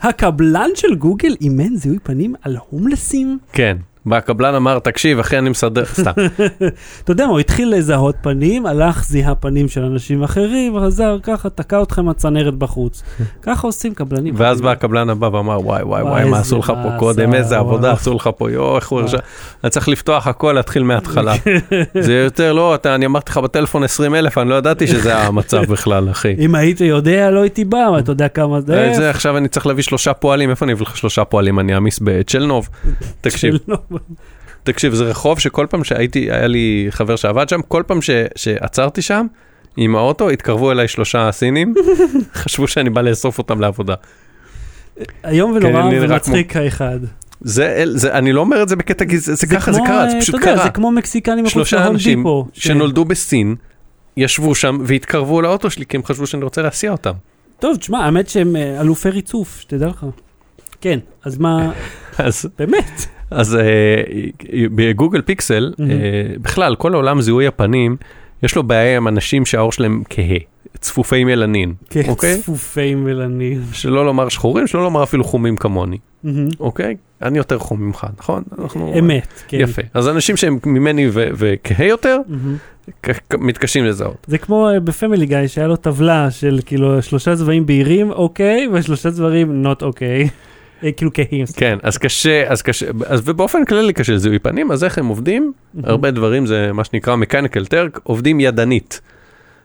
S1: הקבלן של גוגל אימן זיהוי פנים על הומלסים?
S2: כן. והקבלן אמר, תקשיב, אחי, אני מסדר, סתם. [laughs]
S1: אתה יודע מה, הוא התחיל לזהות פנים, הלך, זיהה פנים של אנשים אחרים, חזר ככה, תקע אתכם הצנרת בחוץ. [laughs] ככה עושים קבלנים.
S2: ואז בא הקבלן הבא ואמר, וואי, וואי, וואי, מה עשו לך פה קודם, איזה. עבודה עשו לך פה, יואו, איך הוא. הרשה. אני צריך לפתוח הכל, להתחיל מההתחלה. [laughs] זה יותר, לא, אני אמרתי לך בטלפון 20 אלף, אני לא ידעתי שזה המצב בכלל, אחי.
S1: אם היית יודע, לא הייתי בא, אתה יודע כמה זה...
S2: זה עכשיו אני צריך להביא שלושה פועלים, איפה אני אביא לך שלושה פועלים? אני אעמיס בצ'לנוב. תקשיב. תקשיב, זה רחוב שכל פעם שהייתי, היה לי חבר שעבד שם, כל פעם ש- שעצרתי שם, עם האוטו, התקרבו אליי שלושה סינים, [laughs] חשבו שאני בא לאסוף אותם לעבודה.
S1: איום
S2: כן,
S1: ונורא ומצחיק האחד.
S2: זה, זה, אני לא אומר את זה בקטע גזעני, זה ככה זה
S1: כמו,
S2: קרה, זה פשוט קרה.
S1: זה כמו מקסיקנים מחוץ
S2: שלושה
S1: להום
S2: אנשים
S1: דיפו. ש-
S2: שנולדו בסין, ישבו שם והתקרבו לאוטו שלי כי הם חשבו שאני רוצה להסיע אותם.
S1: טוב, תשמע, האמת שהם אה, אלופי ריצוף, שתדע לך. כן, אז מה, [laughs]
S2: אז,
S1: באמת.
S2: אז אה, בגוגל פיקסל. אה, בכלל, כל העולם זיהוי הפנים, יש לו בעיה עם אנשים שהעור שלהם כהה, צפופי מלנין,
S1: כן,
S2: אוקיי?
S1: צפופי מלנים.
S2: שלא לומר שחורים, שלא לומר אפילו חומים כמוני,
S1: מהמם.
S2: אוקיי? אני יותר חום ממך, נכון? אנחנו...
S1: אמת, כן.
S2: יפה. אז אנשים שהם ממני וכהה יותר, כ- מתקשים לזהות.
S1: זה כמו אה, בפמילי גיא שהיה לו טבלה של כאילו שלושה צבעים בהירים אוקיי ושלושה צבעים not אוקיי. אה, כאילו כהים.
S2: כן, אז קשה, אז קשה, אז ובאופן כללי קשה לזיהוי פנים, אז איך הם עובדים? הרבה דברים זה מה שנקרא Mechanical Turk, עובדים ידנית.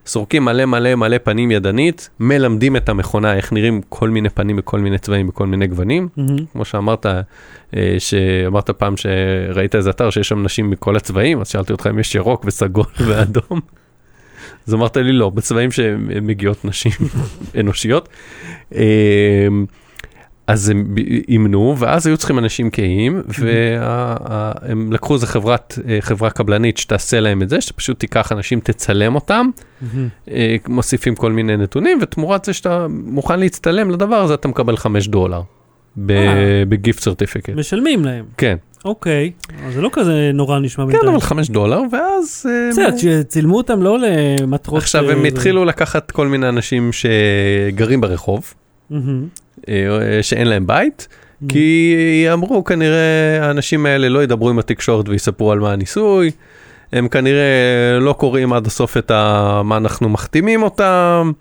S2: סורקים מלא מלא מלא פנים ידנית, מלמדים את המכונה איך נראים כל מיני פנים בכל מיני צבעים בכל מיני גוונים.
S1: מהמם.
S2: כמו שאמרת, אה, שאמרת פעם שראית איזה אתר שיש שם נשים מכל הצבעים, אז שאלתי אותך אם יש ירוק וסגול [laughs] ואדום. אז אמרת לי לא, בצבעים שמגיעות נשים [laughs] אנושיות. אז הם אימנו, ואז היו צריכים אנשים כהים, והם לקחו איזה חברת, אה, חברה קבלנית שתעשה להם את זה, שפשוט תיקח אנשים, תצלם אותם,
S1: מהמם.
S2: אה, מוסיפים כל מיני נתונים, ותמורת זה שאתה מוכן להצטלם לדבר הזה, אתה מקבל 5 דולר
S1: אה.
S2: בגיפט סרטיפיקט.
S1: משלמים להם.
S2: כן,
S1: אוקיי, אז זה לא כזה נורא נשמע
S2: כן,
S1: בינתיים.
S2: אבל 5 דולר, ואז...
S1: בסדר, צילמו אותם לא למטרות...
S2: עכשיו הם התחילו לקחת כל מיני אנשים שגרים ברחוב. אה, שאין להם בית, כי אמרו כנראה האנשים האלה לא ידברו עם התקשורת ויספרו על מה הניסוי, הם כנראה לא קוראים עד הסוף את ה... מה אנחנו מחתימים אותם,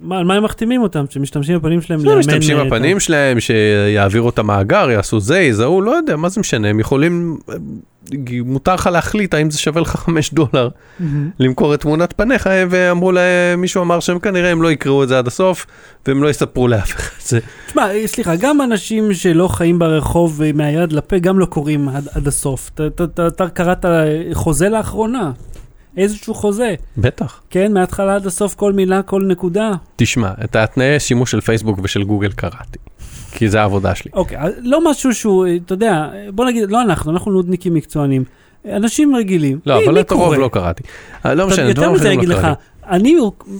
S1: מה, מה הם מחתימים אותם? שמשתמשים בפנים שלהם
S2: הם
S1: לאמן...
S2: משתמשים
S1: אה,
S2: בפנים שלהם, שיעבירו את המאגר, יעשו זה, יזהו, לא יודע, מה זה משנה, הם יכולים, מותר לך להחליט האם זה שווה לך [laughs] 5 דולר. למכור את תמונת פניך, ואמרו להם, מישהו אמר שהם כנראה הם לא יקראו את זה עד הסוף, והם לא יספרו לאף אחד את זה.
S1: תשמע, סליחה, גם אנשים שלא חיים ברחוב אה, מהיד לפה, גם לא קוראים עד, עד הסוף. אתה קראת חוזה לאחרונה, איזשהו חוזה,
S2: בטח.
S1: כן? מההתחלה עד הסוף כל מילה, כל נקודה.
S2: תשמע, את התנאי שימוש של פייסבוק ושל גוגל קראתי, כי זה העבודה שלי.
S1: אוקיי, לא משהו שהוא, אה, אתה יודע, בוא נגיד, לא אנחנו, אנחנו נודניקים מקצוענים. אנשים רגילים.
S2: לא, אבל את הרוב? לא קראתי. אה, לא משנה, דברים אחרים לא
S1: אגיד לך,
S2: קראתי.
S1: אני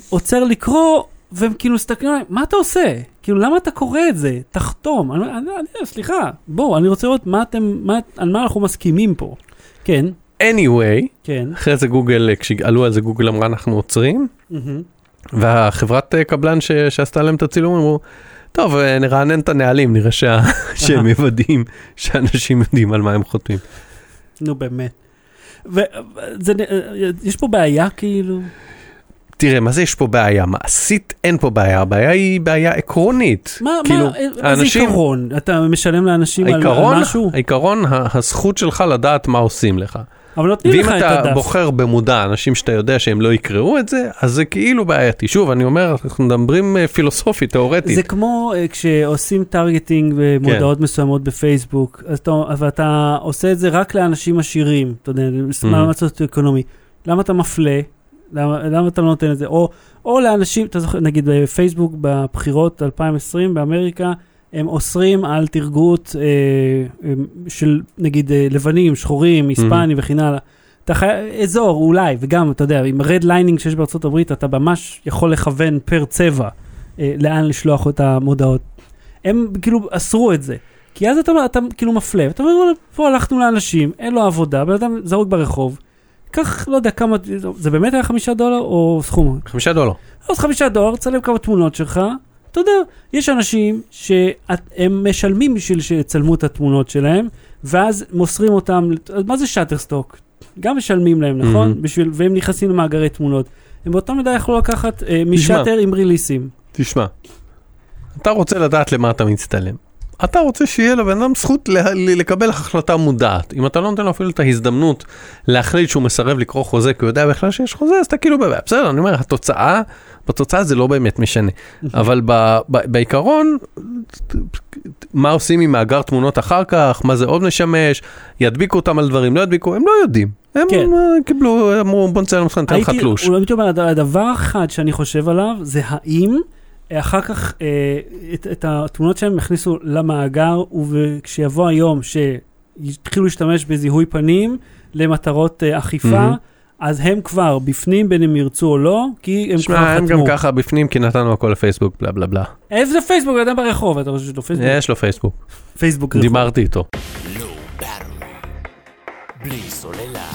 S1: עוצר לקרוא, והם כאילו מסתכלים עליי, מה אתה עושה? כאילו, למה אתה קורא את זה? תחתום. אני, אני, אני, סליחה, בואו, אני רוצה לראות מה אתם, מה, על מה אנחנו מסכימים פה. כן,
S2: anyway,
S1: כן.
S2: אחרי זה גוגל, אה, כשעלו על זה גוגל אמרה אנחנו עוצרים,
S1: מהמם.
S2: והחברת אה, קבלן ש- שעשתה להם את הצילום אמרו, טוב, אה, נרענן את הנהלים, נראה שה- [laughs] שהם מוודאים שאנשים יודעים על מה הם חותמים.
S1: נו, באמת. ויש פה בעיה, כאילו?
S2: תראה, מה זה יש פה בעיה? מעשית אין פה בעיה, הבעיה היא בעיה עקרונית.
S1: מה,
S2: כאילו,
S1: מה, איזה
S2: האנשים-
S1: עיקרון? אתה משלם לאנשים על, על
S2: העיקרון,
S1: משהו?
S2: העיקרון, הזכות שלך לדעת מה עושים לך.
S1: אבל נותנים
S2: ואם
S1: לך את
S2: אתה
S1: הדף.
S2: בוחר במודע אנשים שאתה יודע שהם לא יקראו את זה, אז זה כאילו בעייתי. שוב, אני אומר, אנחנו מדברים אה, פילוסופית, תיאורטית.
S1: זה כמו אה, כשעושים targeting במודעות מסוימות בפייסבוק, אתה, ואתה עושה את זה רק לאנשים עשירים, אתה יודע, מעמד סוציו-אקונומי. למה אתה מפלה? למה, למה אתה לא נותן את זה? או, או לאנשים, אתה זוכר, נגיד בפייסבוק בבחירות 2020 באמריקה, הם אוסרים על טרגוט אה, של נגיד אה, לבנים, שחורים, היספנים וכן הלאה. אתה חי... אזור אולי, וגם, אתה יודע, עם redlining שיש בארצות הברית, אתה ממש יכול לכוון פר צבע אה, לאן לשלוח את המודעות. הם כאילו אסרו את זה. כי אז אתה, אתה כאילו מפלה, ואתה אומר, "וואלה, פה הלכנו לאנשים, אין לו עבודה, בן אדם זרוק ברחוב, קח, לא יודע כמה, זה באמת היה חמישה דולר או סכום?
S2: חמישה דולר.
S1: אז חמישה דולר, צלם כמה תמונות שלך, אתה יודע, יש אנשים שהם משלמים בשביל שיצלמו את התמונות שלהם, ואז מוסרים אותם, אז מה זה שאטרסטוק? גם משלמים להם, נכון?
S2: מהמם.
S1: בשביל, והם נכנסים למאגרי תמונות. הם באותה מידה יכלו לקחת אה, משאטר עם ריליסים.
S2: תשמע, אתה רוצה לדעת למה אתה מצטלם. אתה רוצה שיהיה לבן אדם זכות לה- לקבל החלטה מודעת. אם אתה לא נותן לו אפילו את ההזדמנות להחליט שהוא מסרב לקרוא חוזה כי הוא יודע בכלל שיש חוזה, אז אתה כאילו בבעיה. בסדר, אני אומר, התוצאה, בתוצאה זה לא באמת משנה. [laughs] אבל ב, ב, בעיקרון, מה עושים עם מאגר תמונות אחר כך, מה זה עוד משמש, ידביקו אותם על דברים, לא ידביקו, הם לא יודעים. הם
S1: כן.
S2: אה, קיבלו, אמרו בוא נצלם אותך, ניתן לך תלוש.
S1: הייתי הדבר אחד שאני חושב עליו, זה האם אחר כך אה, את, את התמונות שלהם הכניסו למאגר, וכשיבוא היום שיתחילו להשתמש בזיהוי פנים למטרות אה, אכיפה,
S2: מהמם.
S1: אז הם כבר בפנים בין הם ירצו או לא, כי הם כבר
S2: שמע, הם
S1: חתמו.
S2: גם ככה בפנים כי נתנו הכל לפייסבוק, בלה בלה בלה.
S1: איזה פייסבוק, אדם ברחוב, אתה חושב שיש לו פייסבוק?
S2: יש לו פייסבוק,
S1: פייסבוק רחוב.
S2: דיברתי איתו.
S3: לא ברור. בלי סוללה.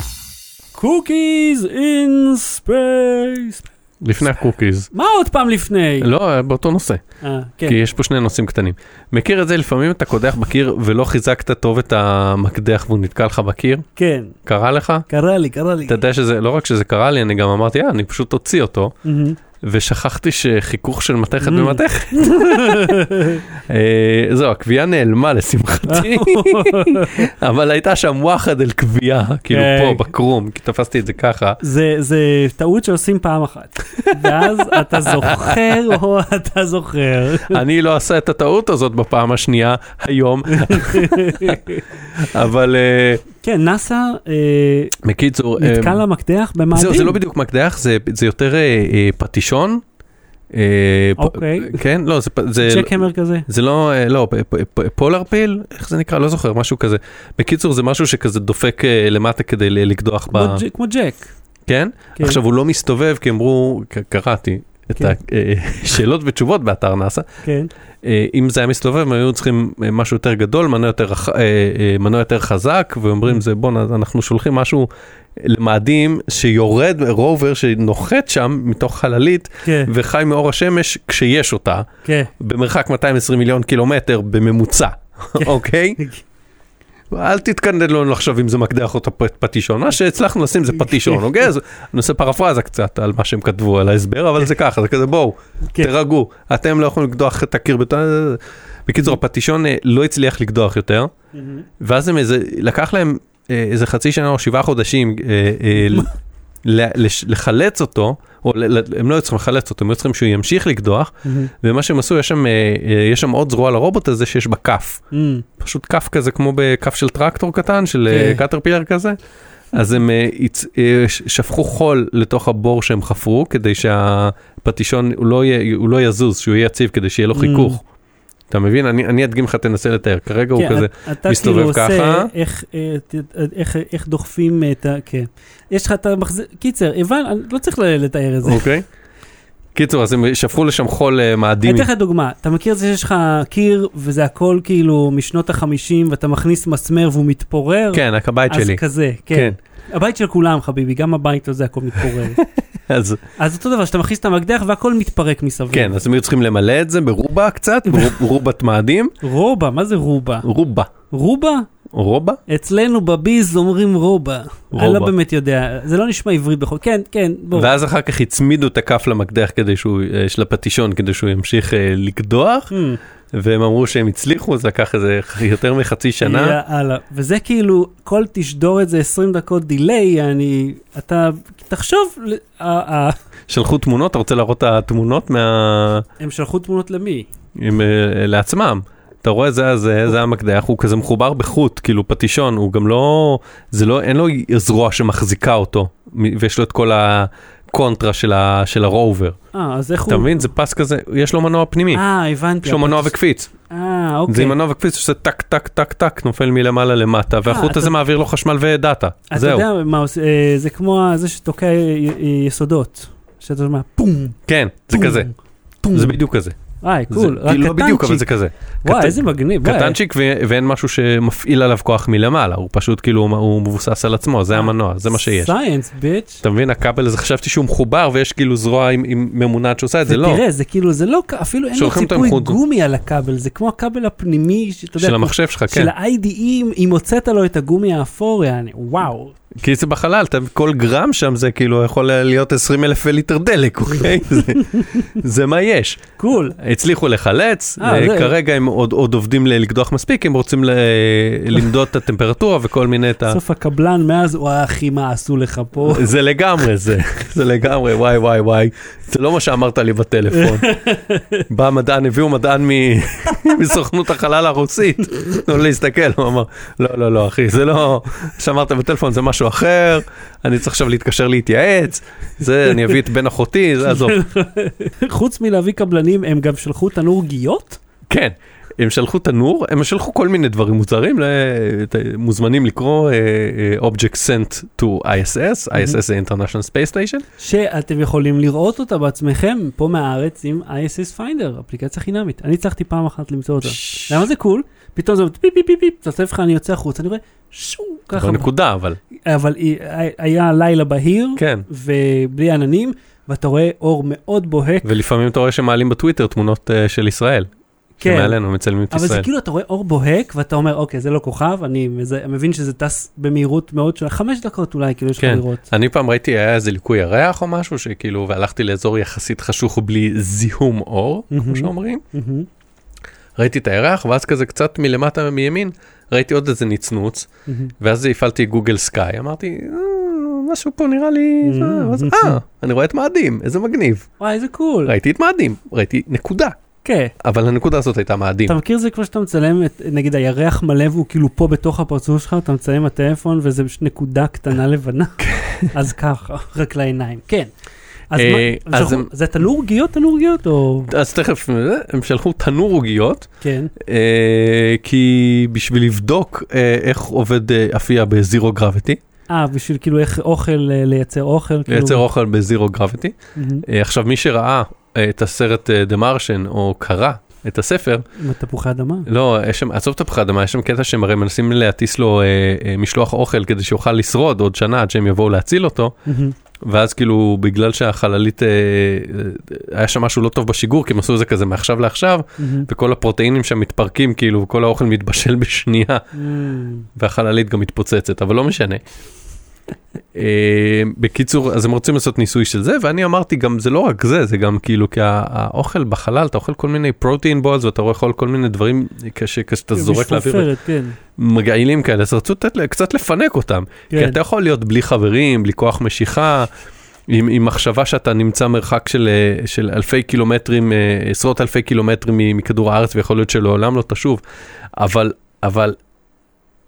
S1: Cookies in space.
S2: לפני ה cookies.
S1: מה עוד פעם לפני?
S2: לא, באותו נושא,
S1: אה, כן.
S2: כי יש פה שני נושאים קטנים. מכיר את זה לפעמים אתה קודח בקיר ולא חיזקת טוב את המקדח והוא נתקע לך בקיר?
S1: כן,
S2: קרה לך?
S1: קרה לי, קרה לי.
S2: אתה יודע שזה, לא רק שזה קרה לי, אני גם אמרתי, אה, אני פשוט אוציא אותו,
S1: מהמם.
S2: ושכחתי שחיכוך של מתכת
S1: Mm.
S2: במתכת. [laughs] אה, זהו, הקביעה נעלמה לשמחתי, [laughs] אבל הייתה שם וואחד אל קביעה, כאילו
S1: כן.
S2: פה בקרום, כי תפסתי את זה ככה.
S1: זה, זה טעות שעושים פעם אחת, ואז אתה זוכר או אתה זוכר.
S2: אני לא עשה את הטעות הזאת בפעם השנייה היום, [laughs] אבל אה,
S1: כן, נאסא אה,
S2: בקיצור,
S1: נתקע למקדח במאדים.
S2: זהו, זה לא בדיוק מקדח, זה, זה יותר אה, אה, פטישון. אה,
S1: אוקיי.
S2: כן, לא, זה,
S1: צ'ק המר כזה.
S2: זה לא, לא, פולר פיל? איך זה נקרא? לא זוכר, משהו כזה. בקיצור, זה משהו שכזה דופק למטה כדי לקדוח ב...
S1: כמו ג'ק.
S2: כן?
S1: כן.
S2: עכשיו, הוא לא מסתובב, כי אמרו, קראתי את
S1: כן.
S2: השאלות ותשובות באתר נאסא.
S1: כן.
S2: אה, אם זה היה מסתובב, הם היו צריכים אה, משהו יותר גדול, מנוע יותר, אה, אה, מנוע יותר חזק, ואומרים, זה בואנה, אנחנו שולחים משהו למאדים שיורד, רובר שנוחת שם מתוך חללית,
S1: כן,
S2: וחי מאור השמש כשיש אותה.
S1: כן.
S2: במרחק 220 מיליון קילומטר בממוצע, אוקיי? [laughs] אל תתקנדד לנו עכשיו אם זה מקדח או פטישון, מה שהצלחנו לשים זה פטישון, אוקיי? אז אני עושה פרפרזה קצת על מה שהם כתבו על ההסבר, אבל זה ככה, זה כזה בואו,
S1: כן.
S2: תירגעו, אתם לא יכולים לקדוח את הקיר בטון. בקיצור, הפטישון אה, לא הצליח לקדוח יותר, ואז הם איזה, לקח להם אה, איזה חצי שנה או שבעה חודשים אה, לחלץ אותו, או הם לא היו צריכים לחלץ אותו, הם היו צריכים שהוא ימשיך לקדוח,
S1: מהמם.
S2: ומה שהם עשו, יש שם, אה, אה, יש שם עוד זרוע לרובוט הזה שיש בה כף.
S1: מהמם.
S2: פשוט כף כזה כמו בכף של טרקטור קטן, של אה,
S1: כן.
S2: קטרפילר כזה. אז הם שפכו חול לתוך הבור שהם חפרו, כדי שהפטישון הוא לא, יהיה, הוא לא יזוז, שהוא יהיה יציב, כדי שיהיה לו
S1: Mm.
S2: אתה מבין? אני, אני אדגים לך, תנסה לתאר. כרגע הוא
S1: כן,
S2: כזה,
S1: אתה
S2: מסתובב
S1: כאילו עושה
S2: ככה.
S1: איך, אה, איך, איך דוחפים את ה... כן. יש לך את המחזיר... קיצר, הבן, אני לא צריך לתאר את זה.
S2: אוקיי? קיצור, אז הם שפכו לשם חול אה,
S1: אני
S2: מאדים.
S1: אתן לך דוגמה, אתה מכיר את זה שיש לך קיר וזה הכל כאילו משנות החמישים ואתה מכניס מסמר והוא מתפורר?
S2: כן, הבית
S1: אז
S2: שלי.
S1: כזה, כן.
S2: כן.
S1: הבית של כולם חביבי, גם הבית הזה הכל מתפורר. [laughs]
S2: אז
S1: אז אותו דבר, שאתה מכניס את המקדח והכל מתפרק מסביב.
S2: כן, אז הם היו צריכים למלא את זה ברובה קצת, [laughs] ברוב- רובת מאדים.
S1: רובה, מה זה רובה?
S2: רובה.
S1: רובה?
S2: רובה?
S1: אצלנו בביז אומרים רובה. אני לא
S2: רובה.
S1: באמת יודע, זה לא נשמע עברית בכל... כן, כן, בוא.
S2: ואז אחר כך הצמידו את הכף למקדח כדי שהוא, אה, של הפטישון כדי שהוא ימשיך אה, לקדוח,
S1: Hmm,
S2: והם אמרו שהם הצליחו, זה לקח איזה [laughs] יותר מחצי שנה.
S1: יאללה. וזה כאילו, כל תשדור את זה 20 דקות דיליי, אני... אתה... תחשוב, ה- ה-
S2: שלחו תמונות, אתה רוצה להראות את התמונות מה...
S1: הם שלחו תמונות למי?
S2: עם, אה, לעצמם. אתה רואה זה זה זה המקדח הוא כזה מחובר בחוט כאילו פטישון הוא גם לא זה לא אין לו זרוע שמחזיקה אותו ויש לו את כל הקונטרה של, ה, של ה rover.
S1: אה, אז איך הוא...
S2: אתה מבין? זה פס כזה יש לו מנוע פנימי.
S1: אה, הבנתי.
S2: יש לו מנוע וקפיץ.
S1: אה, אוקיי.
S2: זה עם מנוע וקפיץ שעושה טק טק טק טק נופל מלמעלה למטה והחוט
S1: אתה-
S2: הזה מעביר לו חשמל ודאטה.
S1: אתה
S2: זהו.
S1: יודע מה עושה, אה, זה כמו זה שתוקע יסודות. שאתה שומע פום,
S2: כן זה
S1: פום,
S2: כזה.
S1: פום.
S2: זה בדיוק כזה זה-
S1: קול. רק
S2: כאילו לא בדיוק אבל
S1: קטנצ'יק.
S2: זה כזה
S1: וואי, איזה מגניב.
S2: קטנצ'יק ואין משהו שמפעיל עליו כוח מלמעלה הוא פשוט כאילו הוא מבוסס על עצמו זה המנוע זה מה שיש.
S1: סייאנס, ביץ'.
S2: אתה מבין הכבל הזה חשבתי שהוא מחובר ויש כאילו זרוע עם, ממונעת שעושה את זה לא
S1: ותראה, זה כאילו, זה לא, אפילו אין לו ציפוי. גומי על הכבל, זה כמו הכבל הפנימי,
S2: של המחשב שלך כן
S1: של ה-IDE, אם הוצאת לו את הגומי האפור, יעני, וואו.
S2: כי זה בחלל אתה כל גרם שם זה כאילו יכול להיות 20 אלף ליטר דלק אוקיי [laughs] זה, זה מה יש
S1: קול.
S2: הצליחו לחלץ
S1: אה,
S2: אה,
S1: זה-
S2: כרגע הם עוד, עוד עובדים לקדוח מספיק הם רוצים ל- למדוד את הטמפרטורה וכל מיני את ה...
S1: בסוף הקבלן מאז, וואי אחי, מה עשו לך פה?
S2: זה לגמרי זה [laughs] זה לגמרי וואי וואי וואי זה לא מה שאמרת לי בטלפון. [laughs] בא מדען הביאו מדען מ- מסוכנות החלל הרוסית. תנו לי להסתכל הוא אמר לא לא לא אחי זה לא שאמרת בטלפון זה משהו משהו אחר, אני צריך עכשיו להתקשר להתייעץ, זה, אני אביא את בן אחותי, זה עזוב.
S1: חוץ מלהביא קבלנים, הם גם שלחו תנור גיאות?
S2: כן, הם שלחו תנור, הם שלחו כל מיני דברים מוזרים, מוזמנים לקרוא אה, אה, Object Sent to ISS, ISS זה International Space Station.
S1: שאתם יכולים לראות אותה בעצמכם פה מהארץ עם ISS Finder, אפליקציה חינמית. אני הצלחתי פעם אחת למצוא אותה. למה זה cool? פתאום זה פיפ פיפ פיפ פיפ, צפצף לך, אני יוצא החוצה, אני רואה שו, ככה.
S2: בנקודה אבל,
S1: אבל היא- היה לילה בהיר,
S2: כן.
S1: ובלי עננים, ואתה רואה אור מאוד בוהק.
S2: ולפעמים אתה רואה שמעלים בטוויטר תמונות אה, של ישראל.
S1: כן.
S2: שמעלינו מצלמים את
S1: אבל זה
S2: ישראל.
S1: כאילו אתה רואה אור בוהק ואתה אומר אוקיי זה לא כוכב אני מזה- מבין שזה טס במהירות מאוד של חמש דקות אולי כאילו יש לך
S2: כן.
S1: לראות.
S2: אני פעם ראיתי היה איזה ליקוי ירח או משהו שכאילו והלכתי לאזור יחסית חשוך בלי זיהום אור כמו. שאומרים. ראיתי את הירח ואז כזה קצת מלמטה מימין ראיתי עוד איזה נצנוץ. ואז הפעלתי גוגל סקאי אמרתי "אה, משהו פה נראה לי
S1: Mhm.
S2: זה", ואז, אה אני רואה את מאדים איזה מגניב
S1: וואי איזה קול.
S2: ראיתי את מאדים ראיתי נקודה
S1: כן.
S2: אבל הנקודה הזאת הייתה מאדים
S1: אתה מכיר זה כמו שאתה מצלם את נגיד הירח מלא והוא כאילו פה בתוך הפרצוף שלך אתה מצלם הטלפון וזה נקודה קטנה לבנה אז ככה רק לעיניים כן. אז
S2: אה, אז
S1: זה תנור גיאות תנור גיאות או
S2: אז תכף אה, הם שלחו תנור עוגיות
S1: כן
S2: אה, כי בשביל לבדוק איך עובד אפייה בזירו גרביטי
S1: אה בשביל כאילו איך אוכל לייצר אוכל כאילו.
S2: לייצר אוכל בזירו גרביטי. עכשיו מי שראה אה, את הסרט דה מרשן או קרא את הספר
S1: עם התפוחי אדמה.
S2: לא יש שם עזוב תפוחי אדמה יש שם קטע שהם הרי מנסים להטיס לו אה, אה, משלוח אוכל כדי שיוכל לשרוד עוד שנה עד שהם יבואו להציל אותו
S1: מהמם.
S2: ואז כאילו בגלל שהחללית אה, אה, היה שם משהו לא טוב בשיגור כי הם עשו את זה כזה מעכשיו לעכשיו
S1: מהמם.
S2: וכל הפרוטאינים שם מתפרקים כאילו וכל האוכל מתבשל [laughs] בשנייה
S1: מהמם.
S2: והחללית גם מתפוצצת אבל לא משנה. אה, בקיצור אז הם רוצים לעשות ניסוי של זה ואני אמרתי גם זה לא רק זה זה גם כאילו כי האוכל בחלל אתה אוכל כל מיני פרוטאין בולס ואתה רואה כל מיני דברים כשאתה זורק לאוויר
S1: כן.
S2: מגעילים כאלה אז רצו קצת לפנק אותם כי
S1: כן.
S2: אתה יכול להיות בלי חברים בלי כוח משיכה. עם, עם מחשבה שאתה נמצא מרחק של, אה, של אלפי קילומטרים, אה, עשרות אלפי קילומטרים מכדור הארץ ויכול להיות שלעולם לא תשוב, אבל, אבל,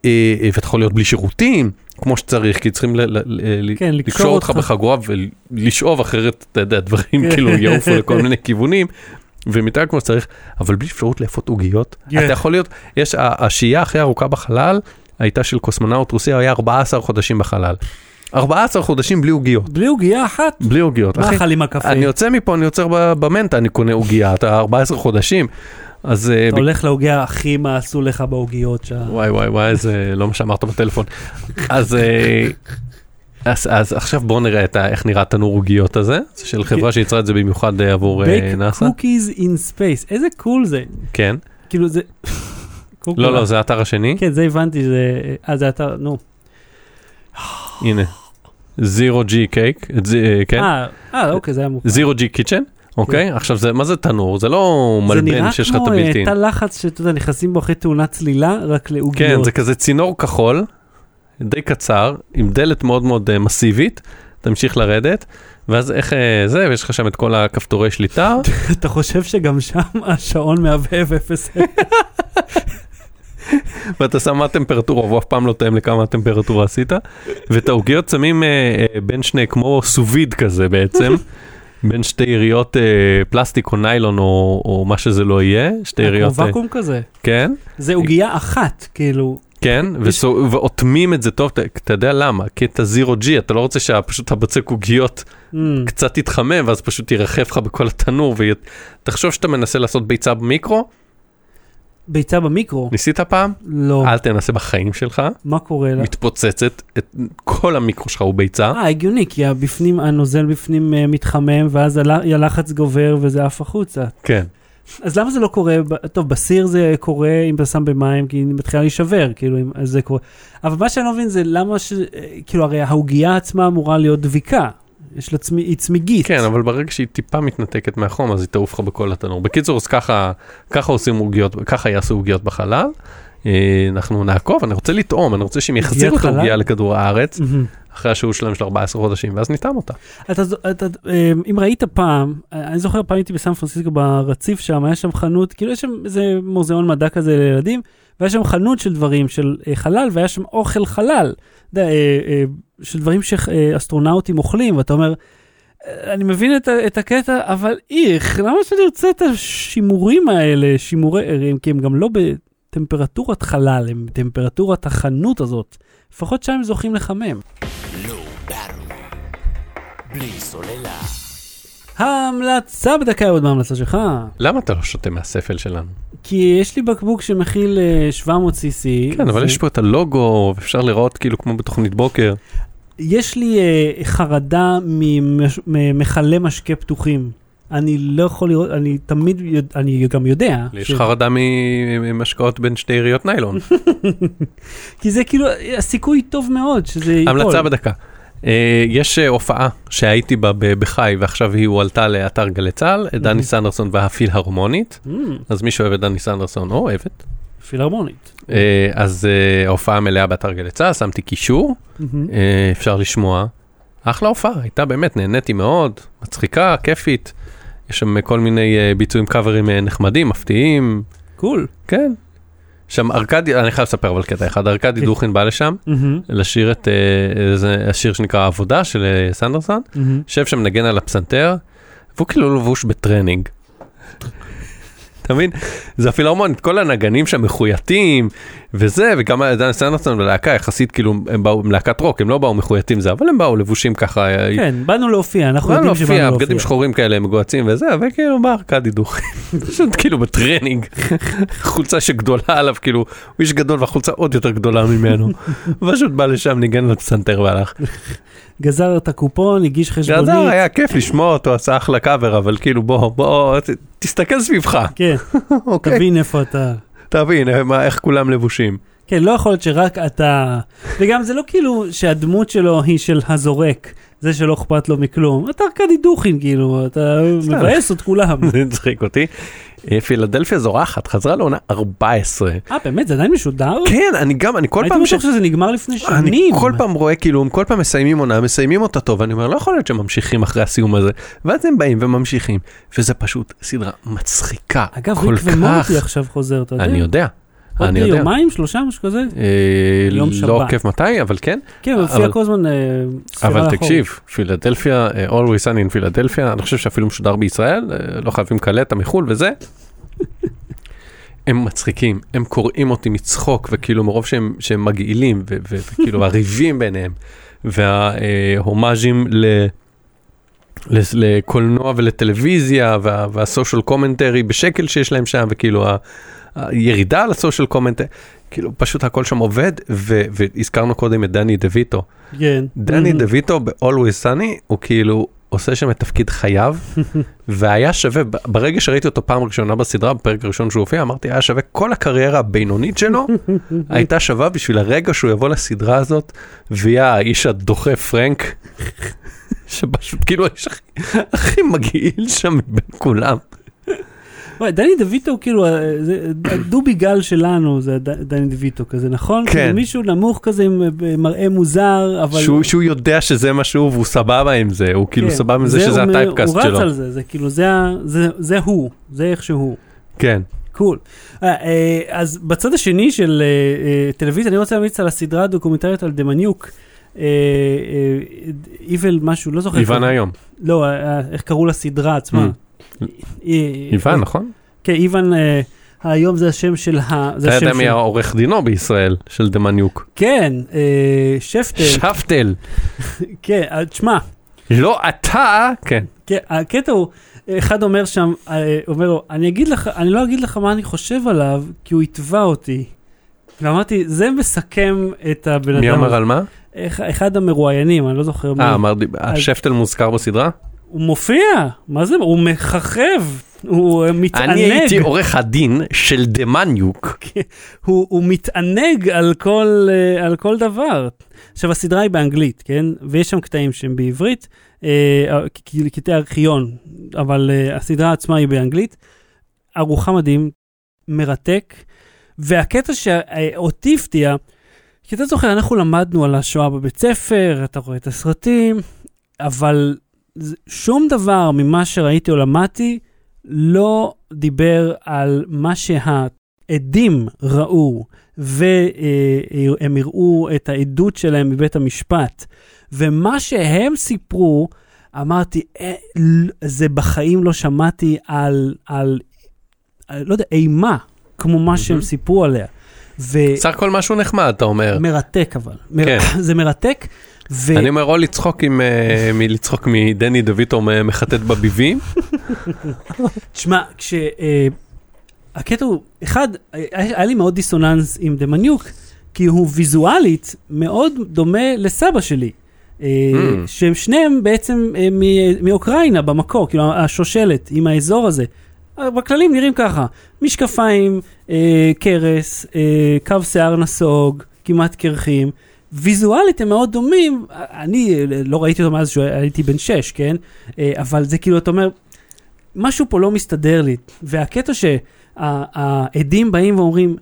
S2: ואתה יכול להיות בלי שירותים, כמו שצריך, כי צריכים ל,
S1: כן, לקשור
S2: אותך. בחגורה ולשאוב אחרת, אתה יודע, דברים
S1: כן.
S2: כאילו יעופו [laughs] לכל מיני כיוונים. ומתאר כמו שצריך, אבל בלי אפשרות לאפות עוגיות,
S1: כן.
S2: אתה יכול להיות, יש, השהייה הכי ארוכה בחלל הייתה של קוסמונאוט רוסי, היה 14 חודשים בחלל. 14 חודשים בלי עוגיות,
S1: בלי עוגיה אחת.
S2: בלי עוגיות.
S1: מה אכל עם הקפה?
S2: אני יוצא מפה, אני ב- במנטה, אני קונה עוגיה, אתה 14 חודשים. אז אה,
S1: אתה הולך לעוגיה הכי מה עשו לך בעוגיות שם.
S2: וואי וואי וואי, זה לא מה שאמרת בטלפון. אז, אה, אז, אז עכשיו בואו נראה את ה, איך נראה תנור עוגיות הזה, זה של חברה שיצרה את זה במיוחד אה, עבור נאסא.
S1: Cookies in space, איזה cool זה.
S2: כן.
S1: כאילו זה... [laughs]
S2: לא, לא, זה האתר השני.
S1: כן, זה הבנתי, זה... אה, זה אתר, נו.
S2: הנה. Zero G cake, כן.
S1: אה, אוקיי, זה היה מוכר.
S2: Zero G Kitchen, אוקיי? עכשיו זה, מה זה תנור? זה לא
S1: זה
S2: מלבן
S1: נראה
S2: שיש לך את
S1: כמו אה,
S2: הבלתי.
S1: תא לחץ שאתה יודע, נכנסים בו אחרי תאונת צלילה, רק
S2: כן,
S1: לעוגיות.
S2: זה כזה צינור כחול, די קצר, עם דלת מאוד מאוד אה, מסיבית, תמשיך לרדת, ואז איך אה, זה, ויש לך שם את כל הכפתורי שליטה, [laughs]
S1: אתה חושב שגם שם השעון מהבהב אפס? [laughs]
S2: ואתה שם מה הטמפרטורה, והוא אף פעם לא תאם לכמה הטמפרטורה עשית, ואת העוגיות שמים אה, אה, בין שני, כמו סוביד כזה בעצם. [laughs] בין שתי יריות אה, פלסטיק או ניילון או, או מה שזה לא יהיה, שתי
S1: כמו
S2: יריות, אה,
S1: ואקום כזה.
S2: כן,
S1: זה עוגייה אחת, כאילו.
S2: כן, וסו, ואוטמים את זה טוב, אתה, אתה יודע למה, כי את הזירו ג'י, אתה לא רוצה שפשוט הבצק עוגיות
S1: mm,
S2: קצת יתחמם, ואז פשוט ירחף לך בכל התנור, ותחשוב שאתה מנסה לעשות ביצה במיקרו,
S1: ביצה במיקרו.
S2: ניסית פעם?
S1: לא.
S2: אל תנסה בחיים שלך,
S1: מה קורה לה?
S2: מתפוצצת, את כל המיקרו שלך הוא ביצה,
S1: אה, הגיוני, כי הבפנים, הנוזל בפנים אה, מתחמם, ואז הל- הלחץ גובר וזה עף החוצה.
S2: כן.
S1: אז למה זה לא קורה, טוב, בסיר זה קורה אם אתה שם במים, כי היא מתחילה להישבר, כאילו, אם- זה קורה. אבל מה שאני לא מבין זה למה ש... אה, כאילו, הרי העוגייה עצמה אמורה להיות דביקה. יש לה צמי, היא צמיגית.
S2: כן, אבל ברגע שהיא טיפה מתנתקת מהחום, אז היא תעוף לך בכל התנור. בקיצור, אז ככה, ככה עושים עוגיות, ככה יעשו עוגיות בחלל. אה, אנחנו נעקוב, אני רוצה לטעום, אני רוצה שהם יחזירו את? העוגיה לכדור הארץ. אחרי השהות שלהם של 14 חודשים, ואז נטעם אותה.
S1: אה, אם ראית פעם, אה, אני זוכר פעם הייתי בסן פרנסיסקו ברציף שם, היה שם חנות, כאילו יש שם איזה מוזיאון מדע כזה לילדים, והיה שם חנות של דברים של חלל, והיה שם אוכל חלל, של דברים שאסטרונאוטים אוכלים, ואתה אומר, אני מבין את, את הקטע, אבל איך, למה שאני ארצה את השימורים האלה, שימורי ערים, כי הם גם לא בטמפרטורת חלל, הם בטמפרטורת החנות הזאת. לפחות שם זוכים לחמם.
S3: בלי סוללה.
S1: ההמלצה בדקה עוד מההמלצה שלך.
S2: למה אתה לא שותה מהספל שלנו?
S1: כי יש לי בקבוק שמכיל אה, 700 cc.
S2: כן, אבל יש פה את הלוגו, אפשר לראות כאילו כמו בתוכנית בוקר.
S1: יש לי אה, חרדה ממכלי משקה פתוחים. אני לא יכול לראות, אני תמיד, אני גם יודע.
S2: לי יש חרדה ממשקאות בין שתי יריות ניילון. [laughs]
S1: כי זה כאילו, הסיכוי טוב מאוד שזה ייפול.
S2: המלצה בדקה. אה, יש אה, הופעה שהייתי בה בחי ועכשיו היא הועלתה לאתר גלי צה"ל, דני סנדרסון והפילהרמונית,
S1: Mm,
S2: אז מי שאוהב את דני סנדרסון או אוהבת.
S1: פילהרמונית.
S2: אה, אז ההופעה מלאה באתר גלי צה"ל, שמתי קישור. אה, אפשר לשמוע. אחלה הופעה, הייתה באמת, נהניתי מאוד, מצחיקה, כיפית. יש שם כל מיני אה, ביצועים קאברים אה, נחמדים, מפתיעים,
S1: cool.
S2: כן. שם ארכדי, אני חייב לספר אבל קטע אחד, ארכדי
S1: כן.
S2: דוכין בא לשם,
S1: מהמם,
S2: לשיר את, אה, זה השיר שנקרא עבודה של סנדרסון,
S1: מהמם.
S2: יושב שם מנגן על הפסנתר, והוא כאילו לבוש בטרנינג. [laughs] אתה מבין? זה הפילהרמונית, כל הנגנים שם מחויטים וזה, וגם דן סנדרסון ולהקה יחסית כאילו, הם באו עם להקת רוק, הם לא באו מחויטים זה, אבל הם באו לבושים ככה, אה,
S1: כן, באנו להופיע, אנחנו יודעים שבאנו
S2: להופיע. בגדים שחורים כאלה מגוהצים וזה, וכאילו בא ארכדי דוכין, [laughs] פשוט כאילו בטרנינג, [laughs] חולצה שגדולה עליו, כאילו, הוא איש גדול והחולצה עוד יותר גדולה ממנו, [laughs] פשוט בא לשם, ניגן על פסנתר והלך.
S1: גזר את הקופון, הגיש חשבונית.
S2: גזר היה כיף לשמוע אותו, עשה אחלה קאבר, אבל כאילו בוא, בוא, תסתכל סביבך,
S1: כן,
S2: אוקיי?
S1: תבין איפה אתה.
S2: תבין מה- איך כולם לבושים.
S1: כן, לא יכול להיות שרק אתה... וגם זה לא כאילו שהדמות שלו היא של הזורק, זה שלא אכפת לו מכלום. אתה ארכדי דוכין, כאילו, אתה מבאס את כולם. [laughs]
S2: זה הצחיק אותי. פילדלפיה זורחת, חזרה לעונה 14.
S1: אה, באמת? זה עדיין משודר?
S2: כן, אני גם, אני כל
S1: הייתי
S2: פעם ש...
S1: בטוח שזה נגמר לפני
S2: אני
S1: שנים.
S2: כל פעם רואה כאילו הם כל פעם מסיימים עונה מסיימים אותה טוב אני אומר לא יכול להיות שממשיכים אחרי הסיום הזה ואז הם באים וממשיכים וזה פשוט סדרה מצחיקה
S1: אגב,
S2: כל
S1: ריק
S2: כך
S1: ומורטי עכשיו חוזר, אתה יודע?
S2: אני יודע
S1: עוד יומיים, שלושה, משהו כזה?
S2: אה,
S1: יום
S2: לא
S1: שבת.
S2: עוקב מתי אבל כן
S1: כן, הוא מופיע
S2: אבל-
S1: כל הזמן אה, ספירה
S2: אבל
S1: לאחור.
S2: תקשיב פילדלפיה אה, always sunny in פילדלפיה אני חושב שאפילו משודר בישראל לא חייבים קלטה מחול וזה. הם מצחיקים הם קוראים אותי מצחוק וכאילו מרוב שהם שהם מגעילים וכאילו הריבים ביניהם וההומאז'ים ל... לקולנוע ולטלוויזיה וה- והסושיאל קומנטרי בשקל שיש להם שם וכאילו ה- הירידה על ה social commentary כאילו פשוט הכל שם עובד ו- והזכרנו קודם את דני דה ויטו.
S1: כן.
S2: דני
S1: Mhm.
S2: דה ויטו ב-Always Sunny הוא כאילו עושה שם את תפקיד חייו [laughs] והיה שווה ברגע שראיתי אותו פעם ראשונה בסדרה בפרק הראשון שהוא הופיע אמרתי היה שווה כל הקריירה הבינונית שלו [laughs] הייתה שווה בשביל הרגע שהוא יבוא לסדרה הזאת ויהיה האיש הדוחה פרנק [laughs] שפשוט כאילו האיש הכי, הכי מגעיל שם מבין כולם.
S1: וואי, דני דויטו הוא כאילו, אה, זה הדובי גל שלנו, זה דני דויטו כזה, נכון?
S2: כן.
S1: כאילו מישהו נמוך כזה עם אה, מראה מוזר, אבל...
S2: שהוא, שהוא יודע שזה מה שהוא והוא סבבה עם זה הוא כאילו
S1: כן,
S2: סבבה עם זה שזה
S1: הוא מ-
S2: ה typecast
S1: הוא
S2: שלו.
S1: רץ על זה, זה כאילו, זה זה- זה הוא, זה איך שהוא.
S2: כן.
S1: cool. אה, אה, אז בצד השני של אה, אה, טלוויזיה, אני רוצה להמליץ על הסדרה הדוקומנטרית על דמניוק. evil משהו, לא זוכר.
S2: איוון היום.
S1: לא, אה, איך קראו לסדרה עצמה.
S2: איוון נכון?
S1: כן, איוון, אה, היום זה השם של ה... זה
S2: אתה יודע מי העורך דינו בישראל של דמניוק.
S1: כן, אה, שפטל,
S2: שפטל. [laughs]
S1: כן, אה, תשמע,
S2: לא אתה, כן.
S1: כן, הקטע הוא, אחד אומר שם, אומר לו, אני אגיד לך, אני לא אגיד לך מה אני חושב עליו, כי הוא יתבע אותי. ואמרתי, זה מסכם את הבן אדם.
S2: מי אמר
S1: הזה."
S2: על מה?
S1: אח- אחד המרואיינים, אני לא זוכר מי.
S2: אה, אמרתי, השפטל מוזכר בסדרה?
S1: הוא מופיע, מה זה, הוא מככב, הוא אה, מתענג.
S2: אני הייתי עורך הדין של דמניוק. [laughs]
S1: הוא, הוא מתענג על כל, uh, על כל דבר. עכשיו, הסדרה היא באנגלית, כן? ויש שם קטעים שהם בעברית, uh, קטעי ארכיון, אבל הסדרה עצמה היא באנגלית. ארוחה מדהים, מרתק, והקטע שאותי הפתיע, כי אתה זוכר, אנחנו למדנו על השואה בבית ספר, אתה רואה את הסרטים, אבל שום דבר ממה שראיתי או למדתי לא דיבר על מה שהעדים ראו, והם הראו את העדות שלהם בבית המשפט. ומה שהם סיפרו, אמרתי, "אה, זה בחיים לא שמעתי על, על, על לא יודע, אימה, כמו מה שהם. סיפרו עליה. ו...
S2: סך הכל משהו נחמד, אתה אומר.
S1: מרתק אבל. מר...
S2: כן. [laughs]
S1: זה מרתק. ו...
S2: אני אומר, או לצחוק עם, אה, מלצחוק מדני דויטו מחטט בביבים, [laughs]
S1: תשמע, כש... אה, הקטע הוא, אחד, אה, היה לי מאוד דיסוננס עם דמניוק, כי הוא ויזואלית מאוד דומה לסבא שלי.
S2: Mm.
S1: שהם שניהם בעצם מאוקראינה במקור, כאילו השושלת עם האזור הזה. בכללים נראים ככה, משקפיים, אה, קרס, אה, קו שיער נסוג, כמעט קרחים. ויזואלית הם מאוד דומים, אני אה, לא ראיתי אותם אז שהייתי בן 6, כן? אה, אבל זה כאילו, אתה אומר, משהו פה לא מסתדר לי. והקטע שהעדים באים ואומרים,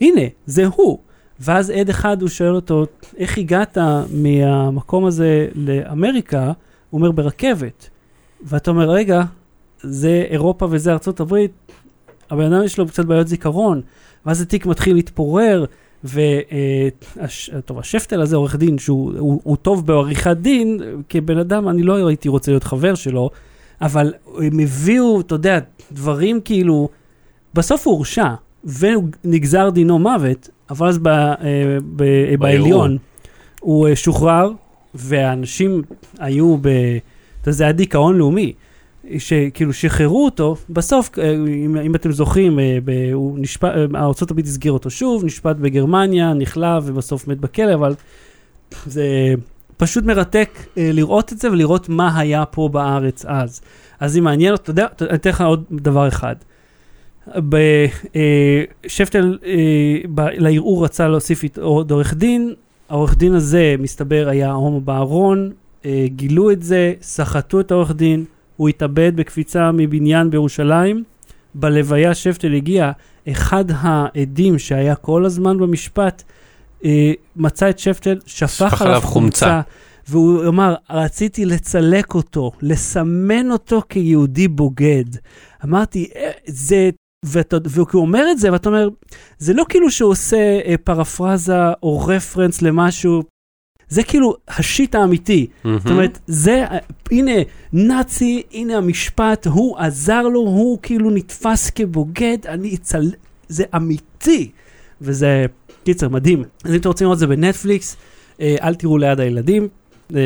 S1: הנה, זה הוא. ואז עד אחד, הוא שואל אותו, איך הגעת מהמקום הזה לאמריקה? הוא אומר, ברכבת. ואתה אומר, רגע, זה אירופה וזה ארצות הברית, הבן אדם יש לו קצת בעיות זיכרון, ואז התיק מתחיל להתפורר, וטוב, השפטל הזה, עורך דין, שהוא הוא, הוא טוב בעריכת דין, כבן אדם, אני לא הייתי רוצה להיות חבר שלו, אבל הם הביאו, אתה יודע, דברים כאילו, בסוף הוא הורשע, ונגזר דינו מוות, אבל אז ב, אה, ב, בעליון הוא אה, שוחרר, והאנשים היו ב... אתה יודע, זה היה דיכאון לאומי. שכאילו שחררו אותו, בסוף, אה, אם, אם אתם זוכרים, אה, אה, ארה"ב הסגיר אותו שוב, נשפט בגרמניה, נכלא ובסוף מת בכלא, אבל זה פשוט מרתק לראות את זה ולראות מה היה פה בארץ אז. אז אם מעניין, אתה יודע, אני אתן לך עוד דבר אחד. שפטל לערעור רצה להוסיף עוד עורך דין, העורך דין הזה, מסתבר, היה הומו בארון, גילו את זה, סחטו את העורך דין, הוא התאבד בקפיצה מבניין בירושלים. בלוויה שפטל הגיע, אחד העדים שהיה כל הזמן במשפט, אה, מצא את שפטל, שפך עליו חומצה, והוא אמר, רציתי לצלק אותו, לסמן אותו כיהודי בוגד. אמרתי, "אה, זה... ואתה, וכשהוא אומר את זה, ואתה אומר, זה לא כאילו שהוא עושה אה, פרפרזה או רפרנס למשהו, זה כאילו השיט האמיתי.
S2: מהמם.
S1: זאת אומרת, זה, הנה, נאצי, הנה המשפט, הוא עזר לו, הוא כאילו נתפס כבוגד, אני אצל... זה אמיתי. וזה, קיצר, מדהים. אז אם אתם רוצים לראות את זה בנטפליקס, אה, אל תראו ליד הילדים. אה,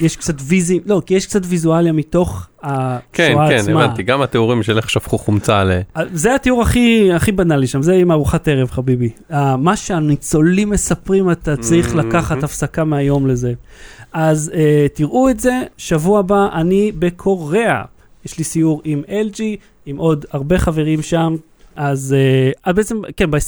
S1: יש קצת ויזי, לא, כי יש קצת ויזואליה מתוך השואה
S2: כן,
S1: עצמה.
S2: כן, הבנתי, גם התיאורים של איך שפכו חומצה ל...
S1: זה התיאור הכי, הכי בנאלי שם, זה עם ארוחת ערב חביבי. Uh, מה שהניצולים מספרים, אתה צריך
S2: Mhm.
S1: לקחת הפסקה מהיום לזה. אז תראו את זה, שבוע הבא אני בקוריאה. יש לי סיור עם LG, עם עוד הרבה חברים שם. אז uh, בעצם, כן, ב-23,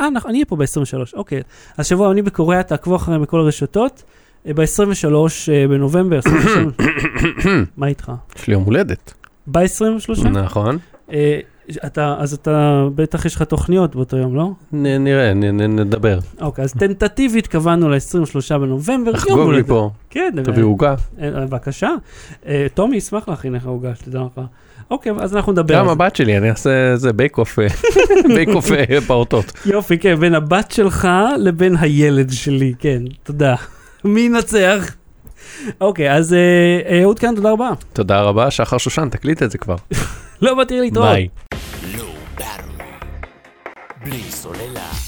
S1: אה, נכון, אני אהיה פה ב-23, אוקיי. אז שבוע אני בקוריאה, תעקבו אחריי בכל הרשתות. ב-23 uh, בנובמבר, 23, [coughs] [coughs] מה איתך?
S2: יש לי יום הולדת.
S1: ב-23?
S2: נכון.
S1: אה, אתה, אז אתה, בטח יש לך תוכניות באותו יום, לא?
S2: נ- נראה, נ- נ- נדבר.
S1: אוקיי, אז טנטטיבית קבענו ל-23 בנובמבר. יום
S2: לחגוג לי
S1: הולדת.
S2: פה,
S1: כן,
S2: תביא עוגה.
S1: אה, אה, בבקשה. אה, טומי ישמח להכין לך עוגה, שתדע לך. אוקיי, אז אנחנו נדבר
S2: גם. הבת שלי, אני אעשה איזה bake off, bake off אה, פעוטות.
S1: יופי, כן, בין הבת שלך לבין הילד שלי, כן, תודה. מי ינצח? אוקיי, אז אה, אה, אהוד כאן, תודה רבה.
S2: תודה רבה, שחר שושן, תקליט את זה כבר. [laughs]
S1: לא באתי להתראות.
S2: ביי.
S3: Low Battery. בלי סוללה.